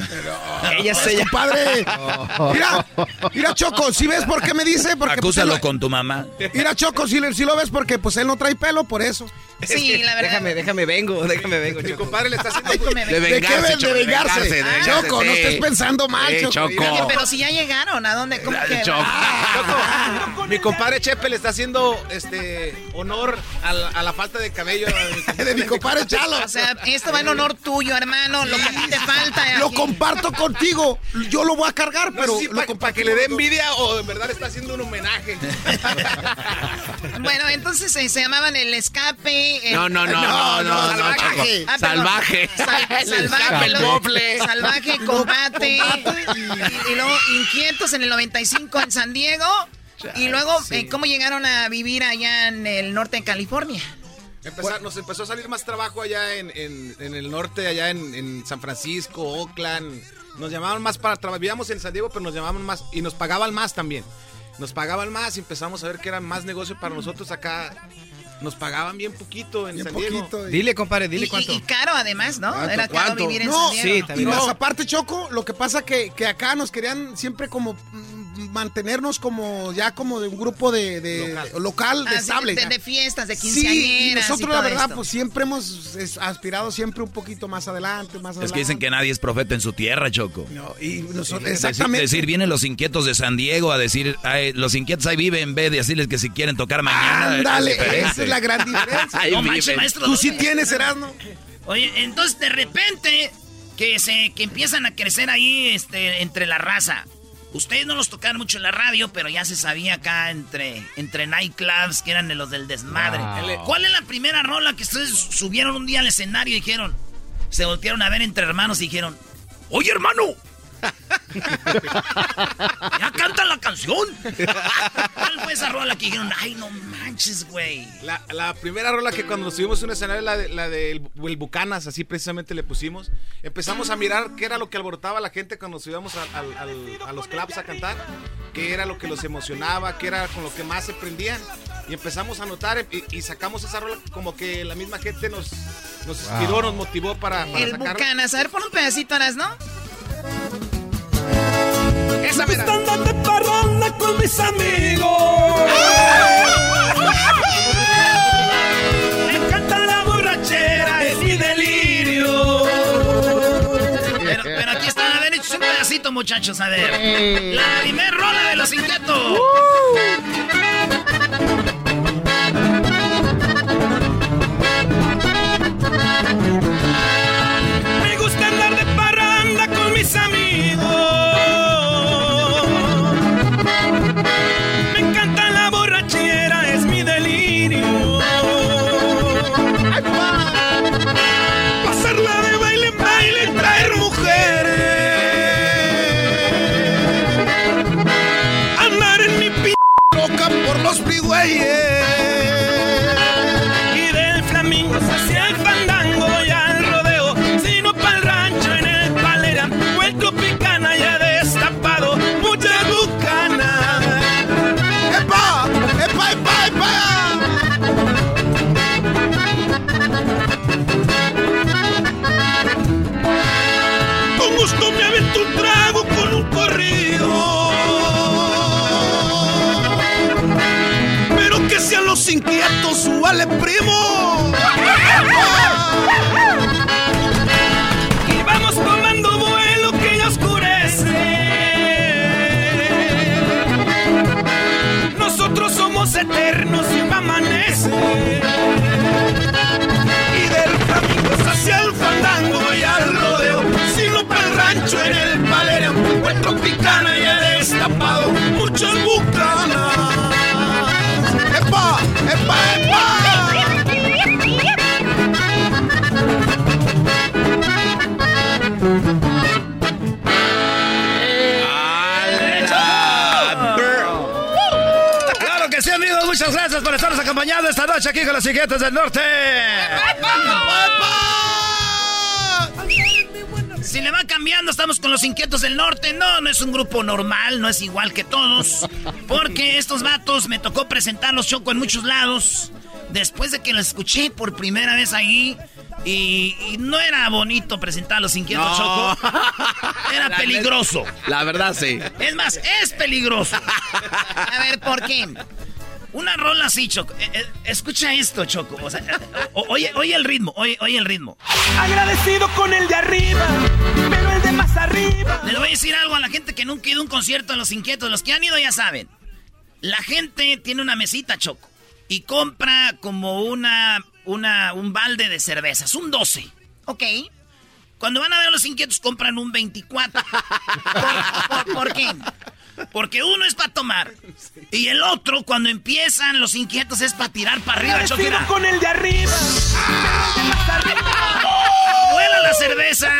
Ella se llama. Compadre. [LAUGHS] Mira, mira, Choco, si ves por qué me dice? Porque, pues, Acúsalo él- con tu mamá. Mira, Choco, si, le- si lo ves porque pues él no trae pelo, por eso. [LAUGHS] Sí, la verdad. Déjame, déjame, vengo, [LAUGHS] déjame, vengo. Mi Choco. compadre le está haciendo de ¿De qué vengarse, ven? Choco, De vengarse. de vengarse, Choco, no sí. estés pensando mal, Sí, Choco. Choco. Oye, pero si ya llegaron, ¿a dónde? ¿Cómo que? Choco. Choco, mi compadre Chepe le está haciendo este honor a la, a la falta de cabello De mi compadre [LAUGHS] Chalo. O sea, esto va en honor tuyo, hermano. Lo que a ti te falta. Lo aquí. comparto contigo. Yo lo voy a cargar, No pero para que le dé envidia o en verdad le está haciendo un homenaje. Bueno, entonces eh, se llamaban el escape. El- No, [LAUGHS] no, no, no, no, no, salvaje. Choco. Ah. Salvaje. Sal- salvaje, el salvaje, [LAUGHS] combate. Y, y luego inquietos en el 95 en San Diego. Y luego, eh, ¿cómo llegaron a vivir allá en el norte de California? Empezar- nos empezó a salir más trabajo allá en, en- en el norte, allá en, en San Francisco, Oakland. Nos llamaban más para trabajar. Vivíamos en San Diego, pero nos llamaban más y nos pagaban más también. Nos pagaban más y empezamos a ver que era más negocio para nosotros acá. Nos pagaban bien poquito en Bien San Diego. poquito. Dile, compadre, dile Y- cuánto. y, y caro además, ¿no? ¿Cuánto, Era caro cuánto? vivir en No, San sí, Diego. Y también. más No. aparte, Choco, lo que pasa que, que acá nos querían siempre como mm, mantenernos como ya como de un grupo de, de- local, Ah, sí, estable. de, de fiestas, de Sí, quinceañeras. y nosotros y la verdad esto. pues siempre hemos es, aspirado siempre un poquito más adelante, más Es adelante. que dicen que nadie es profeta en su tierra, Choco. No, y nosotros, exactamente. decir, vienen los inquietos de San Diego a decir, "Ay, los inquietos ahí viven, en vez de decirles que si quieren tocar mañana. Ándale, es esa es la gran diferencia. [LAUGHS] No manches, maestro. Tú sí tienes, Erasmo. Oye, entonces de repente que se que empiezan a crecer ahí este entre la raza. Ustedes no los tocaron mucho en la radio, pero ya se sabía acá entre, entre nightclubs que eran de los del desmadre. Wow. ¿Cuál es la primera rola que ustedes subieron un día al escenario y dijeron? Se voltearon a ver entre hermanos y dijeron, oye hermano, [LAUGHS] ya cantan la canción. ¿Cuál fue esa rola que dijeron, ay no manches, güey? La, la primera rola que cuando nos subimos a un escenario, la de, la de el, el Bucanas, así precisamente le pusimos. Empezamos a mirar qué era lo que alborotaba a la gente cuando nos íbamos a, al- al- a los clubs a cantar, qué era lo que los emocionaba, qué era con lo que más se prendían. Y empezamos a notar y, y sacamos esa rola como que la misma gente nos, nos inspiró, nos motivó para, para El sacarla. Bucanas. A ver, pon un pedacito, ¿no? Esa Me mera. están dando parranda con mis amigos. [LAUGHS] Me encanta la borrachera, es mi delirio. Pero, despacito, muchachos, a ver. La primer rola de los inquietos. Me acompañando esta noche aquí con los Inquietos del Norte. Si le va cambiando, estamos con los inquietos del norte. No, no es un grupo normal, no es igual que todos. Porque estos vatos me tocó presentarlos choco en muchos lados. Después de que los escuché por primera vez ahí. Y, y no era bonito presentar a los inquietos No. choco. Era [LAUGHS] La peligroso. La verdad, sí. Es más, es peligroso. A ver, ¿por qué? Una rola así, Choco. Eh, eh, escucha esto, Choco. O sea, eh, o- oye, oye el ritmo, oye, oye el ritmo. Agradecido con el de arriba, pero el de más arriba. Les voy a decir algo a la gente que nunca ha ido a un concierto de Los Inquietos. Los que han ido ya saben. La gente tiene una mesita, Choco. Y compra como una, una, un balde de cervezas, un 12. Ok. Cuando van a ver a Los Inquietos compran un 24. [LAUGHS] ¿Por, por- por qué? Porque uno es para tomar. Y el otro, cuando empiezan Los Inquietos, es para tirar para arriba, mira. con el de arriba. Vuela la cerveza,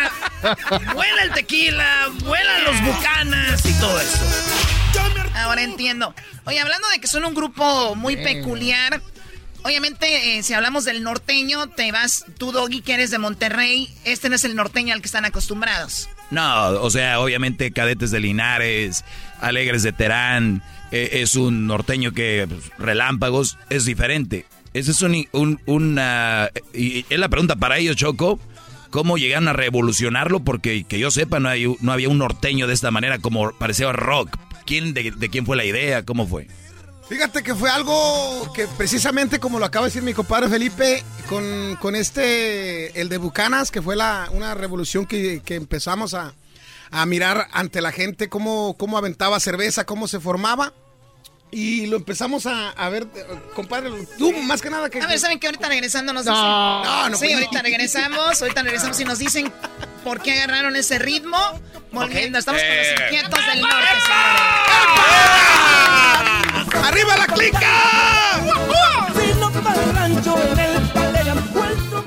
vuela el tequila, vuelan los bucanas y todo eso. Ahora entiendo. Oye, hablando de que son un grupo muy peculiar, obviamente, eh, si hablamos del norteño, te vas, tú, Doggy, que eres de Monterrey, este no es el norteño al que están acostumbrados. No, o sea, obviamente cadetes de Linares, alegres de Terán, eh, es un norteño que pues, relámpagos, es diferente. Ese es un, un- una... Y es la pregunta para ellos, Choco. ¿Cómo llegaron a revolucionarlo? Porque que yo sepa, no, hay, no había un norteño de esta manera como parecía rock. ¿Quién, de, de quién fue la idea? ¿Cómo fue? Fíjate que fue algo que precisamente como lo acaba de decir mi compadre Felipe, con, con este, el de Bucanas, que fue la, una revolución que, que empezamos a, a mirar ante la gente, cómo, cómo aventaba cerveza, cómo se formaba. Y lo empezamos a, a ver, eh, compadre, tú más que nada que... A ver, ¿saben que ahorita regresando nos No. dicen? No, no, sí, pues- ahorita regresamos, ahorita regresamos y nos dicen por qué agarraron ese ritmo. Volviendo, estamos con los Eh. inquietos del norte. ¡Arriba la clica! Sino para el rancho en el palera, puerto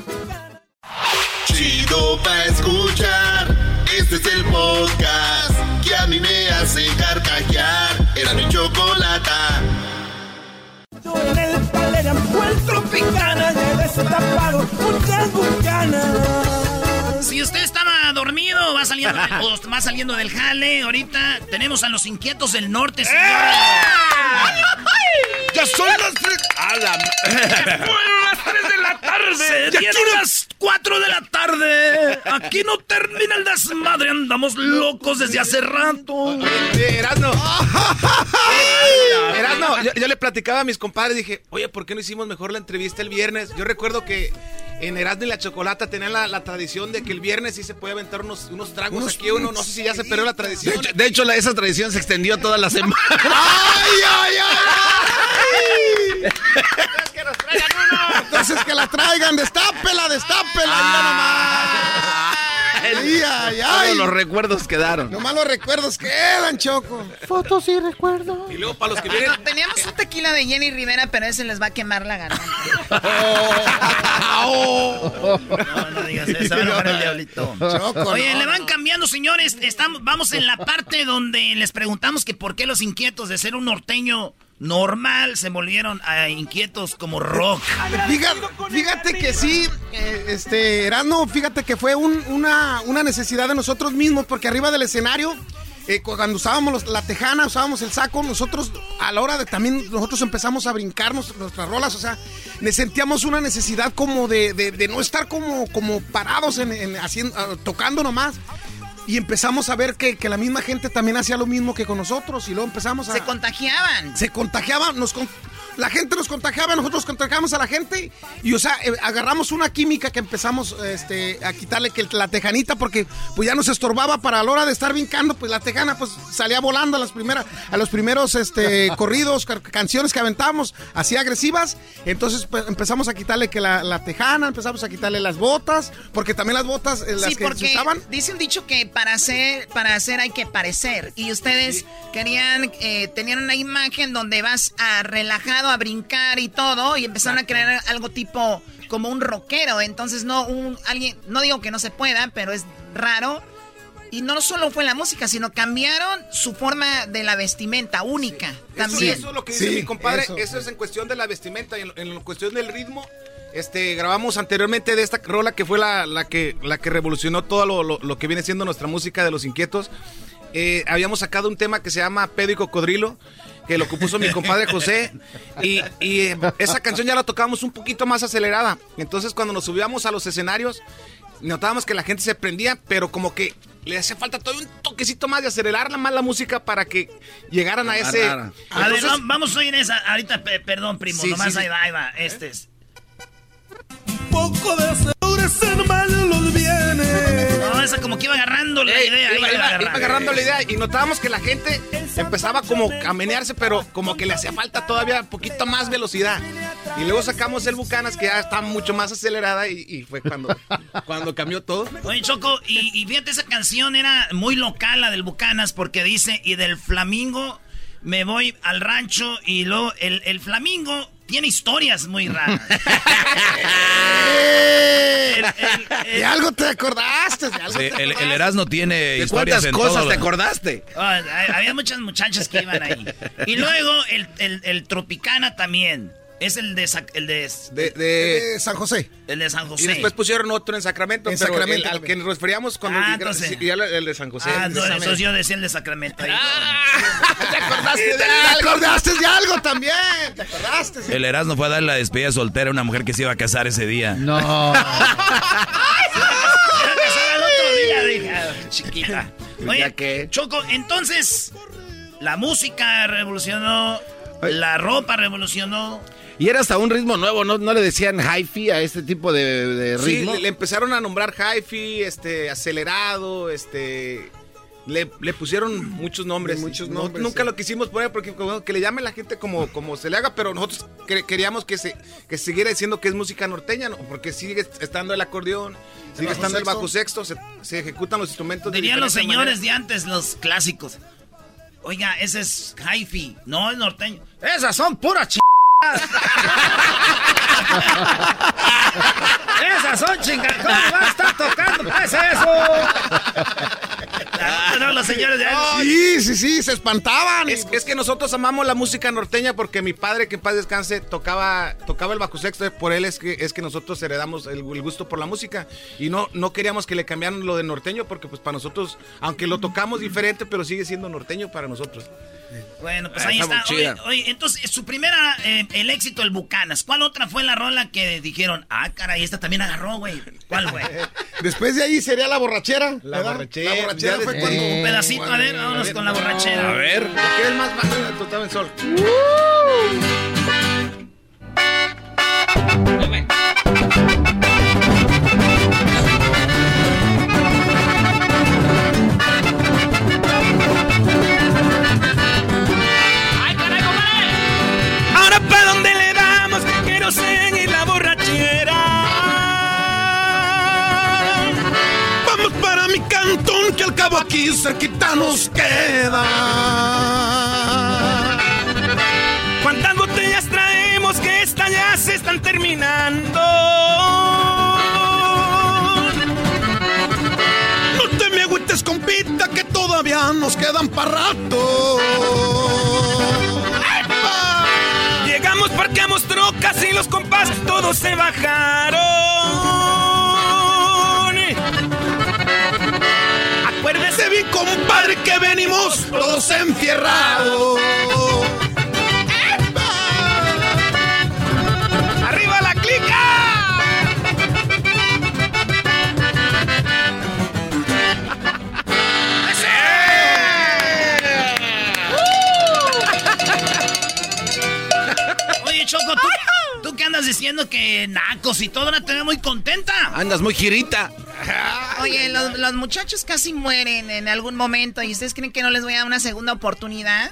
Chido pa' escuchar. Este es el podcast que a mí me hace carcajear. Era mi chocolata. en el palera, puerto picana, ya destapado, muchas bucanas. Si usted estaba dormido, va saliendo, del- o va saliendo del jale, ahorita tenemos a los inquietos del norte, señores. Ya son las tres. A la... Fueron [LAUGHS] las 3 de la tarde Se Y aquí dieron no- las 4 de la tarde. Aquí no termina el desmadre. Andamos locos desde hace rato. Erasno. Erasno, yo, yo le platicaba a mis compadres, dije, oye, ¿por qué no hicimos mejor la entrevista el viernes? Yo recuerdo que en Erasno y la Chocolata tenían la, la tradición de que el viernes sí se puede aventar unos, unos tragos Unos- aquí uno. No sé si ya se perdió la tradición. De hecho, de hecho, la- esa tradición se extendió toda la semana. [LAUGHS] ¡Ay, ay, ay! Entonces que la traigan, destápela, destápela, mira nomás. Ay, ay, ay. Los recuerdos quedaron. Nomás los recuerdos quedan, Choco. Fotos y recuerdos. Y luego para los que vienen... Teníamos un tequila de Jenny Rivera, pero ese les va a quemar la garganta. [LAUGHS] No, no digas eso, va a el diablito. Choco, Oye, no, le van cambiando, señores. Estamos, vamos en la parte donde les preguntamos que por qué los inquietos de ser un norteño normal se volvieron a inquietos como rock. Fíjate, fíjate que sí, eh, este, Erasmo, fíjate que fue un- una, una necesidad de nosotros mismos, porque arriba del escenario, eh, cu- cuando usábamos los- la tejana, usábamos el saco, nosotros a la hora de también, nosotros empezamos a brincarnos nuestras rolas, o sea, ne- sentíamos una necesidad como de, de- de no estar como, como parados en, en haciendo, tocando nomás. Y empezamos a ver que, que la misma gente también hacía lo mismo que con nosotros. Y luego empezamos a. Se contagiaban. Se contagiaban, nos la gente nos contagiaba, nosotros contagiamos a la gente y o sea, eh, agarramos una química que empezamos este, a quitarle que la tejanita porque pues ya nos estorbaba para a la hora de estar brincando, pues la tejana pues salía volando a las primeras a los primeros este [LAUGHS] corridos, ca- canciones que aventábamos así agresivas, entonces pues, empezamos a quitarle que la, la tejana, empezamos a quitarle las botas, porque también las botas eh, las Sí, que se porque usaban dice un dicho que para hacer, para hacer hay que parecer. Y ustedes querían, eh, tenían una imagen donde vas a a brincar y todo, y empezaron a crear algo tipo como un rockero. Entonces no un alguien, no digo que no se pueda, pero es raro. Y no solo fue la música, sino cambiaron su forma de la vestimenta única. Eso, También. eso es lo que dice Sí, mi compadre. eso. Eso. es en cuestión de la vestimenta y en, en cuestión del ritmo. Este, grabamos anteriormente de esta rola que fue la, la que, la que revolucionó todo lo, lo- lo que viene siendo nuestra música de los inquietos. Eh, habíamos sacado un tema que se llama Pedo y Cocodrilo, que lo compuso mi compadre José. Y, y, eh, esa canción ya la tocábamos un poquito más acelerada. Entonces cuando nos subíamos a los escenarios, notábamos que la gente se prendía, pero como que le hacía falta todo un toquecito más de acelerar más la música para que llegaran a ese... A ver, vamos a oír esa. Ahorita, pe- perdón, primo. Sí, nomás sí, ahí va, ahí va. Este es. poco de asegures hermano los viene. No, esa como que iba agarrando la idea. iba, iba iba- agarrando. iba agarrando la idea y notábamos que la gente empezaba como a menearse, pero como que le hacía falta todavía un poquito más velocidad. Y luego sacamos el Bucanas que ya está mucho más acelerada y, y fue cuando, [LAUGHS] cuando cambió todo. Oye, Choco, y, y fíjate, esa canción era muy local, la del Bucanas, porque dice, y del Flamingo me voy al rancho, y luego el, el Flamingo tiene historias muy raras. [LAUGHS] El- el- de algo te acordaste, de algo Sí, te el, el acordaste. Erasmo tiene ¿De historias cuántas en cosas todo te acordaste? Ah, había muchas muchachas que iban ahí. Y [LAUGHS] luego el, el- el Tropicana también. Es el de, el de, De, de- de San José. el de San José. y después pusieron otro en Sacramento, En pero el- Sacramento al que nos referíamos cuando Ah, entonces- el, el de San José. Ah, no, eso yo decía el de Sacramento. ahí. [LAUGHS] ¿Te acordaste de [LAUGHS] Te algo? acordaste de algo también, te acordaste. El Erasmo fue a dar la despedida soltera a una mujer que se iba a casar ese día. No. [LAUGHS] Ah, chiquita. Oye, Ya que- Choco, entonces, la música revolucionó, la ropa revolucionó. Y era hasta un ritmo nuevo, ¿no, no le decían hi-fi a este tipo de, de Sí, ritmo? le, le empezaron a nombrar hi-fi, este, acelerado, este... Le, le pusieron muchos nombres. Muchos No- nombres, nunca sí. lo quisimos poner porque que le llame la gente como, como se le haga, pero nosotros cre- queríamos que se que siguiera diciendo que es música norteña, ¿no? porque sigue estando el acordeón, sigue estando el bajo sexto, se, se ejecutan los instrumentos de Dirían los señores manera. de antes, los clásicos. Oiga, ese es hi-fi, no es norteño. Esas son puras ch... Esas son chingas. ¿Cómo va a estar tocando? ¿Qué es eso? No, no, los señores de Sí, sí, sí, se espantaban. Es, es que nosotros amamos la música norteña porque mi padre, que en paz descanse, tocaba, tocaba el bajo sexto. Por él es que, es que nosotros heredamos el, el gusto por la música. Y no, no queríamos que le cambiaran lo de norteño porque pues para nosotros, aunque lo tocamos diferente, pero sigue siendo norteño para nosotros. Bueno, pues Ah, ahí está Oye, entonces, su primera, eh, el éxito, el Bucanas. ¿Cuál otra fue la rola que dijeron, ah, caray, esta también agarró, güey? ¿Cuál, güey? [LAUGHS] Después de ahí sería la borrachera. La ¿verdad? borrachera. La borrachera ya fue cuando. Un pedacito, a ver, vámonos con la borrachera. A ver, ¿qué es más bajo en Sol? Que al cabo aquí cerquita nos queda. ¿Cuántas botellas traemos que estas ya se están terminando? No te me agüites, compita, que todavía nos quedan para rato. Llegamos, parqueamos trocas y los compas todos se bajaron. Bien, compadre, que venimos todos enfierrados. ¡Arriba la clica! Oye, Choco, ¿tú, tú qué andas diciendo que nacos y todo, ahora te veo muy contenta. Andas muy girita. [LAUGHS] Oye, los, los muchachos casi mueren en algún momento y ustedes creen que no les voy a dar una segunda oportunidad.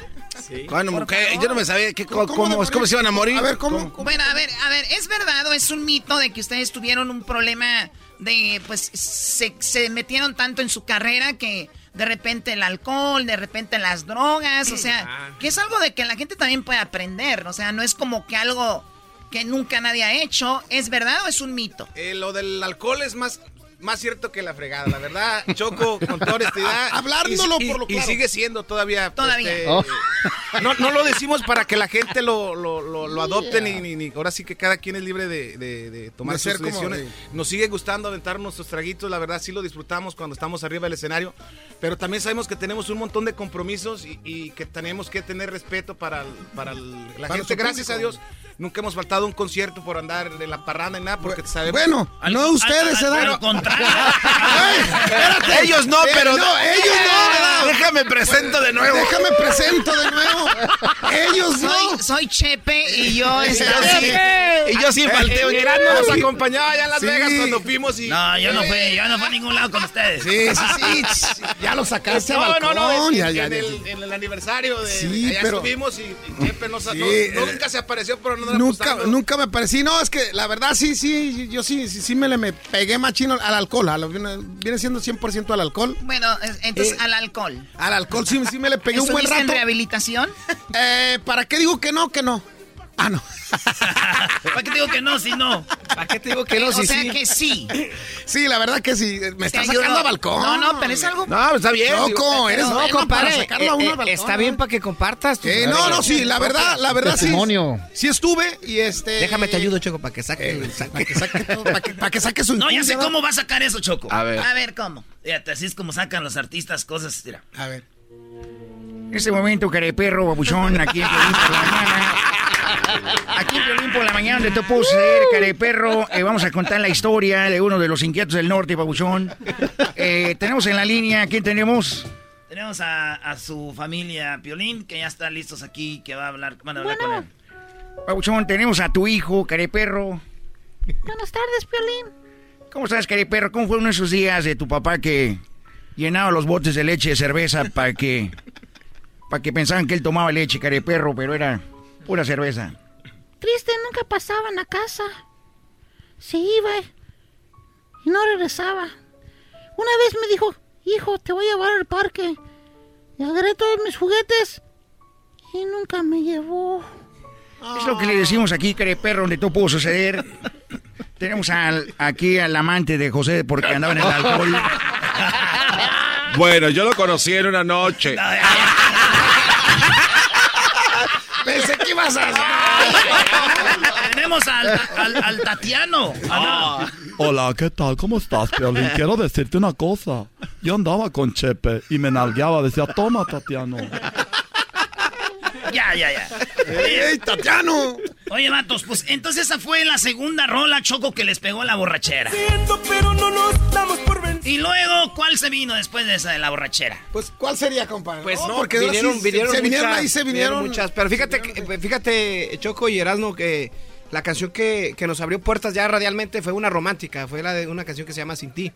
Bueno, mujer, yo no me sabía qué, cómo, cómo, cómo se iban a morir. A ver, ¿cómo? Bueno, a ver, a ver, ¿es verdad o es un mito de que ustedes tuvieron un problema de, pues, se, se metieron tanto en su carrera que de repente el alcohol, de repente las drogas, o sea, que es algo de que la gente también puede aprender, o sea, no es como que algo que nunca nadie ha hecho, ¿es verdad o es un mito? Eh, lo del alcohol es más, más cierto que la fregada, la verdad. Choco, con toda honestidad. [LAUGHS] Hablándolo y, y- por lo y claro. sigue siendo todavía. Todavía. este, Oh. [LAUGHS] no, no lo decimos para que la gente lo, lo, lo, lo adopte, ni, ni, ni- Ahora sí que cada quien es libre de, de- de tomar De sus ser como decisiones. de- Nos sigue gustando aventar nuestros traguitos, la verdad sí lo disfrutamos cuando estamos arriba del escenario. Pero también sabemos que tenemos un montón de compromisos y, y que tenemos que tener respeto para, el- para el- la Para gente. Gracias a. Dios. Nunca hemos faltado un concierto por andar de la parranda y nada, porque sabemos. Bueno, no ustedes se dan. Espérate. Ellos no, Eh, pero. No, ellos no, ¿verdad? Déjame presento de nuevo. Déjame presento de nuevo. Ellos no. Soy, soy Chepe y yo... Y yo sí, y yo sí falté. Eh, eh, nos acompañaba allá en Las Sí. Vegas cuando fuimos y. No, yo no fui, yo no fui a ningún lado con ustedes. Sí, sí, sí. Ya lo sacaste a No, balcón. no, no, en, ya, en ya, ya. el, en el aniversario de Sí, allá pero- estuvimos y, y Chepe no, sa- Sí, no- eh, no, nunca se apareció, pero no la Nunca, nunca me aparecí. No, es que la verdad sí, sí, yo sí, sí, sí me le me pegué machino al alcohol. a lo- viene, siendo 100% al alcohol. Bueno, es- entonces Eh, al alcohol. Al alcohol sí, sí me le pegué un buen ¿Estuviste en rato. rehabilitación? Eh, ¿Para qué digo que no, que no? Ah, no. [LAUGHS] ¿Para qué te digo que no, si no? ¿Para qué te digo que no? o Si sea sí. que sí. Sí, la verdad que sí. Me está ayudo. sacando a balcón. No, no, pero es algo... No, está bien. digo, Choco, eres No, bueno compadre, para sacarlo a uno eh, al balcón. está bien para que compartas. Eh, no, no, sí, la verdad, la verdad sí. Testimonio. Sí estuve y este. Déjame te ayudo, Choco, para que saque. Eh, para que saque todo, para que, para que saque su. No, ya sé cómo va a sacar eso, Choco. A ver. A ver, ¿cómo? Fíjate, así es como sacan los artistas cosas. Mira. A ver. En este momento, careperro, babuchón, aquí en la mañana. Aquí en Piolín por la mañana, donde te puedo suceder, careperro. Eh, vamos a contar la historia de uno de los inquietos del norte, babuchón. Eh, tenemos en la línea, ¿quién tenemos? Tenemos a, a su familia Piolín, que ya están listos aquí, que va a hablar, van a hablar con él. Babuchón, tenemos a tu hijo, careperro. Buenas tardes, Piolín. ¿Cómo estás, careperro? ¿Cómo fue uno de esos días de tu papá que llenaba los botes de leche de cerveza para que... Para que pensaban que él tomaba leche, careperro, pero era pura cerveza. Triste, nunca pasaban a casa. Se iba y no regresaba. Una vez me dijo, hijo, te voy a llevar al parque. Y agarré todos mis juguetes y nunca me llevó. Es lo que le decimos aquí, careperro, donde todo pudo suceder. Tenemos al, aquí al amante de José porque andaba en el alcohol. Bueno, yo lo conocí en una noche. Pensé que ibas a... [LAUGHS] Tenemos al, al, al Tatiano. Ah. Hola, ¿qué tal? ¿Cómo estás, Piolín? Quiero decirte una cosa. Yo andaba con Chepe y me nalgueaba. Decía, toma, Tatiano. Ya, ya, ya. ¡Ey, Tatiano! Oye, vatos, pues entonces esa fue la segunda rola, Choco, que les pegó la borrachera. pero no nos damos por Y luego, ¿cuál se vino después de esa de la borrachera? Pues, ¿cuál sería, compadre? Pues no, porque vinieron, sí vinieron se vinieron muchas, ahí, se vinieron. muchas. Pero fíjate, que- fíjate, Choco y Erasmo, que la canción que, que nos abrió puertas ya radialmente fue una romántica, fue la de una canción que se llama Sin Ti.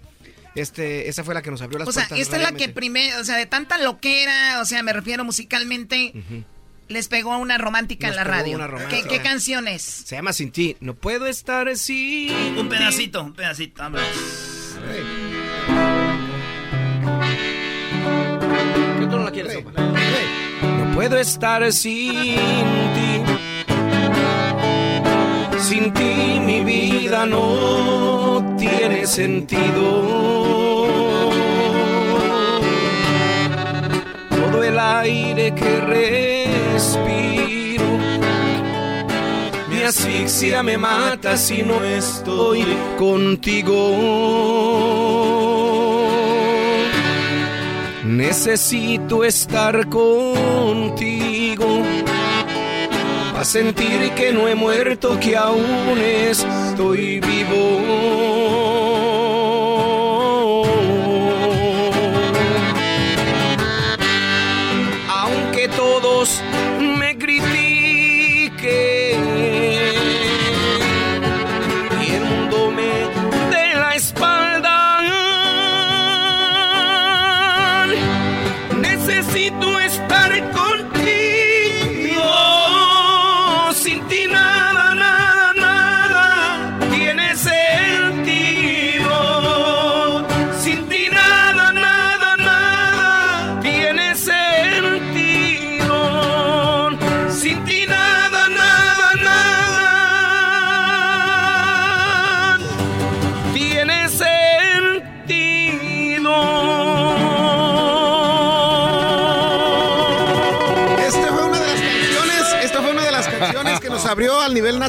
Este, esa fue la que nos abrió las O sea, puertas. esta es la que primero, o sea, de tanta loquera, o sea, me refiero musicalmente, les pegó una romántica Nos en la radio. una ¿Qué, qué canción es? Se llama Sin Ti. No puedo estar sin Un pedacito, un pedacito, vámonos. ¿Qué tú no la quieres? No puedo estar sin ti. Sin ti mi vida no tiene sentido. Todo el aire que respiro me asfixia, me mata si no estoy contigo. Necesito estar contigo para sentir que no he muerto, que aún estoy vivo.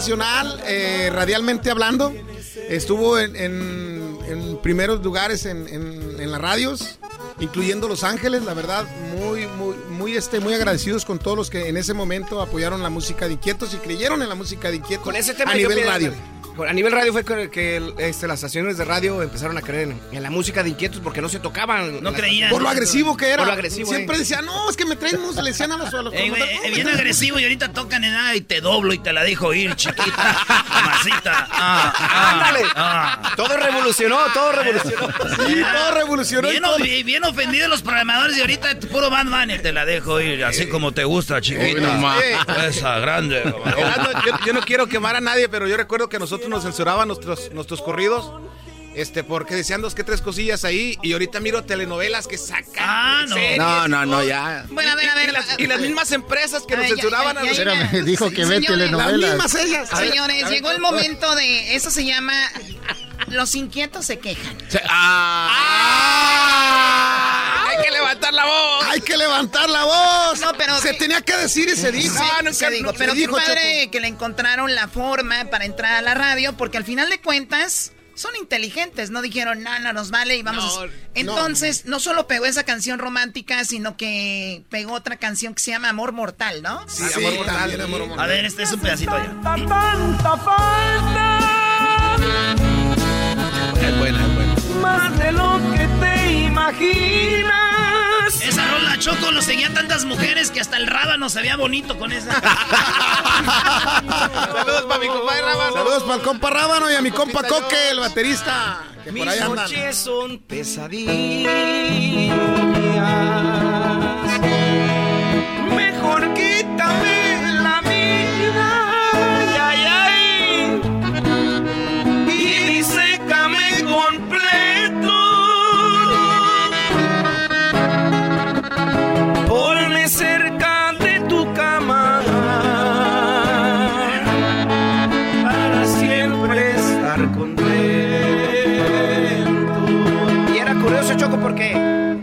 Nacional, eh, radialmente hablando. Estuvo en, en- en primeros lugares en, las radios, incluyendo Los Ángeles. La verdad, muy, muy, muy, este, muy agradecidos con todos los que en ese momento apoyaron la música de Inquietos y creyeron en la música de Inquietos Con ese tema a nivel radio. A nivel radio fue que, este, las estaciones de radio empezaron a creer en, en la música de inquietos porque no se tocaban. No creían. Por lo agresivo que era. Por lo agresivo. Siempre eh. decían, no, es que me traen música, le decían a los, a los [LAUGHS] Ey, güey, promotores, eh, "No, bien agresivo y ahorita tocan en nada y te doblo y te la dejo ir, chiquita. [LAUGHS] Mamacita. Ah, ah, Ándale. ah. Todo revolucionó, todo revolucionó. Sí, todo revolucionó. y Bien, todo. bien ofendidos los programadores y ahorita puro Bad Bunny te la dejo ir, así como te gusta, chiquita. no. Esa, grande. Yo, yo no quiero quemar a nadie, pero yo recuerdo que nosotros nos censuraban nuestros, nuestros corridos. Este, porque decían dos que tres cosillas ahí y ahorita miro telenovelas que sacan. Ah, no. series, No, no, no, ya. Bueno, a ver, a y, ver. y las, y las mismas empresas que A nos ver, ya, censuraban ya, a los... dijo que ve Señores, Las telenovelas. mismas ellas. Señores, ver, llegó el ¿cuál- momento de. Eso se llama. Los inquietos se quejan. Se- ¡Ah! ¡Hay que levantar la voz! Hay que levantar la voz. No, pero- se tenía que decir y se dijo. Sí, Ah, nunca- se dijo, no, pero se qué dijo, padre que le encontraron la forma para entrar a la radio, porque al final de cuentas son inteligentes, no dijeron, no, no nos vale y vamos. a-". Entonces, no. solo pegó esa canción romántica, sino que pegó otra canción que se llama Amor Mortal, ¿no? Sí, Sí, amor mortal. también, amor mortal. A ver, este es un pedacito ya. Tanta falta, Es buena, es buena. más de lo que te imaginas. Esa rola Choco lo seguían tantas mujeres que hasta el rábano se veía bonito con esa. [LAUGHS] Saludos para mi compadre Rábano. Saludos para el compa Rábano y a mi compa Coque, el baterista. Que por Mis ahí andan. noches son pesadillas.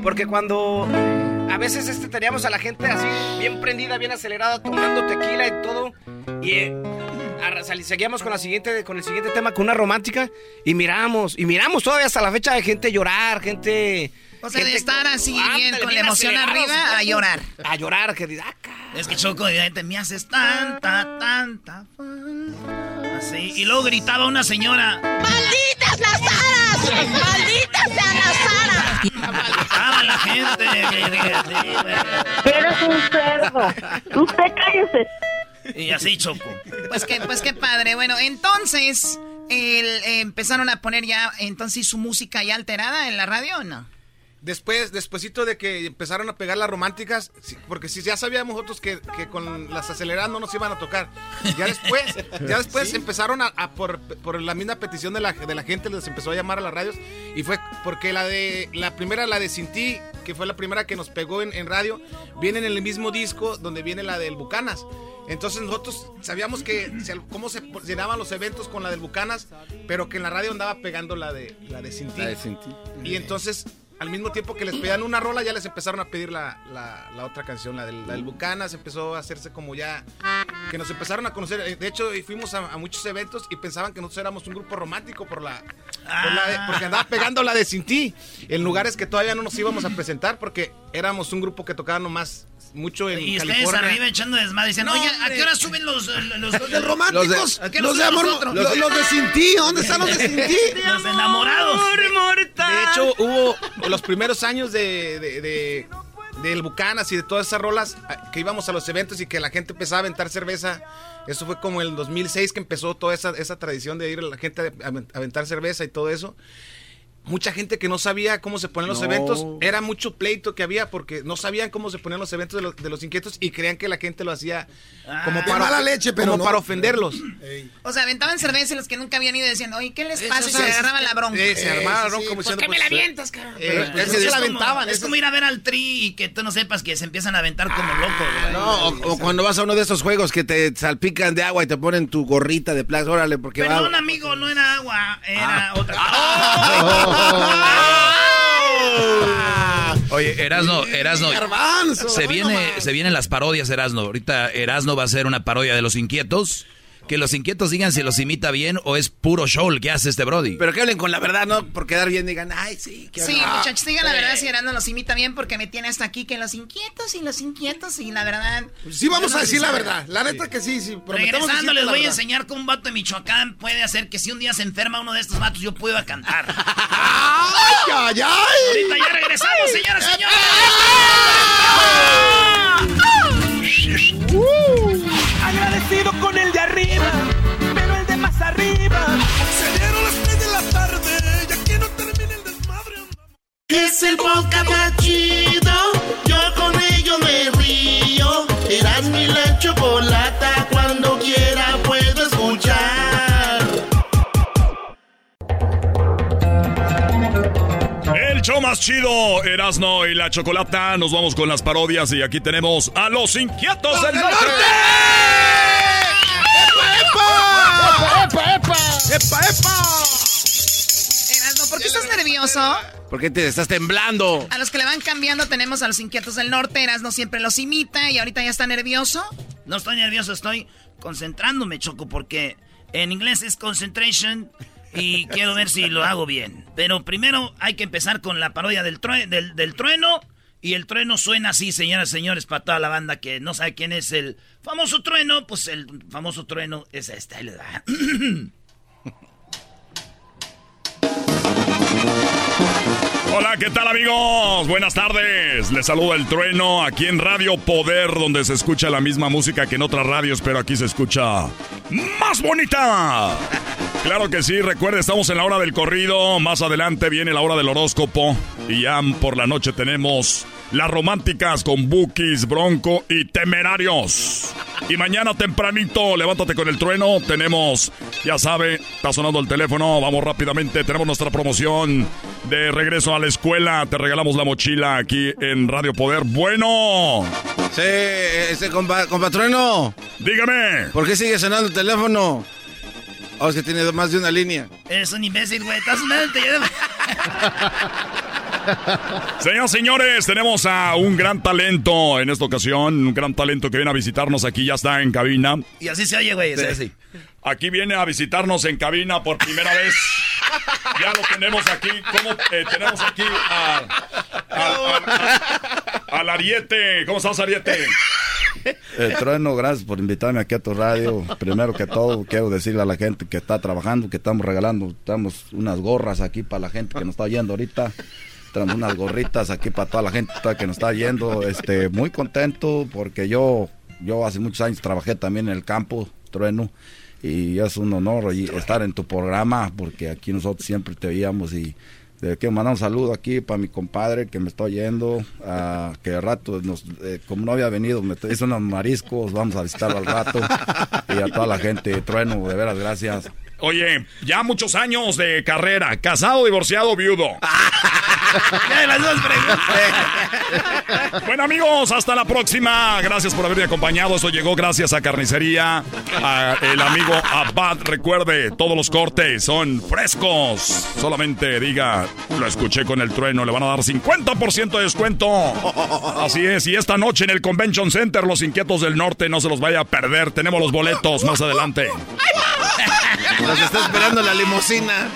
Porque cuando a veces este, teníamos a la gente así, bien prendida, bien acelerada, tomando tequila y todo, y eh, seguíamos con, la siguiente, con el siguiente tema, con una romántica, y miramos, y miramos todavía hasta la fecha de gente llorar, gente... O sea, de gente estar así ándale, bien, con la emoción arriba, a llorar. A llorar, que dice, ah, Es que Choco, de me haces tanta, tanta. Así. Y luego gritaba una señora. ¡Malditas las aras! ¡Malditas sean las aras! Gritaba la gente. Eres un cerdo. Usted cállese. Y así, Choco. Pues qué, pues qué padre. Bueno, entonces, el, eh, empezaron a poner ya, entonces, su música ya alterada en la radio o no? Después, despuesito de que empezaron a pegar las románticas, porque si ya sabíamos nosotros que, que con las aceleradas no nos iban a tocar. Ya después, ya [LAUGHS] después empezaron a, a por, por la misma petición de la, de la gente, les empezó a llamar a las radios. Y fue porque la de la primera, la de Sin Ti, que fue la primera que nos pegó en, en radio, viene en el mismo disco donde viene la del Bucanas. Entonces nosotros sabíamos que cómo se llenaban los eventos con la del Bucanas, pero que en la radio andaba pegando la de la de Sin Ti. La de Sin Ti. Y entonces, al mismo tiempo que les pedían una rola, ya les empezaron a pedir la, la- la otra canción, la del, la del Bucanas. Empezó a hacerse como ya. Que nos empezaron a conocer. Eh, De hecho, fuimos a, a muchos eventos y pensaban que nosotros éramos un grupo romántico por la. por la de- porque andaba pegando la de Sin Ti. En lugares que todavía no nos íbamos a presentar porque éramos un grupo que tocaba nomás mucho en Y ustedes arriba echando desmadre. Dicen, No, oye, ¿a qué hora suben los, los, románticos, ¿A qué los de amor, los- los de Sin Ti, ¿dónde están los de Sin Ti? Los enamorados. De hecho, hubo los primeros años de, de, de- del Bucanas y de todas esas rolas ah, que íbamos a los eventos y que la gente empezaba a aventar cerveza. Eso fue como el 2006 que empezó toda esa, esa tradición de ir a la gente a aventar cerveza y todo eso. Mucha gente que no sabía cómo se ponían los No. eventos, era mucho pleito que había porque no sabían cómo se ponían los eventos de los, de los inquietos y creían que la gente lo hacía como Ah. para, De mala leche, pero como no. para ofenderlos. [CLEARS THROAT] O sea, aventaban cerveza y los que nunca habían ido decían, oye, ¿qué les pasa? Y Eso se sí. agarraban la bronca. Sí, se armaba la bronca como ¿Por diciendo, qué me la pues, avientas, cabrón? eh, es pues, se la como, aventaban, es como ir a ver al tri y que tú no sepas que se empiezan a aventar como locos. güey. No, o, o cuando vas a uno de esos juegos que te salpican de agua y te ponen tu gorrita de plástico, órale, porque va... Perdón, amigo, no era agua, era otra [LAUGHS] [LAUGHS] Oye, Erasno, Erasno. Garbanzo, se viene, se vienen las parodias, Erasno. Ahorita Erasno va a hacer una parodia de los inquietos. Que los inquietos digan si los imita bien o es puro show el que hace este Brody. Pero que hablen con la verdad, ¿no? Por quedar bien, digan, ay, sí. que Sí, hablen". muchachos, digan la verdad si Erasmo los imita bien porque me tiene hasta aquí que los inquietos y los inquietos y la verdad... Sí, vamos no a decir la verdad. La neta que sí, sí. Regresando, les voy a enseñar cómo un vato de Michoacán puede hacer que si un día se enferma uno de estos vatos, yo pueda cantar. ¡Ay, ay, ay! Ahorita ya regresamos, señoras y señores. Es el podcast más chido. Yo con ello me río. Eras mi la chocolata. Cuando quiera puedo escuchar. El show más chido, Erasno y la Chocolata. Nos vamos con las parodias y aquí tenemos a los inquietos del norte. ¡Epa, epa! ¡Epa, epa! Erasmo, ¿por qué estás nervioso? ¿Por qué te estás temblando? A los que le van cambiando tenemos a los inquietos del norte. Erasmo siempre los imita y ahorita ya está nervioso. No estoy nervioso, estoy concentrándome, Choco, porque en inglés es concentration y quiero ver si lo hago bien. Pero primero hay que empezar con la parodia del, true- del, del trueno. Y el trueno suena así, señoras y señores, para toda la banda que no sabe quién es el famoso trueno. Pues el famoso trueno es este. ahí le da. [CLEARS THROAT] Hola, ¿qué tal amigos? Buenas tardes. Les saluda el trueno aquí en Radio Poder, donde se escucha la misma música que en otras radios, pero aquí se escucha más bonita. Claro que sí, recuerde, estamos en la hora del corrido, más adelante viene la hora del horóscopo y ya por la noche tenemos las románticas con Bookies, Bronco y Temerarios. Y mañana tempranito, levántate con el trueno, tenemos, ya sabe, está sonando el teléfono, vamos rápidamente, tenemos nuestra promoción de regreso a la escuela, te regalamos la mochila aquí en Radio Poder. Bueno. Sí, ese compa, compatrueno. Dígame. ¿Por qué sigue sonando el teléfono? Oh, es que tiene más de una línea. Eres un imbécil, güey. Estás sonando el teléfono. [LAUGHS] Señoras señores, tenemos a un gran talento en esta ocasión, un gran talento que viene a visitarnos aquí, ya está en cabina. Y así se oye, güey. así. Aquí viene a visitarnos en cabina por primera vez. Ya lo tenemos aquí. ¿Cómo eh, tenemos aquí a, a- al Ariete? ¿Cómo estás, Ariete? Eh, Trueno, gracias por invitarme aquí a tu radio. Primero que todo, quiero decirle a la gente que está trabajando, que estamos regalando, estamos unas gorras aquí para la gente que nos está oyendo ahorita. Tenemos unas gorritas aquí para toda la gente que nos está yendo. Este, muy contento porque yo, yo hace muchos años trabajé también en el campo, Trueno, y es un honor estar en tu programa porque aquí nosotros siempre te veíamos y le quiero mandar un saludo aquí para mi compadre que me está oyendo, ah, que de rato, nos, eh, como no había venido, me hizo unos mariscos, vamos a visitarlo al rato. Y a toda la gente, Trueno, de veras, gracias. Oye, ya muchos años de carrera, casado, divorciado, viudo. [LAUGHS] las dos Bueno amigos, hasta la próxima. Gracias por haberme acompañado. Eso llegó gracias a Carnicería, a el amigo Abad. Recuerde, todos los cortes son frescos. Solamente diga, lo escuché con el trueno, le van a dar 50% de descuento. Así es, y esta noche en el Convention Center, los inquietos del norte, no se los vaya a perder. Tenemos los boletos más adelante. Nos está esperando la limusina.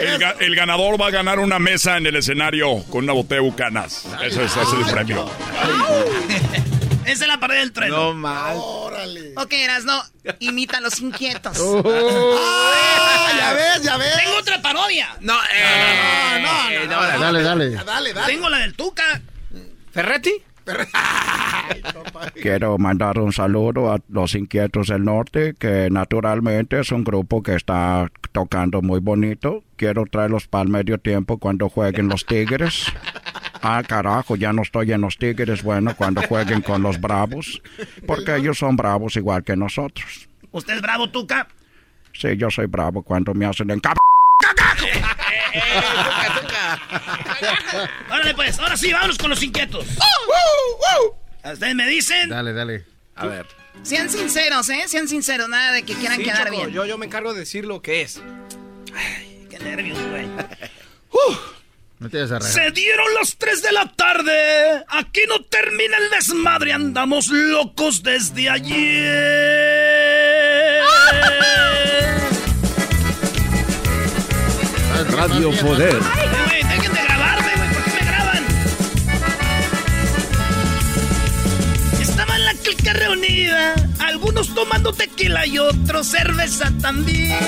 El, ga- el ganador va a ganar una mesa en el escenario con una botella de bucanas. Eso es, ese es el premio. [LAUGHS] Esa es la pared del tren. No mal. Ok, Erasno, imita a los inquietos. [LAUGHS] Ah, ya ves, ya ves. Tengo otra parodia. No, eh, no, no, no. Dale, dale. Dale, dale. Tengo la del Tuca. ¿Ferretti? [LAUGHS] Quiero mandar un saludo a los Inquietos del Norte, que naturalmente es un grupo que está tocando muy bonito. Quiero traerlos para el medio tiempo cuando jueguen los Tigres. Ah, carajo, ya no estoy en los Tigres. Bueno, cuando jueguen con los Bravos, porque ellos son bravos igual que nosotros. ¿Usted es bravo, Tuca? Sí, yo soy bravo cuando me hacen en [LAUGHS] [LAUGHS] Órale, pues, ahora sí, vámonos con los inquietos. Ustedes me dicen. Dale, dale. A ver. Sean sinceros, ¿eh? Sean sinceros, nada de que quieran Sí, quedar Choco, bien. Yo, yo me encargo de decir lo que es. Qué nervios, güey. [LAUGHS] No te vayas a reír. Se dieron las 3 de la tarde. Aquí no termina el desmadre. Andamos locos desde ayer. [LAUGHS] Radio Poder. Reunida. Algunos tomando tequila y otros cerveza también.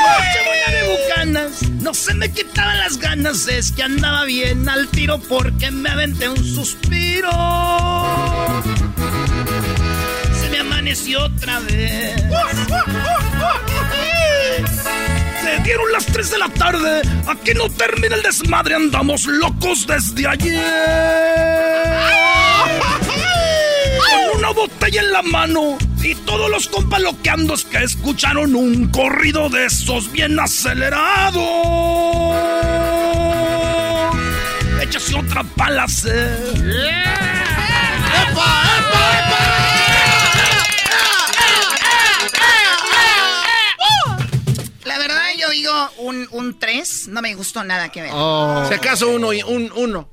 Noche de bucanas. No se me quitaban las ganas. Es que andaba bien al tiro porque me aventé un suspiro. Se me amaneció otra vez. Dieron las 3 de la tarde. Aquí no termina el desmadre. Andamos locos desde ayer. Con una botella en la mano. Y todos los compas loqueandos que escucharon un corrido de esos bien acelerado. Échase otra pala, La un, un 3. No me gustó nada que ver. Oh. Si acaso uno y un uno.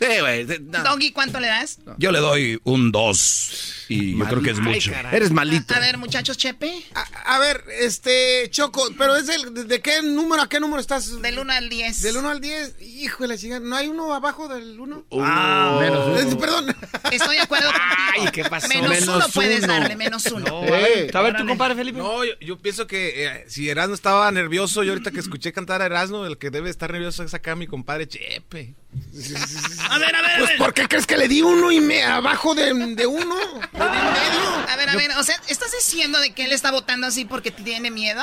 Sí, güey. no. Doggy, ¿cuánto le das? Yo le doy un 2 y yo creo que es mucho. Eres malito. A ver, muchachos, Chepe. A, a ver, este, Choco, pero es el, de, de qué número a qué número estás? Del 1 al 10. Del 1 al 10. Hijo de la chingada, ¿no hay uno abajo del 1? Ah, menos uno. Eh, Perdón. Estoy de acuerdo contigo. Ay, ¿qué pasó? Menos, Menos uno puedes darle, menos uno. No, a ver, a ver, tu compadre Felipe. No, yo, yo pienso que eh, si Erasmo estaba nervioso, yo ahorita que escuché cantar a Erasmo, el que debe estar nervioso es acá mi compadre Chepe. [LAUGHS] A ver, a ver, a Pues, ver. ¿por qué crees que le di uno y me abajo de, de uno? Di medio. A ver, a ver, o sea, ¿estás diciendo de que él está votando así porque tiene miedo?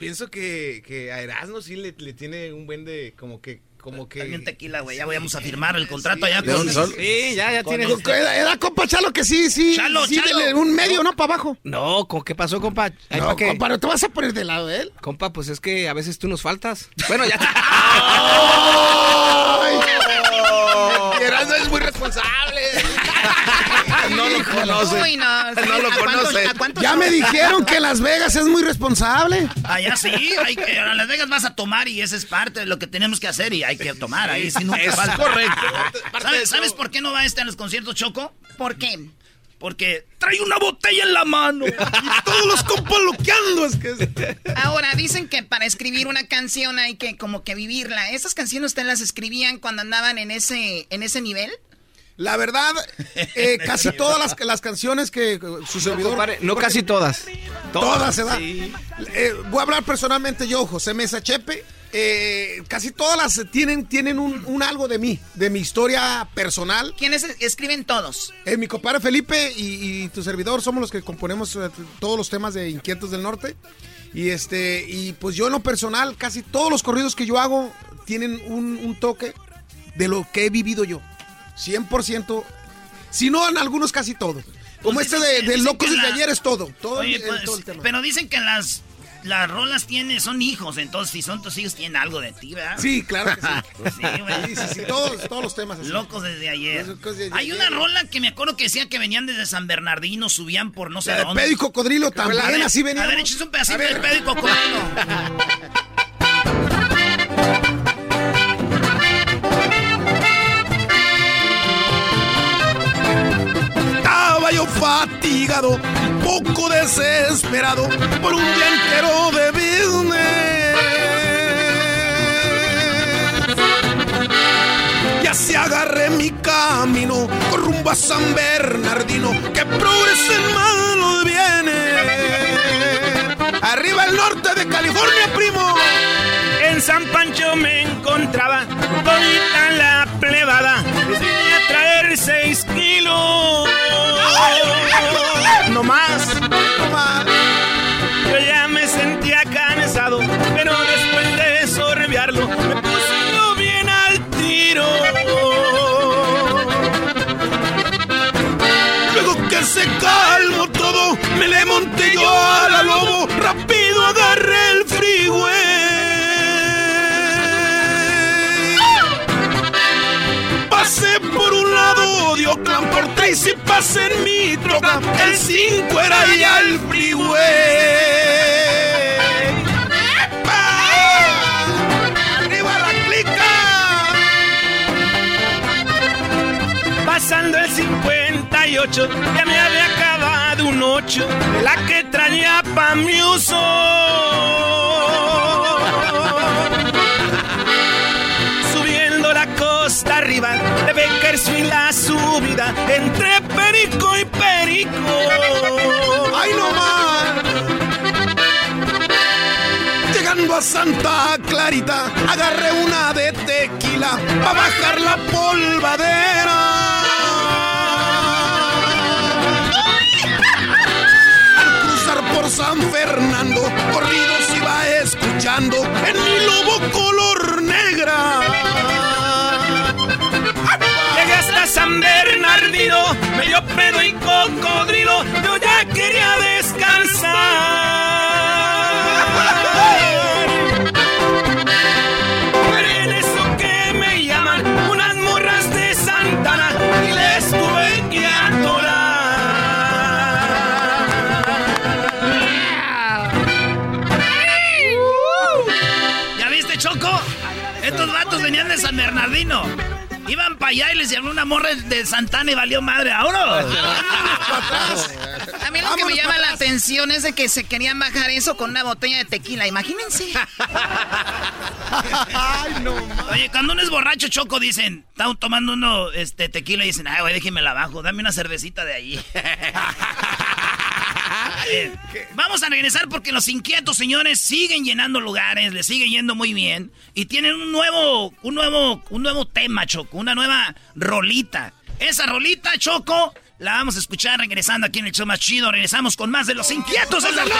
Pienso que, que a Erasmo sí le, le tiene un buen de como que como que También tequila, güey. Ya vamos a firmar el contrato allá ¿De con. dónde son? Sí, ya, ya este- Era, era, compa Chalo que sí, sí. Chalo, sí, Chalo. un medio, no para abajo. No, ¿con qué pasó, compa? Ay, No, ¿pa' qué? compa, ¿no te vas a poner de lado de él? Compa, pues es que a veces tú nos faltas. Bueno, ya. [LAUGHS] Y [LAUGHS] Erasmo es muy responsable. No lo conoce. Uy, no. [LAUGHS] No lo ¿A cuántos- conoce. a cuántos Ya me dijeron que Las Vegas es muy responsable. Allá sí, hay que, a Las Vegas vas a tomar y esa es parte de lo que tenemos que hacer y hay que tomar ahí, nunca Es falta. correcto. [LAUGHS] ¿Sabes, ¿Sabes por qué no va este a los conciertos, Choco? ¿Por qué? Porque trae una botella en la mano. Y todos los compas loqueando. Es que Ahora, dicen que para escribir una canción hay que como que vivirla. ¿Esas canciones ustedes las escribían cuando andaban en ese, en ese nivel? La verdad, eh, [LAUGHS] casi todas las, las canciones que eh, su servidor... no casi todas. Todas, se da. Eh, voy a hablar personalmente yo, José Mesa Chepe. eh, casi todas las tienen, tienen un, un algo de mí, de mi historia personal. ¿Quiénes escriben todos? Eh, mi compadre Felipe y, y tu servidor somos los que componemos todos los temas de Inquietos del Norte. Y este, y pues yo en lo personal, casi todos los corridos que yo hago tienen un, un toque de lo que he vivido yo. 100%. Si no, en algunos casi todo. Como Pues este de, Locos y la- Talleres, todo. Todo, Oye, el, pues, todo el tema. pero dicen que las, las rolas tienen, son hijos, entonces si son tus hijos tienen algo de ti, ¿verdad? Sí, claro que sí. [LAUGHS] Sí. Sí, sí, sí, todos, todos los temas. así. Locos desde ayer. Locos desde Hay una ayer. rola que me acuerdo que decía que venían desde San Bernardino, subían por no sé dónde. Pedo y Cocodrilo ver, también, así veníamos. A ver, un pedacito A ver. de pedo y cocodrilo. [LAUGHS] fatigado, poco desesperado por un día entero de business. Y así agarré mi camino con rumbo a San Bernardino, que progresen más los bienes. Arriba el norte de California, primo. En San Pancho me encontraba todita la plebada. Les vine a traer seis kilos. No más. Yo ya me sentía cansado, pero después de sorbearlo me puse yo bien al tiro. Luego que se calmó todo, me le monté yo a la lobo, rápido agarré el freeway. Oakland por Tracy, pasé en mi troca, el 5 era ya el freeway. ¡Epa! ¡Arriba la clica! Pasando el 58, ya me había acabado un 8 de la que traía pa' mi uso. La costa arriba de Bakersfield la subida entre Perico y Perico. ¡Ay, no más! Llegando a Santa Clarita, agarré una de tequila para bajar la polvadera. Al cruzar por San Fernando, corridos iba escuchando en mi lobo color negra. San Bernardino, medio pedo y cocodrilo, yo ya quería descansar. Pero en eso que me llaman unas morras de Santana y les tuve que ¿Ya viste, Choco? Estos vatos venían de San Bernardino. Iban para allá y les llamó una morra de Santana y valió madre. ¡Ahora! A A mí lo que me llama la atención es de que se querían bajar eso con una botella de tequila, imagínense. [LAUGHS] Ay, no, Oye, cuando uno es borracho, Choco, dicen, están tomando uno este, tequila y dicen, ay, güey, déjeme la bajo, dame una cervecita de ahí. [LAUGHS] [LAUGHS] Vamos a regresar porque los inquietos, señores, siguen llenando lugares, les sigue yendo muy bien y tienen un nuevo, un nuevo, un nuevo tema, Choco, una nueva rolita. Esa rolita, Choco, la vamos a escuchar regresando aquí en el show más chido. Regresamos con más de los inquietos del norte.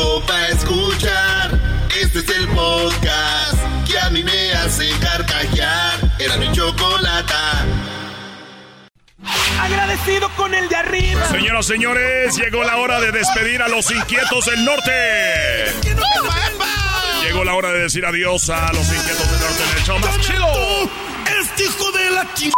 Chido pa' escuchar. Este es el podcast que a mí me hace carcajear. Era mi chocolata. Agradecido con el de arriba. Señoras, señores, llegó la hora de despedir a los inquietos del norte. Llegó la hora de decir adiós a los inquietos del norte en el show más chido. Este hijo de la ch...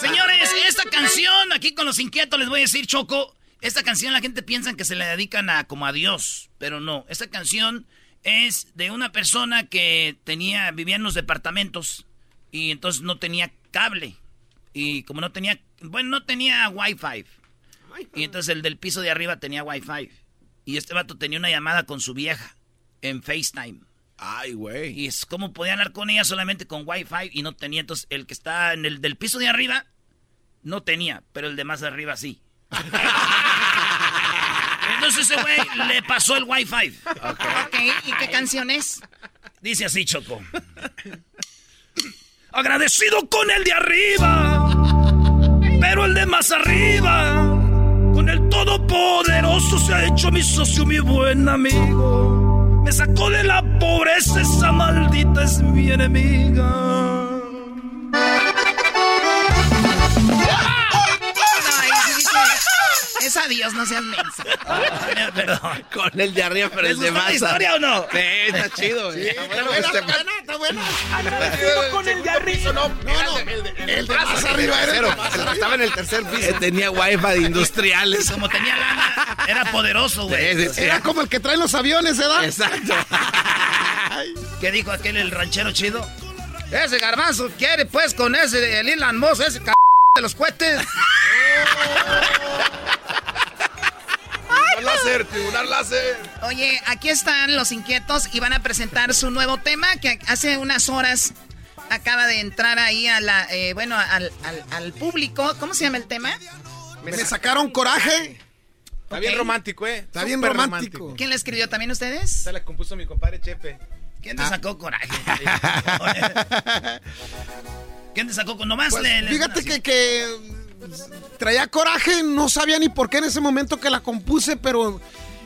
Señores, esta canción, aquí con los inquietos les voy a decir, Choco, esta canción la gente piensa que se le dedican a como a Dios, pero no. Esta canción es de una persona que tenía, vivía en los departamentos y entonces no tenía cable. Y como no tenía, bueno, no tenía wifi. Y entonces el del piso de arriba tenía wifi. Y este vato tenía una llamada con su vieja en FaceTime. Ay, güey. Y es como podía hablar con ella solamente con wifi y no tenía. Entonces el que está en el del piso de arriba no tenía, pero el de más arriba sí. [LAUGHS] Entonces ese güey le pasó el wifi. Ok, ¿y qué canción es? Dice así, Choco. Agradecido con el de arriba, pero el de más arriba, con el todopoderoso se ha hecho mi socio, mi buen amigo. Me sacó de la pobreza, esa maldita es mi enemiga. Es adiós, no seas mensa. [LAUGHS] Perdón. Con el de arriba, pero ¿Les el de más. historia o no? Sí, está chido. Sí, está buena, está buena, está buena. Agradecido con el de arriba. No, no, el de más arriba era el de más arriba. Estaba en el tercer piso. Tenía wifi de industriales. Como tenía lana, era poderoso, güey. Era como el que traen los aviones, ¿verdad? Exacto. [LAUGHS] ¿Qué dijo aquel el ranchero chido? Ese garbanzo quiere pues con ese el Elon Musk, ese c de los cohetes. [LAUGHS] Tribunal láser, tribunal láser. Oye, aquí están los inquietos y van a presentar su nuevo tema que hace unas horas acaba de entrar ahí a la, eh, bueno, al, al- al público. ¿Cómo se llama el tema? Me sacaron coraje. Está bien romántico, ¿eh? Está bien romántico. ¿Quién le escribió también ustedes? Se la compuso mi compadre Chepe. ¿Quién te sacó coraje? [LAUGHS] ¿Quién te sacó con nomás? Pues, le- le- fíjate que traía coraje, no sabía ni por qué en ese momento que la compuse, pero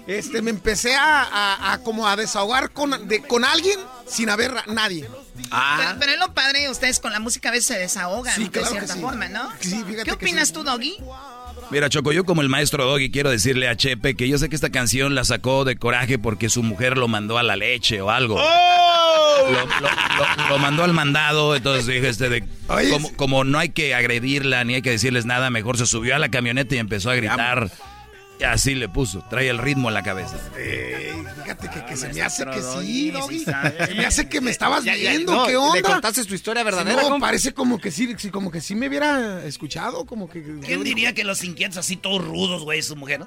este, me empecé a, a- a como a desahogar con, de, con alguien sin haber a nadie. Pero, pero es lo padre, ustedes con la música a veces se desahogan Sí, de claro que cierta sí. forma, ¿no? Sí, fíjate ¿Qué que opinas sí. tú, Doggy? Mira, Choco, yo como el maestro Doggy quiero decirle a Chepe que yo sé que esta canción la sacó de coraje porque su mujer lo mandó a la leche o algo. ¡Oh! Lo, lo- lo- lo mandó al mandado, entonces dije, este, de, como no hay que agredirla ni hay que decirles nada, mejor se subió a la camioneta y empezó a gritar. Así le puso, trae el ritmo en la cabeza. Ey, fíjate que, que se me hace que sí, Doggy. Se me hace que me estabas Ya, ya, viendo, no, ¿qué onda? ¿Le contaste tu historia verdadera, No, parece como que sí, sí, como que sí me hubiera escuchado, como que... ¿Quién diría que los inquietos así todos rudos, güey, su mujer?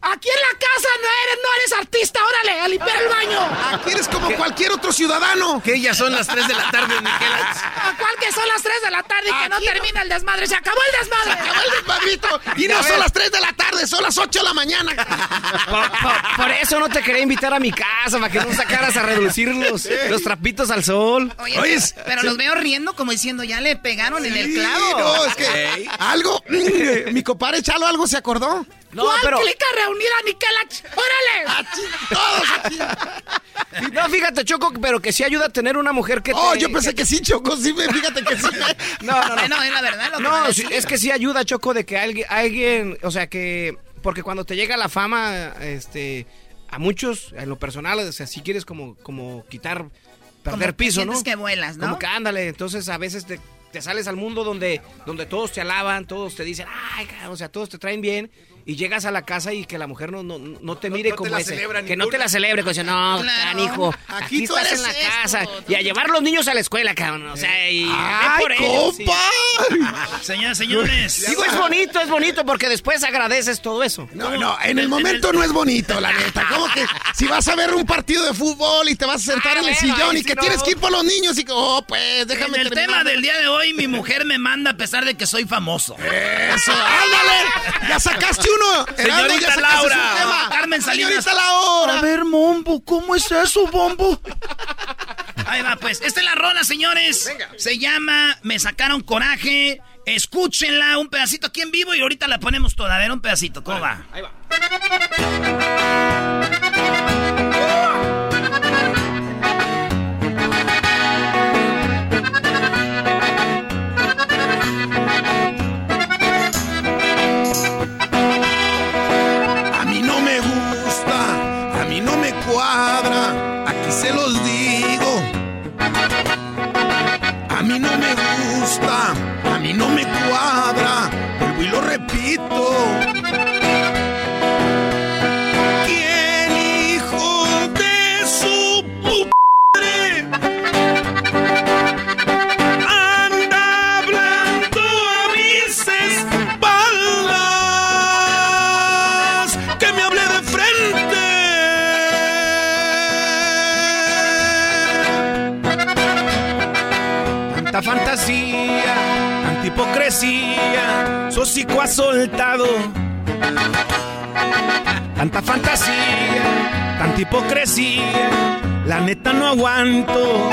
Aquí en la casa no eres, no eres artista, órale, a limpiar el baño. Aquí eres como cualquier otro ciudadano. Que ya son las 3 de la tarde, Miquela. ¿A cuál que son las 3 de la tarde y que no termina el desmadre? ¡Se acabó el desmadre! Acabó el desmadrito. Y no son las 3 de la tarde, son las 8 de la mañana. Por, por- por eso no te quería invitar a mi casa, para que no sacaras a reducir los, los trapitos al sol. Oye, Oye, pero los veo riendo como diciendo, ya le pegaron en el clavo. No, es que algo, mi compadre Chalo algo se acordó. No, ¿Cuál pero. clica reunir a Niquelach? ¡Órale! [LAUGHS] Todos aquí. No, fíjate, Choco, pero que sí ayuda a tener una mujer que te. Oh, yo pensé que sí, Choco, sí, me- fíjate que sí. [LAUGHS] No, no, no. Bueno, es la verdad lo No, es que sí ayuda, Choco, de que alguien, alguien, o sea, que, porque cuando te llega la fama, este, a muchos, en lo personal, o sea, si quieres como, como quitar, perder Como que piso, ¿no? que vuelas, ¿no? Como que ándale, entonces a veces te, te sales al mundo donde, donde todos te alaban, todos te dicen, ay, cabrón", o sea, todos te traen bien, y llegas a la casa y que la mujer no, no, no te mire no te como la ese. celebra Que no te la celebre, que dice, no, Claro. hijo, Aquí aquí, tú estás eres en la esto, casa. tú- Y a llevar los niños a la escuela, cabrón. O sea, y ¡Ay, por ellos, sí. compa! Señoras, señores. [LAUGHS] Digo, es bonito, es bonito porque después agradeces todo eso. No, no, en el momento no es bonito, la neta. ¿Cómo que si vas a ver un partido de fútbol y te vas a sentar Ah, en el bueno, sillón y que no. tienes que ir por los niños y que, oh, pues, En déjame el terminar. tema del día de hoy, mi mujer me manda a pesar de que soy famoso. Eso, ándale. Ya sacaste uno. Erasmo, Señorita ya sacaste Laura. tema. Carmen Salinas. Señorita Laura. A ver, Mombo, ¿cómo es eso, Bombo? Ahí va, pues. Esta es la rola, señores. Se llama Me sacaron coraje. Escúchenla un pedacito aquí en vivo y ahorita la ponemos toda. A ver, un pedacito. ¿Cómo va? Ahí va. Hipocresía, su hocico ha soltado. Tanta fantasía, tanta hipocresía, la neta no aguanto.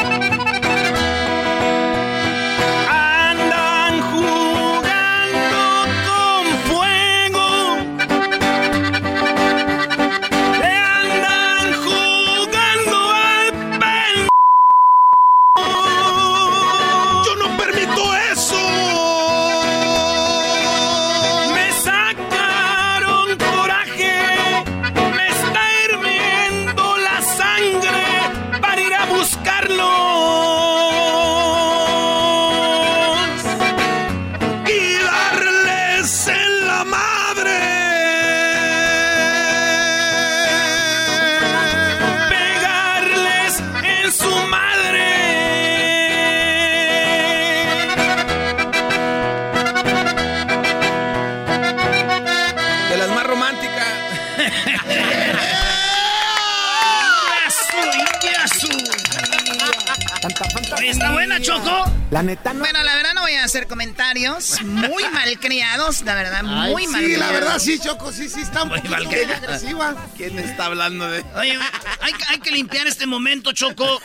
La neta no. Bueno, la verdad no voy a hacer comentarios muy [LAUGHS] malcriados, la verdad, muy Sí, malcriados. la verdad sí, Choco, sí, sí, está Muy mal agresiva. ¿Quién está hablando de.? Oye, hay, hay que limpiar este momento, Choco.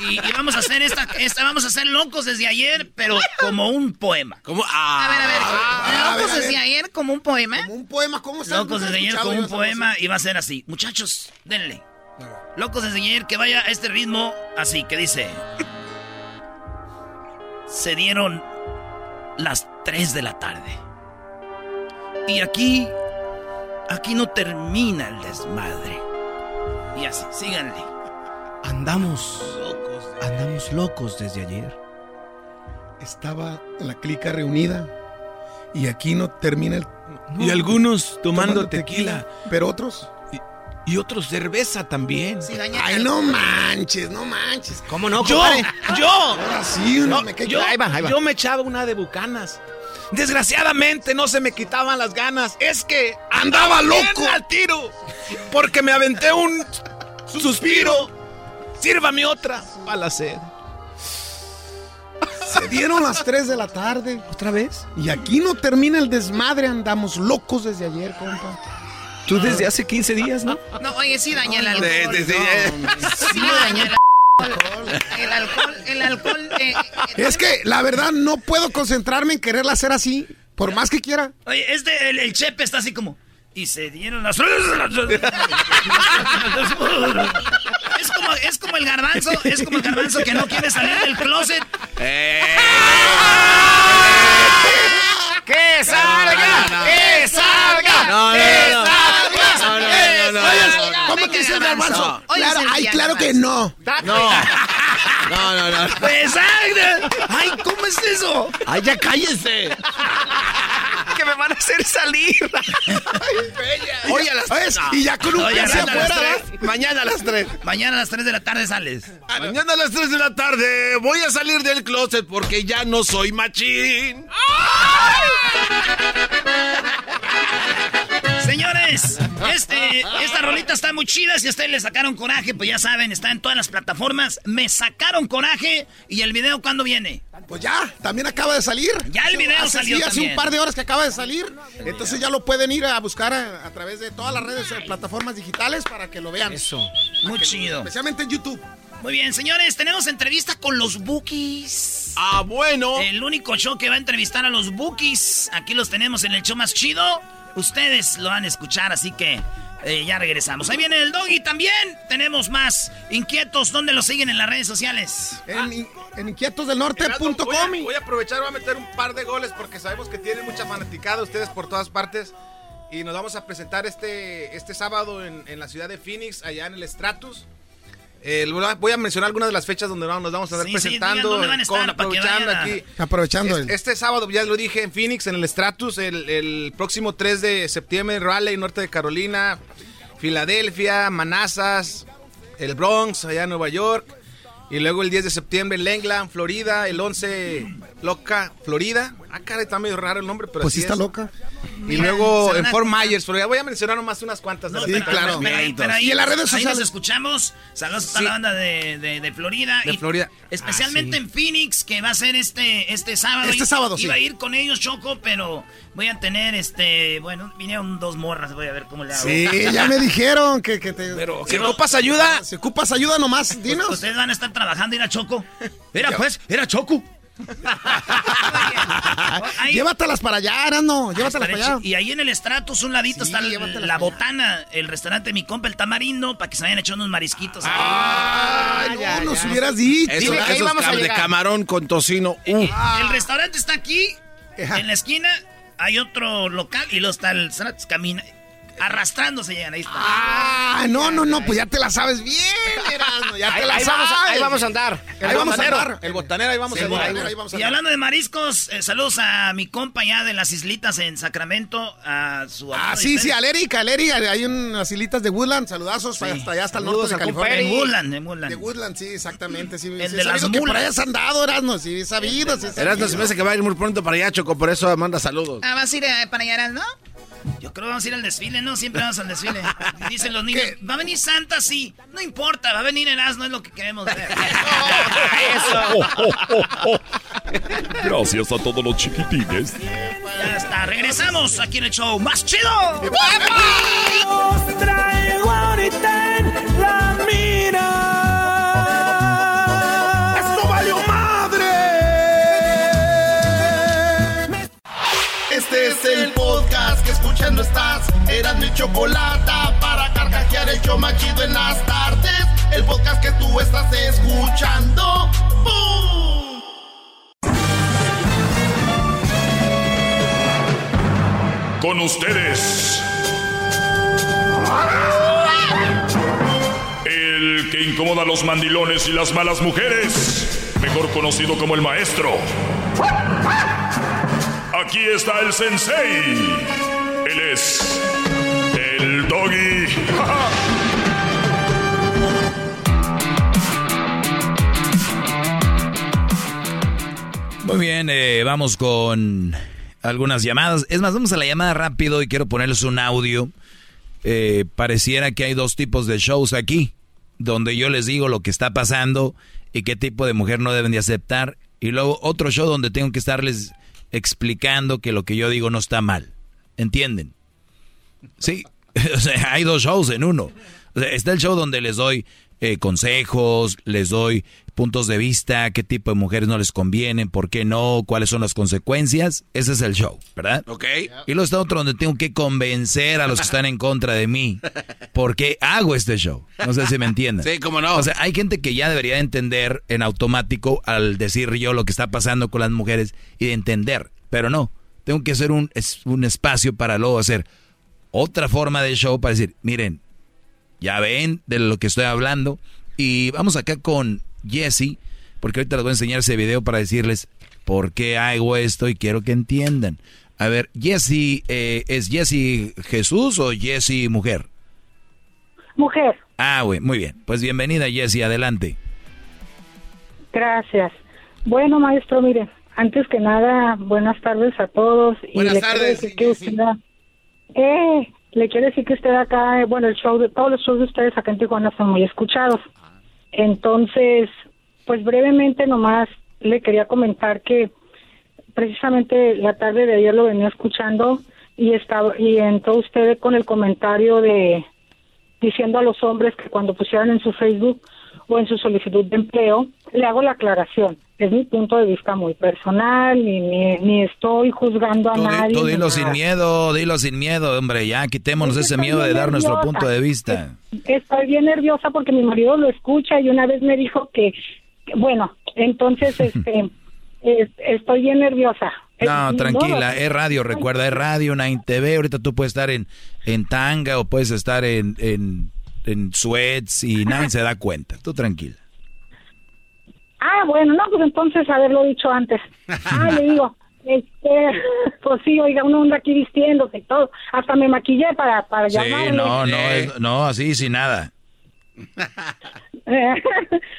Y, y vamos a hacer esta, esta, vamos a hacer locos desde ayer, pero como un poema. ¿Cómo? A ver, a ver, a ver, locos a ver. desde ayer como un poema. Como un poema, ¿cómo se Locos desde ayer como un poema y va a ser así. Muchachos, denle. Locos desde ayer que vaya a este ritmo así, que dice... Se dieron las 3 de la tarde. Y aquí... Aquí no termina el desmadre. Y así, síganle. Andamos. Andamos locos desde ayer. Estaba la clica reunida y aquí no termina el... Y algunos tomando, tequila. Pero otros... Y otros cerveza también. Sí, Ay, no manches, no manches. ¿Cómo no, Yo, compadre? yo, Ahora sí, no, me yo, Ahí va, ahí va. yo me echaba una de bucanas. Desgraciadamente no se me quitaban las ganas. Es que Andaba loco. al tiro. Porque me aventé un suspiro. Sírvame otra para la sed. Se dieron las 3 de la tarde. ¿Otra vez? Y aquí no termina el desmadre, andamos locos desde ayer, compa. Tú desde hace 15 días, ¿no? No, oye, sí daña el alcohol. De- de- de- Sí daña el alcohol. El alcohol, el alcohol. eh, eh, Es que la verdad no puedo concentrarme en quererla hacer así, por más que quiera. Oye, este, el, el chepe está así como... Y se dieron las... Es como, es como el garbanzo, es como el garbanzo que no quiere salir del closet. ¡Que salga! ¡Que salga! No, no, ¡Que no. salga! ¿Cómo Venga, que dice el garbanzo. Claro, es ay, claro que no. No. No, no, no. Pues, ay, ay, ¿cómo es eso? Ay, ya cállese. ¿Qué que me van a hacer salir. [LAUGHS] Hoy a las Oye, y ya con un las afuera, tres. Mañana a las 3. Mañana a las 3 de la tarde sales. Mañana a las 3 de la tarde voy a salir del closet porque ya no soy machín. Señores, este, esta rolita está muy chida. Si a ustedes le sacaron coraje, pues ya saben, está en todas las plataformas. Me sacaron coraje. ¿Y el video cuándo viene? Pues ya, también acaba de salir. Ya el video hace, salió sí, hace un par de horas que acaba de salir. Entonces ya lo pueden ir a buscar a, a través de todas las redes, eh, plataformas digitales para que lo vean. Eso, muy chido. Especialmente en YouTube. Muy bien, señores, tenemos entrevista con los Bookies. Ah, bueno. El único show que va a entrevistar a los Bookies. Aquí los tenemos en el show más chido. Ustedes lo van a escuchar, así que eh, ya regresamos. Ahí viene el Doggy también. Tenemos más inquietos. ¿Dónde los siguen en las redes sociales? En, en Erasmo, inquietosdelnorte.com. Voy, a- voy a aprovechar, voy a meter un par de goles porque sabemos que tienen mucha fanaticada ustedes por todas partes. Y nos vamos a presentar este, este sábado en, en la ciudad de Phoenix, allá en el Stratus. Eh, voy a mencionar algunas de las fechas donde nos vamos a estar Sí, presentando. digan dónde van a estar con- para que aprovechando vayan a- aquí. Aprovechando Es- el- Este sábado, ya lo dije, en Phoenix, en el Stratus, el, el próximo 3 de septiembre, Raleigh, norte de Carolina, Filadelfia, Manassas, el Bronx, allá en Nueva York. Y luego el 10 de septiembre, Langland, Florida, el 11, Loca, Florida. Ah, caray, está medio raro el nombre, pero Pues así sí está es. loca. Y Mira, luego en a Fort. Myers, Florida. Voy a mencionar nomás unas cuantas. de No, las pero, que están pero ahí, pero ahí- Y en las redes ahí nos sociales. escuchamos. Saludos a toda Sí. la banda de, de- de Florida. De y Florida. Especialmente Ah, sí. en Phoenix, que va a ser este, este sábado. Este sábado, Iba sí. a ir con ellos, Choco, pero voy a tener este. Bueno, vinieron dos morras. Voy a ver cómo le hago. Sí, ya me dijeron que, que te. Pero, si ocupas ayuda, Si ocupas ayuda nomás, dinos. Ustedes van a estar trabajando, ir a Choco. [LAUGHS] Era pues, era Choco. [LAUGHS] Ahí- Llévatelas para allá, Arano. Llévatelas Estaré para allá. Y ahí en el estratus, un ladito, Sí, está la botana, el restaurante de mi compa, el tamarindo, para que se vayan echando unos marisquitos. Ah, no, ya, nos ya. hubieras dicho. Esos, Dile que ahí esos vamos a cam- de llegar. camarón con tocino. Eh, uf. El restaurante está aquí, Ajá. en la esquina, hay otro local y luego está el Stratus camina, arrastrándose llegan, ahí está. Ah, no, no, no, pues ya te la sabes bien, Erasmo, ya te Ahí, la ahí sabes. vamos a, ahí vamos a andar. Ahí vamos a andar. El botanero, ahí vamos Sí, a el andar. botanero, ahí vamos a Y hablando de mariscos, eh, saludos a mi compa ya de las islitas en Sacramento, a su Ah, sí, de sí, al Eric, al Eric, hay unas hilitas de Woodland, saludazos Sí. hasta allá, hasta el Saludos norte de California. En Woodland, en Woodland. De Woodland, sí, exactamente, sí. El sí, de las sabido que por mulas. allá has andado, Erasmo, sí, sabido, sí, Erasmo se me hace que va a ir muy pronto para allá, Choco, por eso manda saludos. Ah, vas a ir eh, para allá, ¿no? Yo creo que vamos a ir al desfile, ¿no? Siempre vamos al desfile. [LAUGHS] Dicen los niños, ¿va a venir Santa? Sí. No importa, va a venir Erasmo, es lo que queremos ver. [LAUGHS] Gracias a todos los chiquitines. ya está, regresamos aquí en el show más chido. Traigo ahorita en la mira. Eran mi chocolate para carcajear el show más chido en las tardes. El podcast que tú estás escuchando. ¡Bum! Con ustedes. El que incomoda a los mandilones y las malas mujeres. Mejor conocido como el maestro. Aquí está el sensei. Él es. Doggy. Muy bien, eh, vamos con algunas llamadas. Es más, vamos a la llamada rápido y quiero ponerles un audio. Eh, pareciera que hay dos tipos de shows aquí, donde yo les digo lo que está pasando y qué tipo de mujer no deben de aceptar. Y luego otro show donde tengo que estarles explicando que lo que yo digo no está mal. ¿Entienden? Sí, [LAUGHS] o sea, hay dos shows en uno. O sea, está el show donde les doy eh, consejos, les doy puntos de vista, qué tipo de mujeres no les convienen, por qué no, cuáles son las consecuencias. Ese es el show, ¿verdad? Ok. Y luego está otro donde tengo que convencer a los que están en contra de mí. ¿Por qué hago este show? No sé si me entienden. Sí, cómo no. O sea, hay gente que ya debería entender en automático al decir yo lo que está pasando con las mujeres y de entender, pero no. Tengo que hacer un, es- un espacio para luego hacer otra forma de show para decir, miren, ya ven de lo que estoy hablando. Y vamos acá con Jesse, porque ahorita les voy a enseñar ese video para decirles por qué hago esto y quiero que entiendan. A ver, Jessy, eh, ¿es Jessy Jesús o Jessy mujer? Mujer. Ah, güey, muy bien. Pues bienvenida, Jessy, adelante. Gracias. Bueno, maestro, mire, antes que nada, buenas tardes a todos. Buenas le tardes, que eh, le quiero decir que usted acá, eh, bueno, el show de todos los shows de ustedes acá en Tijuana son muy escuchados. Entonces, pues brevemente nomás le quería comentar que precisamente la tarde de ayer lo venía escuchando y estaba y entró usted con el comentario de diciendo a los hombres que cuando pusieran en su Facebook o en su solicitud de empleo, le hago la aclaración. Es mi punto de vista muy personal, ni, ni, ni estoy juzgando a Tú, nadie. tú dilo sin miedo, dilo sin miedo, hombre, ya quitémonos Es ese miedo de dar nuestro punto de vista. Estoy bien nerviosa porque mi marido lo escucha y una vez me dijo que, que- bueno, entonces [LAUGHS] este es- estoy bien nerviosa. No, tranquila, no, es radio, recuerda, es radio, Nine TV, ahorita tú puedes estar en, en tanga o puedes estar en, en, en sweats y nadie se da cuenta, tú tranquila. Ah, bueno, no, pues entonces haberlo dicho antes. [LAUGHS] Ah, le digo, este, [LAUGHS] pues sí, oiga, uno anda aquí vistiéndose y todo. Hasta me maquillé para, para Sí, llamarle. no, no, es- no, así, sin nada. [LAUGHS]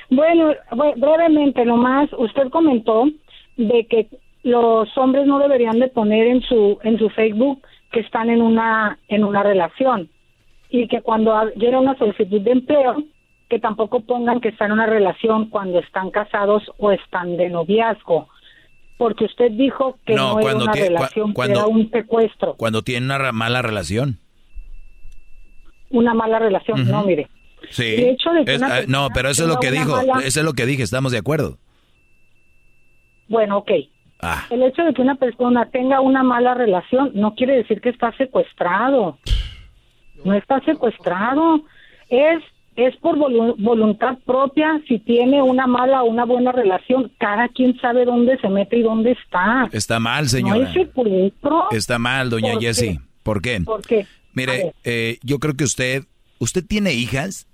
Bueno, bre- brevemente nomás, usted comentó de que los hombres no deberían de poner en su en su Facebook que están en una en una relación y que cuando llega una solicitud de empleo que tampoco pongan que están en una relación cuando están casados o están de noviazgo porque usted dijo que No, no, era una relación, que cuando- era un secuestro, Cuando tiene una mala relación. una mala relación. No, mire, Sí. Hecho de que Es- una ah, no, pero eso es lo que dijo, mala- eso es lo que dije, estamos de acuerdo. bueno, ok. Ah. El hecho de que una persona tenga una mala relación no quiere decir que está secuestrado. No está secuestrado. Es es por volu- voluntad propia si tiene una mala o una buena relación. Cada quien sabe dónde se mete y dónde está. Está mal, No señora. secuestro. Está mal, doña ¿Por qué? Jessie. ¿Por qué? ¿Por qué? Mire, eh, yo creo que usted, ¿usted tiene hijas?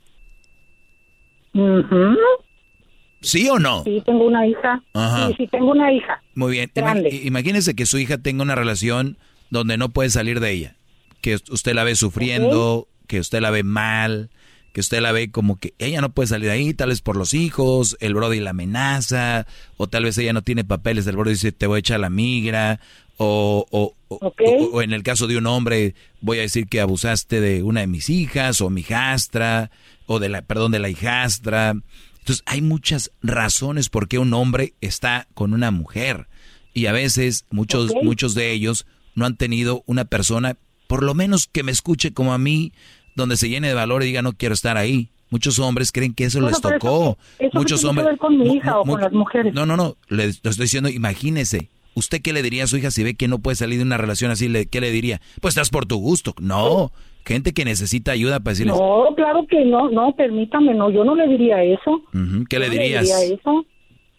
¿Sí o no? Sí, tengo una hija. Ajá. Sí, sí, tengo una hija. Muy bien. Grande. imagínese que su hija tenga una relación donde no puede salir de ella. Que usted la ve sufriendo, que usted la ve mal, que usted la ve como que ella no puede salir de ahí, tal vez por los hijos, el Brody la amenaza, o tal vez ella no tiene papeles, el Brody dice te voy a echar la migra, o, o, o- o- o en el caso de un hombre voy a decir que abusaste de una de mis hijas, o mi hijastra, o de la, perdón, de la hijastra. Entonces hay muchas razones por qué un hombre está con una mujer. Y a veces muchos, muchos de ellos no han tenido una persona, por lo menos que me escuche como a mí, donde se llene de valor y diga no quiero estar ahí. Muchos hombres creen que eso les tocó. Eso, eso Muchos hombres. que ver con mi hija o con las mujeres. No, no, no. Le, le estoy diciendo, imagínese. ¿Usted qué le diría a su hija si ve que no puede salir de una relación así? Le, ¿Qué le diría? Pues estás por tu gusto. No. Gente que necesita ayuda para decirles. No, claro que no, no, permítame, no, yo no le diría eso. ¿Qué le No dirías? diría eso.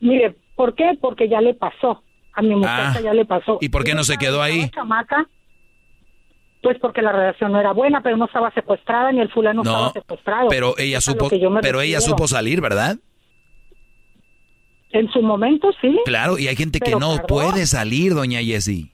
Mire, ¿por qué? Porque ya le pasó. A mi muchacha Ah, ya le pasó. ¿y por qué no se quedó ahí? Chamaca, pues porque la relación no era buena, pero no estaba secuestrada ni el fulano No, estaba secuestrado. Pero ella supo, pero ella supo salir, ¿verdad? En su momento sí, Claro, y hay gente que no puede salir, doña Jessie.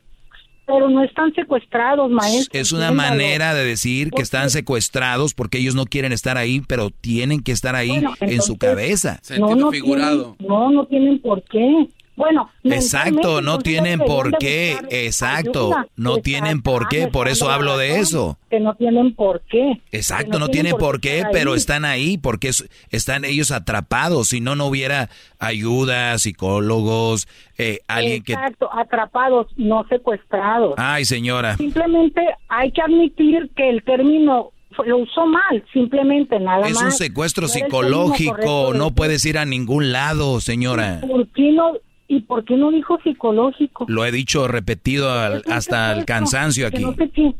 pero no están secuestrados, maestro. Es una manera de decir que están secuestrados porque ellos no quieren estar ahí, pero tienen que estar ahí Bueno, en su cabeza. No, no Tienen, no, no tienen por qué. Bueno, Exacto, no tienen por qué, exacto, ayuda. no tienen por qué, Exacto, por eso hablo de eso. Que no tienen por qué. Exacto, Que no tienen por qué, pero ahí. están ahí porque es- están ellos atrapados. Si no, no hubiera ayuda, psicólogos, eh, alguien que... Exacto, atrapados, no secuestrados. Ay, señora. Simplemente hay que admitir que el término lo usó mal, simplemente nada Es más. un secuestro No psicológico, no puedes ir a ningún lado, señora. ¿Por qué no? ¿Y por qué no dijo psicológico? Lo he dicho repetido al- hasta el cansancio aquí. no sé qué.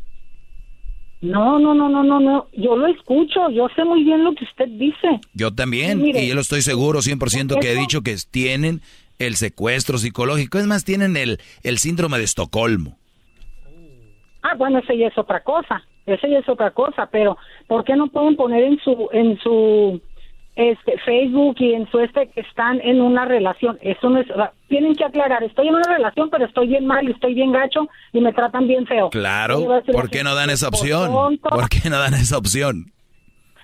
No, no, no, no, no, no. Yo lo escucho, yo sé muy bien lo que usted dice. Yo también, Sí, mire, y yo lo estoy seguro 100% que he dicho que tienen el secuestro psicológico. Es más, tienen el, el síndrome de Estocolmo. Ah, bueno, ese ya es otra cosa. Ese ya es otra cosa, pero ¿por qué no pueden poner en su en su este Facebook y en su este que están en una relación. Eso no es, tienen que aclarar, estoy en una relación, pero estoy bien mal y estoy bien gacho y me tratan bien feo. Claro, ¿por qué no dan esa opción? ¿Por qué no dan esa opción?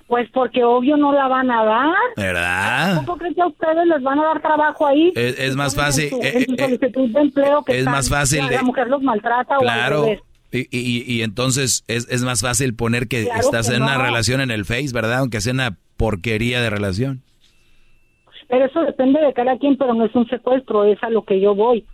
Pues porque obvio no la van a dar. ¿Verdad? ¿Cómo creen que a ustedes les van a dar trabajo ahí? Es, más fácil. En su, solicitud de empleo que es más fácil. La, mujer los maltrata claro, o y, y, y, entonces es, es, más fácil poner que estás en una relación en el Face, ¿verdad? Aunque sea una porquería de relación. Pero eso depende de cada quien, pero no es un secuestro, es a lo que yo voy.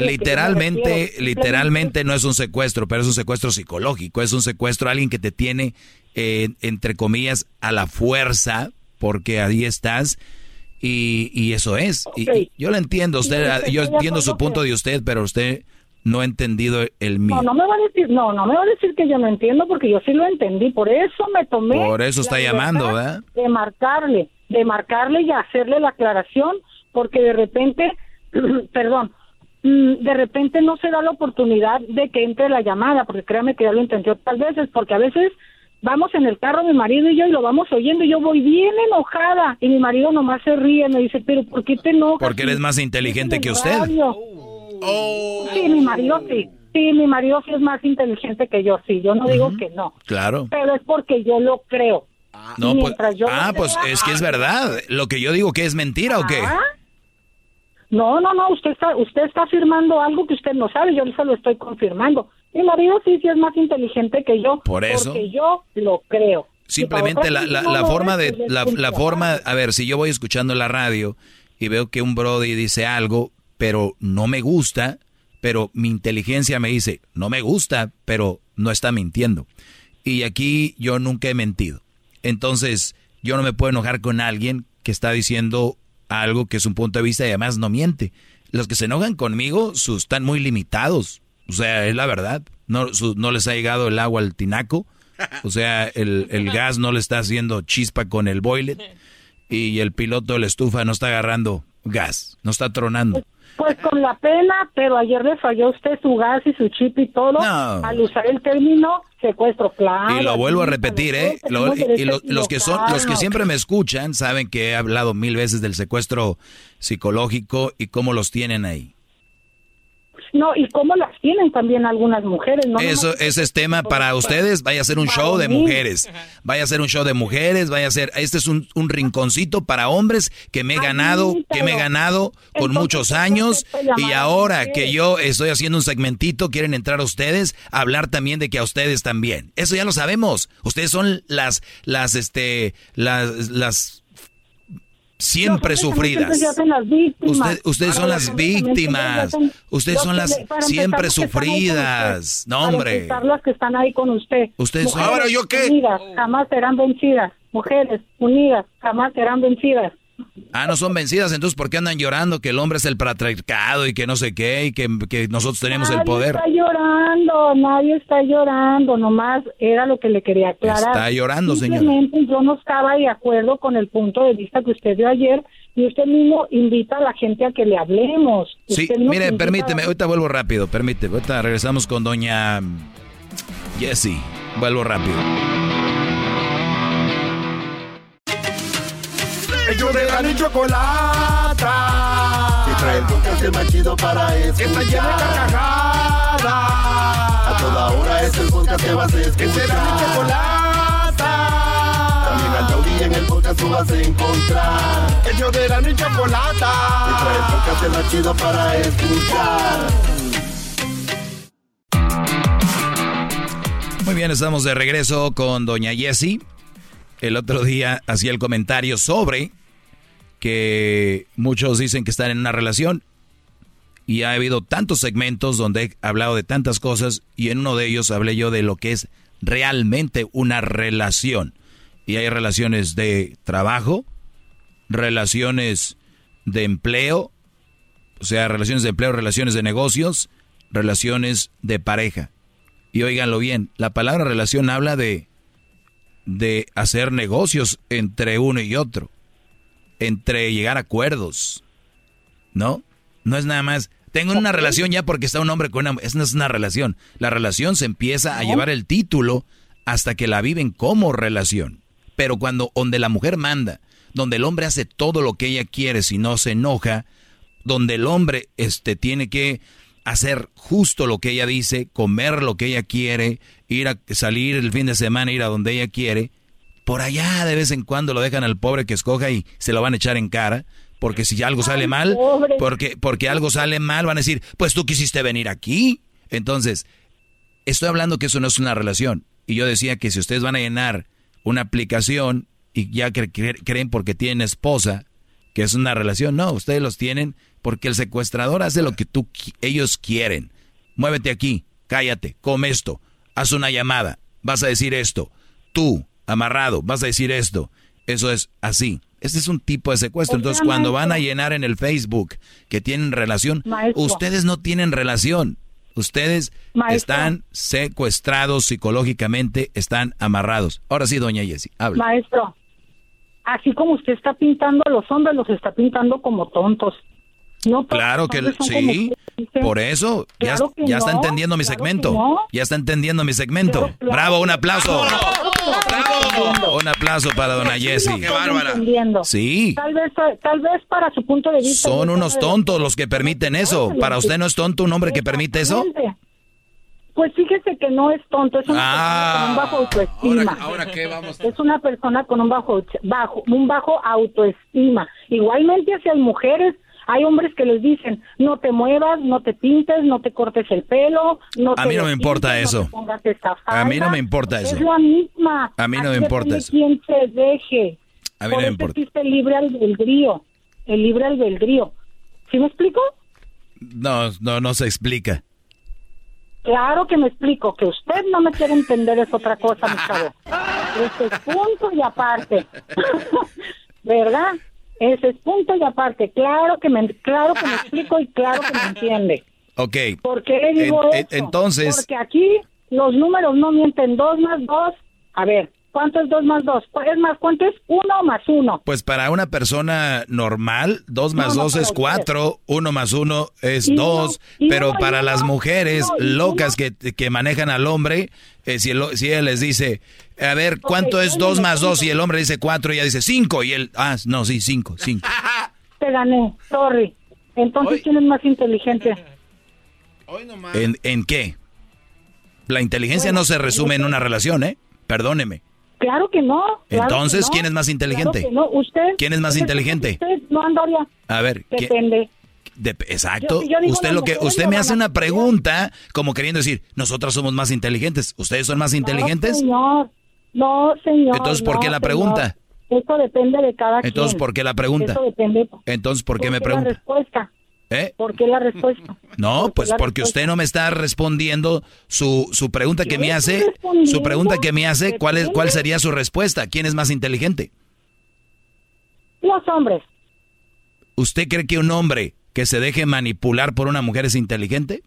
literalmente, literalmente no es un secuestro, pero es un secuestro psicológico, es un secuestro a alguien que te tiene, eh, entre comillas, a la fuerza, porque ahí estás, y, y eso es. Y, yo lo entiendo, usted, yo entiendo su punto de usted, pero usted no ha entendido el mío. No, no me va a decir, no, no me va a decir que yo no entiendo porque yo sí lo entendí, por eso me tomé. Por eso está llamando, ¿verdad? De marcarle, de marcarle y hacerle la aclaración, porque de repente, [CLEARS THROAT] perdón, mm, de repente no se da la oportunidad de que entre la llamada, porque créame que ya lo intenté otras veces, porque a veces vamos en el carro mi marido y yo y lo vamos oyendo y yo voy bien enojada y mi marido nomás se ríe, me dice, pero ¿por qué te enojas? Porque él es más inteligente que usted. Oh. Sí, mi marido sí. Sí, mi marido sí es más inteligente que yo, sí. Yo no digo que no. Claro. Pero es porque yo lo creo. No, pues, ah, pues es que es verdad. Lo que yo digo que es mentira o qué. Ah. No, no, no. Usted está, usted está afirmando algo que usted no sabe. Yo se lo estoy confirmando. Mi marido sí, sí es más inteligente que yo. Por eso. Porque yo lo creo. Simplemente la, la, la forma de la, la forma, a ver, si yo voy escuchando la radio y veo que un Brody dice algo, pero no me gusta, pero mi inteligencia me dice, no me gusta, pero no está mintiendo. Y aquí yo nunca he mentido. Entonces, yo no me puedo enojar con alguien que está diciendo algo que es un punto de vista y además no miente. Los que se enojan conmigo sus, están muy limitados. O sea, es la verdad. No, no les ha llegado el agua al tinaco. O sea, el, el gas no le está haciendo chispa con el boiler. Y el piloto de la estufa no está agarrando gas, no está tronando. Pues con la pena, pero ayer le falló usted su gas y su chip y todo al usar el término secuestro, claro. Y lo vuelvo a repetir, ¿eh? y los que son, los que siempre me escuchan saben que he hablado mil veces del secuestro psicológico y cómo los tienen ahí. No, y cómo las tienen también algunas mujeres. ¿no? Eso, ese es tema para ustedes. Vaya a ser un show de mujeres. Vaya a ser un show de mujeres. Vaya a ser. Este es un, un rinconcito para hombres que me he ganado, que me he ganado con muchos años. Y ahora que yo estoy haciendo un segmentito, quieren entrar a ustedes a hablar también de que a ustedes también. Eso ya lo sabemos. Ustedes son las, las, este, las, las siempre sufridas. ustedes son las víctimas. Ustedes son las siempre sufridas. No, hombre. Las que están ahí con usted. Ustedes son... Ahora yo qué? Unidas, jamás serán vencidas. Mujeres unidas, jamás serán vencidas. Ah, no son vencidas, entonces ¿por qué andan llorando que el hombre es el patriarcado y que no sé qué y que, nosotros tenemos el poder? Nadie está llorando, nadie está llorando, nomás era lo que le quería aclarar. Está llorando, señor. Simplemente yo no estaba de acuerdo con el punto de vista que usted dio ayer y usted mismo invita a la gente a que le hablemos. Sí, mire, permíteme, ahorita vuelvo rápido, permíteme, ahorita regresamos con doña Jessie, vuelvo rápido. Ellos de la ni chocolata. Y trae el podcast más chido para escuchar. Que está llena de carcajadas. A toda hora es el podcast que vas a escuchar. Que será mi chocolata. También al taurí en el podcast tú vas a encontrar. Ellos de la ni chocolata. Y trae el podcast más chido para escuchar. Muy bien, estamos de regreso con doña Jessie. El otro día hacía el comentario sobre que muchos dicen que están en una relación y ha habido tantos segmentos donde he hablado de tantas cosas y en uno de ellos hablé yo de lo que es realmente una relación. Y hay relaciones de trabajo, relaciones de empleo, o sea, relaciones de empleo, relaciones de negocios, relaciones de pareja. Y óiganlo bien, la palabra relación habla de, de hacer negocios entre uno y otro entre llegar a acuerdos. ¿No? No es nada más. Tengo una relación ya porque está un hombre con una. Esa no es una relación. La relación se empieza a llevar el título hasta que la viven como relación. Pero cuando donde la mujer manda, donde el hombre hace todo lo que ella quiere si no se enoja, donde el hombre este, tiene que hacer justo lo que ella dice, comer lo que ella quiere, ir a salir el fin de semana, ir a donde ella quiere, por allá de vez en cuando lo dejan al pobre que escoja y se lo van a echar en cara. Porque si algo sale mal, porque, porque algo sale mal, van a decir, pues tú quisiste venir aquí. Entonces, estoy hablando que eso no es una relación. Y yo decía que si ustedes van a llenar una aplicación y ya creen porque tienen esposa, que es una relación, no, ustedes los tienen porque el secuestrador hace lo que tú, ellos quieren. Muévete aquí, cállate, come esto, haz una llamada, vas a decir esto. Tú, amarrado, vas a decir esto. Eso es así. Este es un tipo de secuestro. Entonces, cuando van a llenar en el Facebook que tienen relación, ustedes no tienen relación. Ustedes están secuestrados psicológicamente, están amarrados. Ahora sí, doña Jessie, habla. Maestro, así como usted está pintando a los hombres, los está pintando como tontos. No, claro que sí, por eso ya, ya está entendiendo mi segmento, ya está entendiendo mi segmento. Bravo, un aplauso. Bravo. Un aplauso para dona Jessie. Qué bárbara. Sí. Tal vez, tal vez para su punto de vista. Son unos tontos los que permiten eso. ¿Para usted no es tonto un hombre que permite eso? Pues fíjese que no es tonto, es una persona con un bajo Ah. autoestima. Ahora, ¿qué vamos? Es una persona con un bajo, bajo, un bajo autoestima. Igualmente hacia las mujeres, hay hombres que les dicen, no te muevas, no te pintes, no te cortes el pelo, no A te mí no me importa no te eso. esta A mí no falda". me importa eso. Es la misma. A mí no me importa eso. quién se deje. A mí Por no me importa. existe el libre albedrío, el libre albedrío. ¿Sí me explico? No, no, no se explica. Claro que me explico, que usted no me quiere entender es otra cosa, mi chavo. [LAUGHS] Ese es punto y aparte. [LAUGHS] ¿Verdad? Ese es punto y aparte. Claro que me, claro que me [LAUGHS] explico y claro que me entiende. Ok. ¿Por qué le digo En- eso? entonces- Porque aquí los números no mienten. Dos más dos. A ver, ¿cuánto es dos más dos? Es más, ¿cuánto es uno más uno? Pues para una persona normal, dos más no, dos para es usted. cuatro, uno más uno es Y no, dos, y pero no, para las no, mujeres locas que, que manejan al hombre, eh, si, el- si ella les dice, a ver, ¿cuánto es dos más dos? Y el hombre dice cuatro, y ella dice cinco, y él, ah, no, sí, cinco, cinco. [LAUGHS] Te gané, sorry. Entonces, ¿quién es más inteligente? [LAUGHS] ¿En, en qué? La inteligencia no se resume en una relación, ¿eh? Perdóneme. Claro que no. claro Entonces, que no. ¿quién es más inteligente? Claro que no. ¿Usted? ¿Quién es más usted- inteligente? Usted no andaría. A ver, ¿quién- Depende. De- exacto. Yo- usted lo que usted me hace una pregunta como queriendo decir, nosotras somos más inteligentes. ¿Ustedes son más inteligentes? No, señor. No, señor. Entonces, ¿por no, qué la señor. pregunta? Eso depende de cada Entonces, quien. ¿por qué la pregunta? Eso depende. Entonces, ¿por qué me la pregunta? respuesta? ¿Eh? ¿Por qué la respuesta? No, pues porque usted no me está respondiendo su, su pregunta que me hace. Su pregunta que me hace, ¿cuál, es, ¿cuál sería su respuesta? ¿Quién es más inteligente? Los hombres. ¿Usted cree que un hombre que se deje manipular por una mujer es inteligente?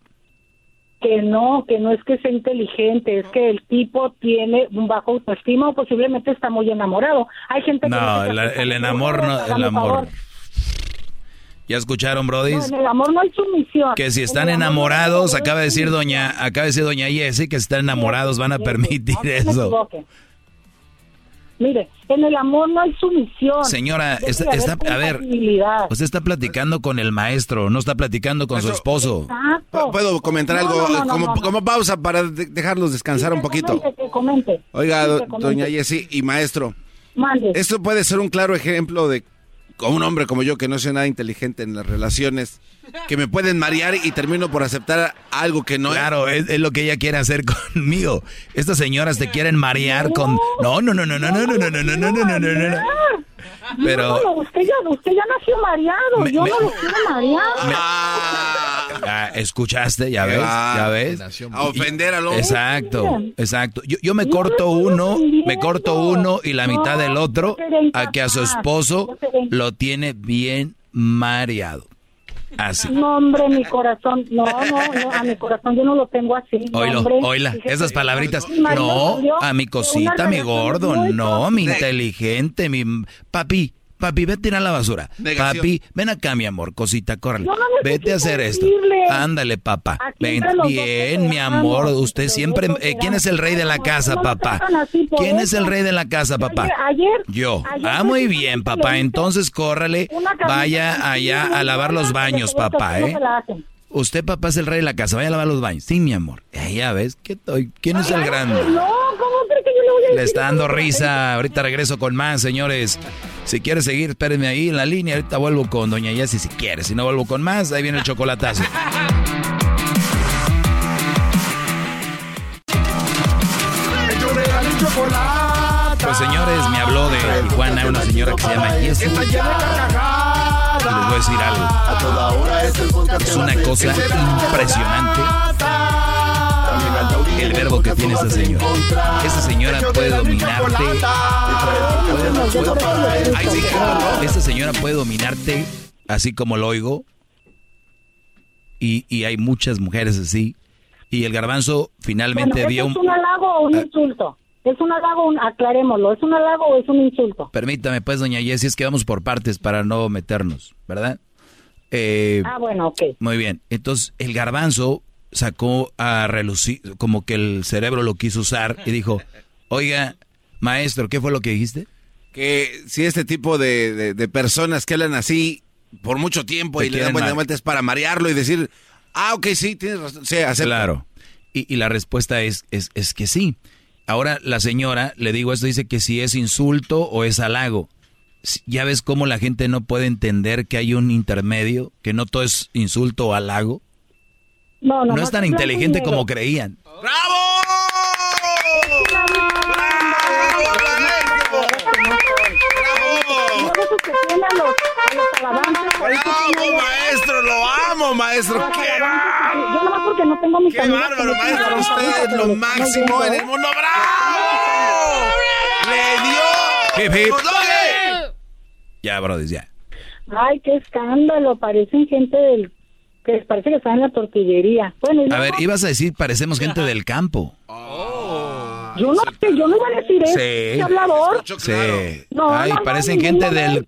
Que no, que no es que sea inteligente, es que el tipo tiene un bajo autoestima o posiblemente está muy enamorado. Hay gente que No, el, enamor no, el amor. favor. ¿Ya escucharon, No, Brody? en el amor no hay sumisión. Que si están enamorados, sumisión. acaba de decir doña, acaba de decir doña Jessie que si están enamorados van a permitir No se me eso. Mire, en el amor no hay sumisión. Señora, está, está- a ver, usted está platicando con el maestro, no está platicando con su esposo. Exacto. ¿Puedo comentar No, algo no, no, no, como, no, no. como pausa para de- dejarlos descansar un poquito? Comente, que comente. Oiga, Sí, do- que comente. doña Jessie y maestro, Mande. esto puede ser un claro ejemplo de un hombre como yo que no soy nada inteligente en las relaciones, que me pueden marear y termino por aceptar algo que no Claro, es, es lo que ella quiere hacer conmigo. Estas señoras te quieren marear con... No, no, no, no, no, no, no, no, no, no, no, no, no, no, no. Pero... No, no, usted ya, usted ya nació mareado. Me- Yo me- no lo quiero marear. Ah, ¿Escuchaste? ¿Ya ves? va. ¿Ya ves? A ofender al hombre. Exacto, exacto. Yo, yo me corto uno, me corto uno y la mitad del otro a que a su esposo lo tiene bien mareado. Así. No, hombre, mi corazón. No, no, no, a mi corazón yo no lo tengo así. no, hombre. oíla, Fíjese. esas palabritas. No, a mi cosita, mi gordo, no, mi inteligente, mi papi. Papi, vete a tirar la basura. Negación. Papi, ven acá, mi amor, cosita, córrele. No vete a hacer esto. decirle. Ándale, papá. Ven, bien, mi amor, usted siempre... eh, ¿Quién es el rey de la casa, No papá? así ¿Quién es el rey de la casa, papá? Ayer- ayer- Yo. ayer Ah, muy bien, le papá. Entonces córrele, vaya allá a lavar los baños, papá, ¿eh? Usted, papá, es el rey de la casa. Vaya a lavar los baños. Sí, mi amor. Eh, ya ves. ¿qué estoy- ¿Quién es el grande? No, ¿cómo cree que yo le voy a Le decir está dando risa. Ahorita regreso con más, señores. Si quiere seguir, espérenme ahí en la línea. Ahorita vuelvo con Doña Yessi si quiere. Si no vuelvo con más, ahí viene el chocolatazo. Pues señores, me habló de Tijuana una señora que se llama Jessie. Y les voy a decir algo. Es una cosa impresionante el verbo que tiene esta señora. Esta señora puede dominarte. Esta señora puede dominarte así como lo oigo. Y, y hay muchas mujeres así. Y el garbanzo finalmente Bueno, dio ¿eso un... ¿Es un halago o un Ah. insulto? ¿Es un halago? Un, aclarémoslo. ¿Es un halago o es un insulto? Permítame, pues, doña Jessie, es que vamos por partes para no meternos, ¿verdad? Eh, Ah, bueno, ok. Muy bien. Entonces, el garbanzo sacó a relucir, como que el cerebro lo quiso usar y dijo, oiga, maestro, ¿qué fue lo que dijiste? Que si este tipo de, de- de personas que hablan así por mucho tiempo Te y le dan vueltas mal. vueltas para marearlo y decir, ah, ok, sí, tienes razón. Sí, acepto. Claro. Y, y la respuesta es, es, es que sí. Ahora la señora, le digo esto, dice que si es insulto o es halago. Ya ves cómo la gente no puede entender que hay un intermedio, que no todo es insulto o halago. No, no, No es tan inteligente como creían. ¡Bravo, maestro! ¡Lo amo, maestro! ¡Qué Yo nomás porque no tengo mis ¡Qué bárbaro, maestro! Usted es lo máximo en el mundo. ¡Bravo! ¡Le dio! Hip, hip. Ya, brother, ya. Ay, qué escándalo. Parecen gente del... que parece que está en la tortillería. Bueno, A ver, ibas a decir, parecemos gente del campo. Yo no sé, yo no iba a decir eso. Sí. ¿Qué hablador? Sí. No, Ay, no, parecen gente del eh,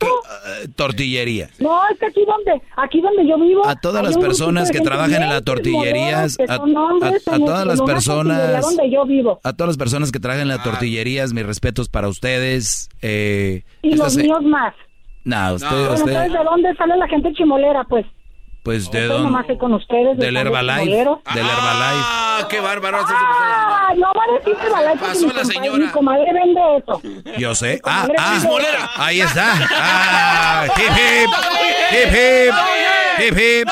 tortillería. No, es que aquí donde, aquí donde yo vivo. A todas las personas que trabajan en las tortillerías, que a, hombres, a- a todas las personas, donde yo vivo. a todas las personas que trabajan en las tortillerías, mis respetos para ustedes. Eh, Y los se- míos más. No, usted, Bueno, usted, ¿sabes de dónde sale la gente chimolera? Pues pues de yo nomás dónde, sé con ustedes. del Herbalife, del Herbalife. ¡Ah, qué bárbaro! Ah, no va a decir Herbalife porque Pasó la señora. Mi comadre vende eso. Yo sé. Ah, Comadre ah, chismolera. ahí está. Ah, hip hip, hip hip, hip hip.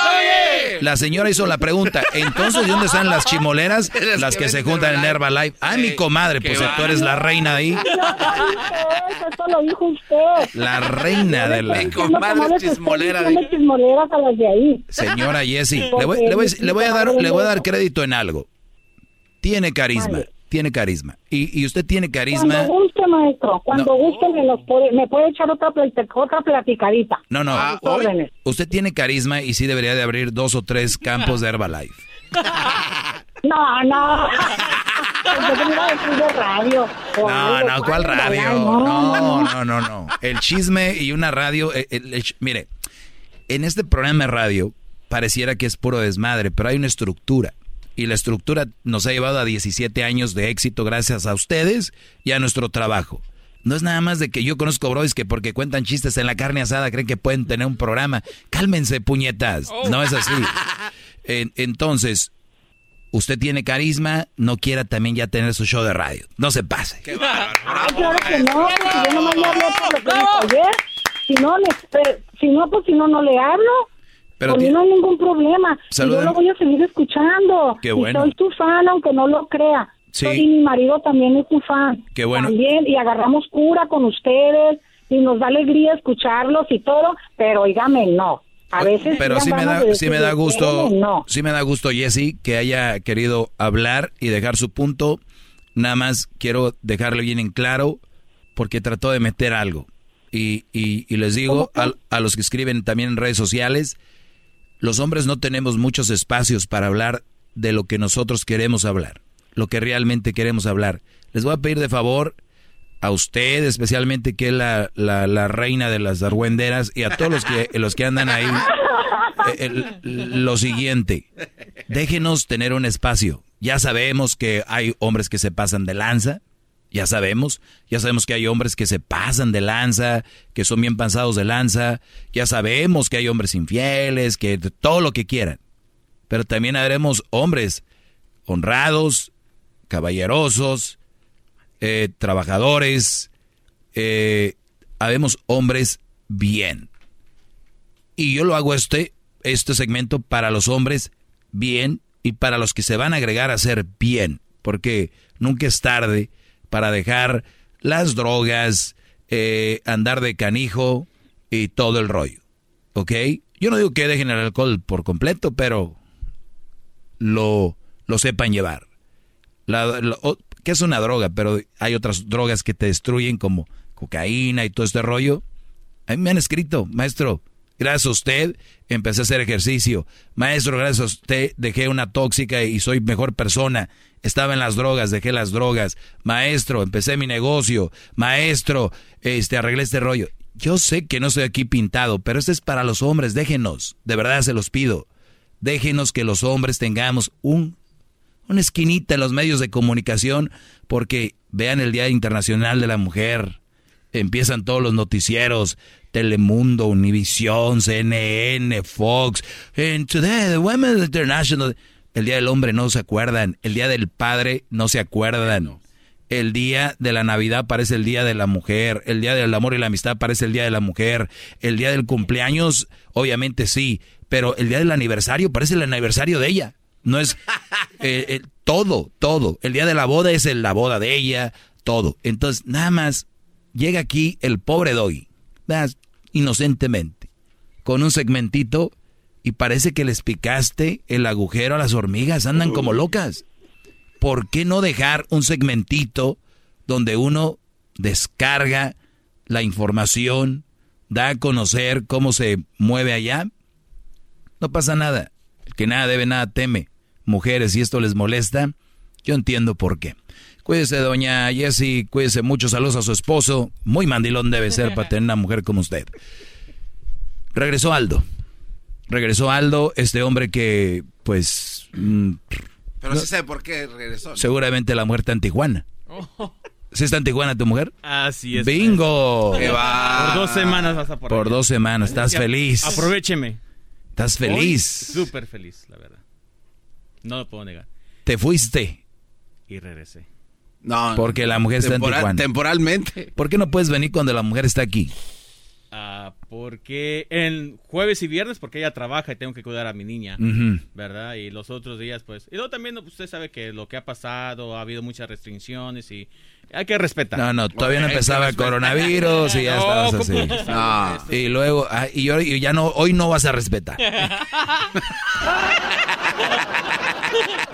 La señora hizo la pregunta. Entonces, ¿de dónde están las chimoleras? [LAUGHS] Las que se juntan en Herbalife. Ah, mi comadre, pues tú eres la reina ahí. [LAUGHS] Eso lo dijo usted. La reina de la... Estoy diciendo chismoleras a las de ahí. Señora [LAUGHS] Jessie, le voy, le voy- le voy a dar, le voy a dar crédito en algo. Tiene carisma, tiene carisma. Y, y usted tiene carisma. Cuando guste, maestro, cuando guste me, los puede, me puede echar otra, plati- otra platicadita. No, no. Usted tiene carisma y sí debería de abrir dos o tres campos de Herbalife. [LAUGHS] No, no. Radio. No, no, ¿cuál radio? No, No, no, no. El chisme y una radio. eh, el- mire, en este programa de radio pareciera que es puro desmadre, pero hay una estructura. Y la estructura nos ha llevado a 17 años de éxito gracias a ustedes y a nuestro trabajo. No es nada más de que yo conozco bros que porque cuentan chistes en la carne asada creen que pueden tener un programa. Cálmense, puñetas. No es así. [LAUGHS] En- entonces, usted tiene carisma, no quiera también ya tener su show de radio. No se pase. Ay, claro que no, porque yo nomás le hablé por lo que ayer. Si no, le, eh, si no, pues si no, no le hablo. Pero por mí ti- no hay ningún problema. Y Saluden. yo lo voy a seguir escuchando. Qué Y bueno. soy tu fan, aunque no lo crea. Sí. Y mi marido también es tu fan. Qué bueno. También, y agarramos cura con ustedes, y nos da alegría escucharlos y todo, pero oígame, no. A veces Pero sí me da, sí me da gusto, "Espérame, No. sí me da gusto, Jesse, que haya querido hablar y dejar su punto. Nada más quiero dejarle bien en claro, porque trató de meter algo. Y, y- y les digo a, a los que escriben también en redes sociales, los hombres no tenemos muchos espacios para hablar de lo que nosotros queremos hablar, lo que realmente queremos hablar. Les voy a pedir de favor, a usted especialmente que es la, la, la reina de las argüenderas y a todos los que, [LAUGHS] los que andan ahí, eh, el- lo siguiente, déjenos tener un espacio. Ya sabemos que hay hombres que se pasan de lanza, ya sabemos, ya sabemos que hay hombres que se pasan de lanza, que son bien pasados de lanza, ya sabemos que hay hombres infieles, que todo lo que quieran. Pero también haremos hombres honrados, caballerosos, eh, trabajadores, eh, habemos hombres bien. Y yo lo hago este, este segmento para los hombres bien y para los que se van a agregar a ser bien, porque nunca es tarde para dejar las drogas, eh, andar de canijo y todo el rollo. ¿Ok? Yo no digo que dejen el alcohol por completo, pero lo, lo sepan llevar. Que es una droga, pero hay otras drogas que te destruyen como cocaína y todo este rollo. A mí me han escrito, maestro, gracias a usted empecé a hacer ejercicio. Maestro, gracias a usted dejé una tóxica y soy mejor persona. Estaba en las drogas, dejé las drogas. Maestro, empecé mi negocio. Maestro, este arreglé este rollo. Yo sé que no estoy aquí pintado, pero esto es para los hombres, déjenos, de verdad se los pido. Déjenos que los hombres tengamos un una esquinita en los medios de comunicación, porque vean el Día Internacional de la Mujer, empiezan todos los noticieros, Telemundo, Univisión, CNN, Fox, and today the Women's International, el Día del Hombre no se acuerdan, el Día del Padre no se acuerdan. El día de la Navidad parece el día de la mujer, el día del amor y la amistad parece el día de la mujer, el día del cumpleaños, obviamente sí, pero el día del aniversario parece el aniversario de ella. No es [LAUGHS] eh, eh, todo, todo. El día de la boda es el- la boda de ella, todo. Entonces, nada más llega aquí el pobre Doggy, ¿verdad? inocentemente, con un segmentito y parece que les picaste el agujero a las hormigas, andan como locas. ¿Por qué no dejar un segmentito donde uno descarga la información, da a conocer cómo se mueve allá? No pasa nada. El que nada debe, nada teme. Mujeres, si esto les molesta, yo entiendo por qué. Cuídese, doña Jessie, cuídese mucho, saludos a su esposo. Muy mandilón debe ser para tener una mujer como usted. Regresó Aldo. Regresó Aldo, este hombre que, pues, mm, Pero sí sabe por qué regresó. ¿no? seguramente la mujer está en Tijuana. ¿Sí está en Tijuana tu mujer? Así es. ¡Bingo! ¡Qué va! Por dos semanas vas a por Por allá. dos semanas, estás feliz. Aprovecheme. Estás feliz. Súper feliz, la verdad. No lo puedo negar. Te fuiste. Y regresé. No, Porque la mujer está en Tijuana. Temporalmente. ¿Por qué no puedes venir cuando la mujer está aquí? Ah, porque en jueves y viernes, porque ella trabaja y tengo que cuidar a mi niña. ¿verdad? Y los otros días, pues. Y luego también usted sabe que lo que ha pasado, ha habido muchas restricciones y hay que respetar. No, no, todavía no empezaba el coronavirus y ya [LAUGHS] No, estabas ¿cómo así. empezaba Y luego, ah, y, hoy- y ya no, hoy no vas a respetar. [LAUGHS]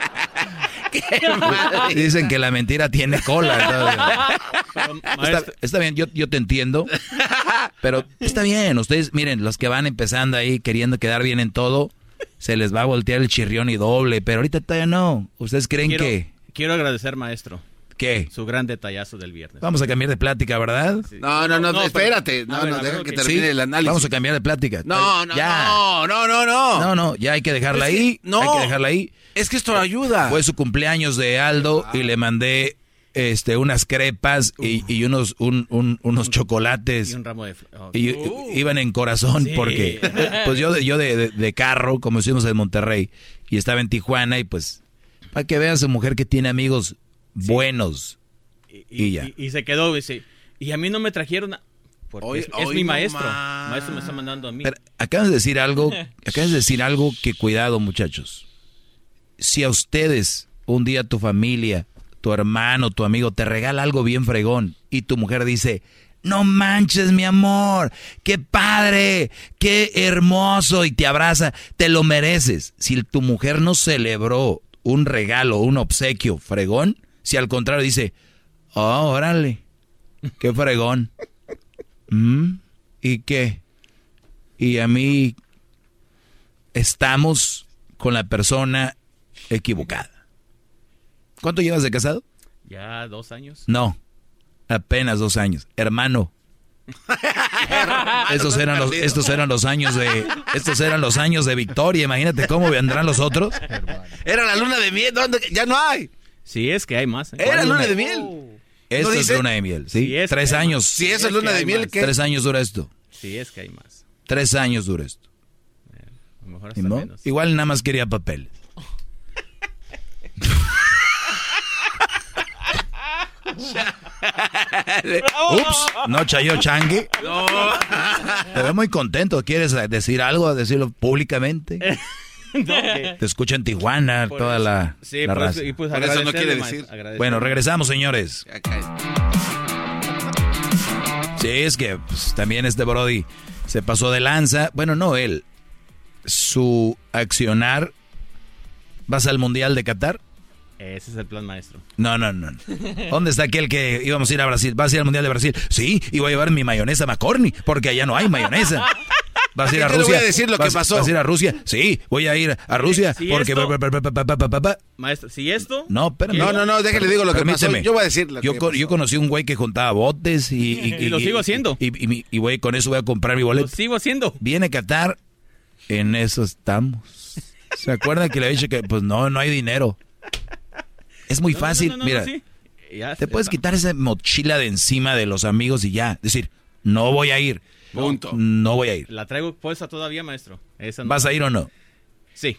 [LAUGHS] Dicen que la mentira tiene cola. Está, está bien, yo, yo te entiendo. Pero está bien, ustedes, miren, los que van empezando ahí queriendo quedar bien en todo, se les va a voltear el chirrión y doble. Pero ahorita todavía no. ¿Ustedes creen quiero, que Quiero agradecer, maestro. ¿Qué? Su gran detallazo del viernes. vamos a cambiar de plática, verdad? No, no, no, No, espérate. No, ver, no, deja que termine Sí, el análisis. Vamos a cambiar de plática. No, no, Ya. no, no, no, no. No, no, ya hay que dejarla Es que- ahí. no. Hay que dejarla ahí. Es que esto ayuda. Fue su cumpleaños de Aldo y le mandé este unas crepas y, y unos un- un- unos chocolates. Y un ramo de fl- oh. Y iban en corazón Sí. porque pues yo de, yo de, de- de carro, como decimos en Monterrey, y estaba en Tijuana y pues para que veas a mujer que tiene amigos buenos. Y, ya. Y, y se quedó, dice, y a mí no me trajeron... a-". Porque Hoy- es, mi maestro. más. Maestro me está mandando a mí. Pero acabas de decir algo, [LAUGHS] acabas de decir algo que cuidado, muchachos. Si a ustedes un día tu familia, tu hermano, tu amigo te regala algo bien fregón y tu mujer dice, "No manches, mi amor, qué padre, qué hermoso" y te abraza, te lo mereces. Si tu mujer no celebró un regalo, un obsequio fregón, si al contrario dice, "Oh, órale, qué fregón." ¿Mm? ¿Y qué? Y a mí estamos con la persona equivocada. ¿Cuánto llevas de casado? Ya dos años. No. Apenas dos años. Hermano. [LAUGHS] estos eran los, estos eran los años de, estos eran los años de victoria. Imagínate cómo vendrán los otros. Era la luna de miel, ¿dónde? Ya no hay. Sí, es que hay más. ¿eh? Era luna de miel. Esto ¿No es luna de miel, ¿sí? Sí, es Tres años. Si eso es luna de miel, ¿qué? Tres años dura esto. Sí, es que hay más. Tres años dura esto. A lo mejor ¿Y hasta no? menos. Igual nada más quería papel. [LAUGHS] Ups, no chayó changue. No. Te veo muy contento. ¿Quieres decir algo? ¿Decirlo públicamente? [LAUGHS] Te escucha en Tijuana Por toda eso. la, Sí, la por raza. eso- y pues Por eso no quiere decir. Bueno, regresamos, señores. Sí, es que pues, también este Brody se pasó de lanza. Bueno, no él. Su accionar. ¿Vas al Mundial de Qatar? Ese es el plan maestro. No, no, no. ¿Dónde está aquel que íbamos a ir a Brasil? ¿Vas a ir al Mundial de Brasil? Sí, y voy a llevar mi mayonesa McCorney, porque allá no hay mayonesa. ¿Vas a ir a Yo te Rusia? voy a decir lo que ¿Vas- pasó. ¿Vas a ir a Rusia? Sí, voy a ir a Rusia, Si porque... Maestro, si esto... No, espérame. No, no, no, déjale digo lo que pasó. Yo voy a decir lo yo, que pasó. yo conocí un güey que juntaba botes y... Y, [LAUGHS] Y lo sigo haciendo. Y, y, y- y, güey, con eso voy a comprar mi Lo boleto. sigo haciendo. Viene Qatar, en eso estamos. ¿Se acuerdan que le he dicho que pues no, no hay dinero? Es muy No, fácil, no, no, mira. sí. Ya Te puedes está. quitar esa mochila de encima de los amigos y ya. Decir, no voy a ir. Punto. No voy a ir. La traigo puesta todavía, maestro. Esa no ¿Vas va. a ir o no? Sí.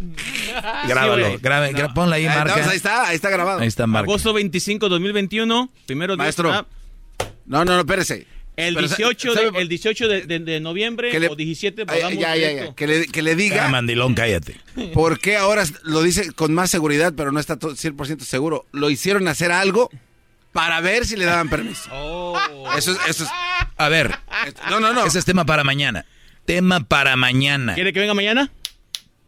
[LAUGHS] Grábalo, güey. grabe, gra- ponla ahí, Ahí, marca. ahí está, ahí está grabado. Ahí está marca. Agosto 25, 2021. Primero Maestro. ah, No, no, no, espérese. El, Pero, 18 ¿sabe- de, el 18 de, de- de noviembre Que le- o 17 Ay, pagamos ya, ya, ya. Que le, que le Ah, diga mandilón, cállate. [LAUGHS] por qué ahora lo dice con más seguridad, pero no está to- 100% seguro. Lo hicieron hacer algo para ver si le daban permiso. Oh. Eso es, eso es. A ver, No, no, no. ese es tema para mañana. Tema para mañana. ¿Quiere que venga mañana?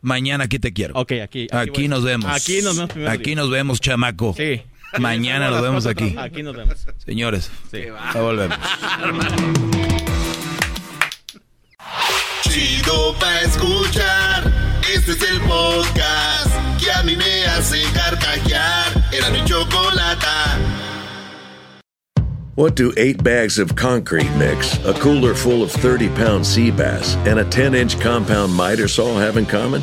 Mañana aquí te quiero. Ok, aquí. Aquí, nos vemos. Aquí nos vemos primero. Aquí nos vemos, chamaco. Sí. Mañana nos vemos aquí. Aquí nos vemos. Señores, Sí. ya volvemos. Chido pa' escuchar. Este es el podcast que a mí me hace carcajear. Era mi chocolata. What do eight bags of concrete mix, a cooler full of 30 pound sea bass, and a 10 inch compound miter saw have in common?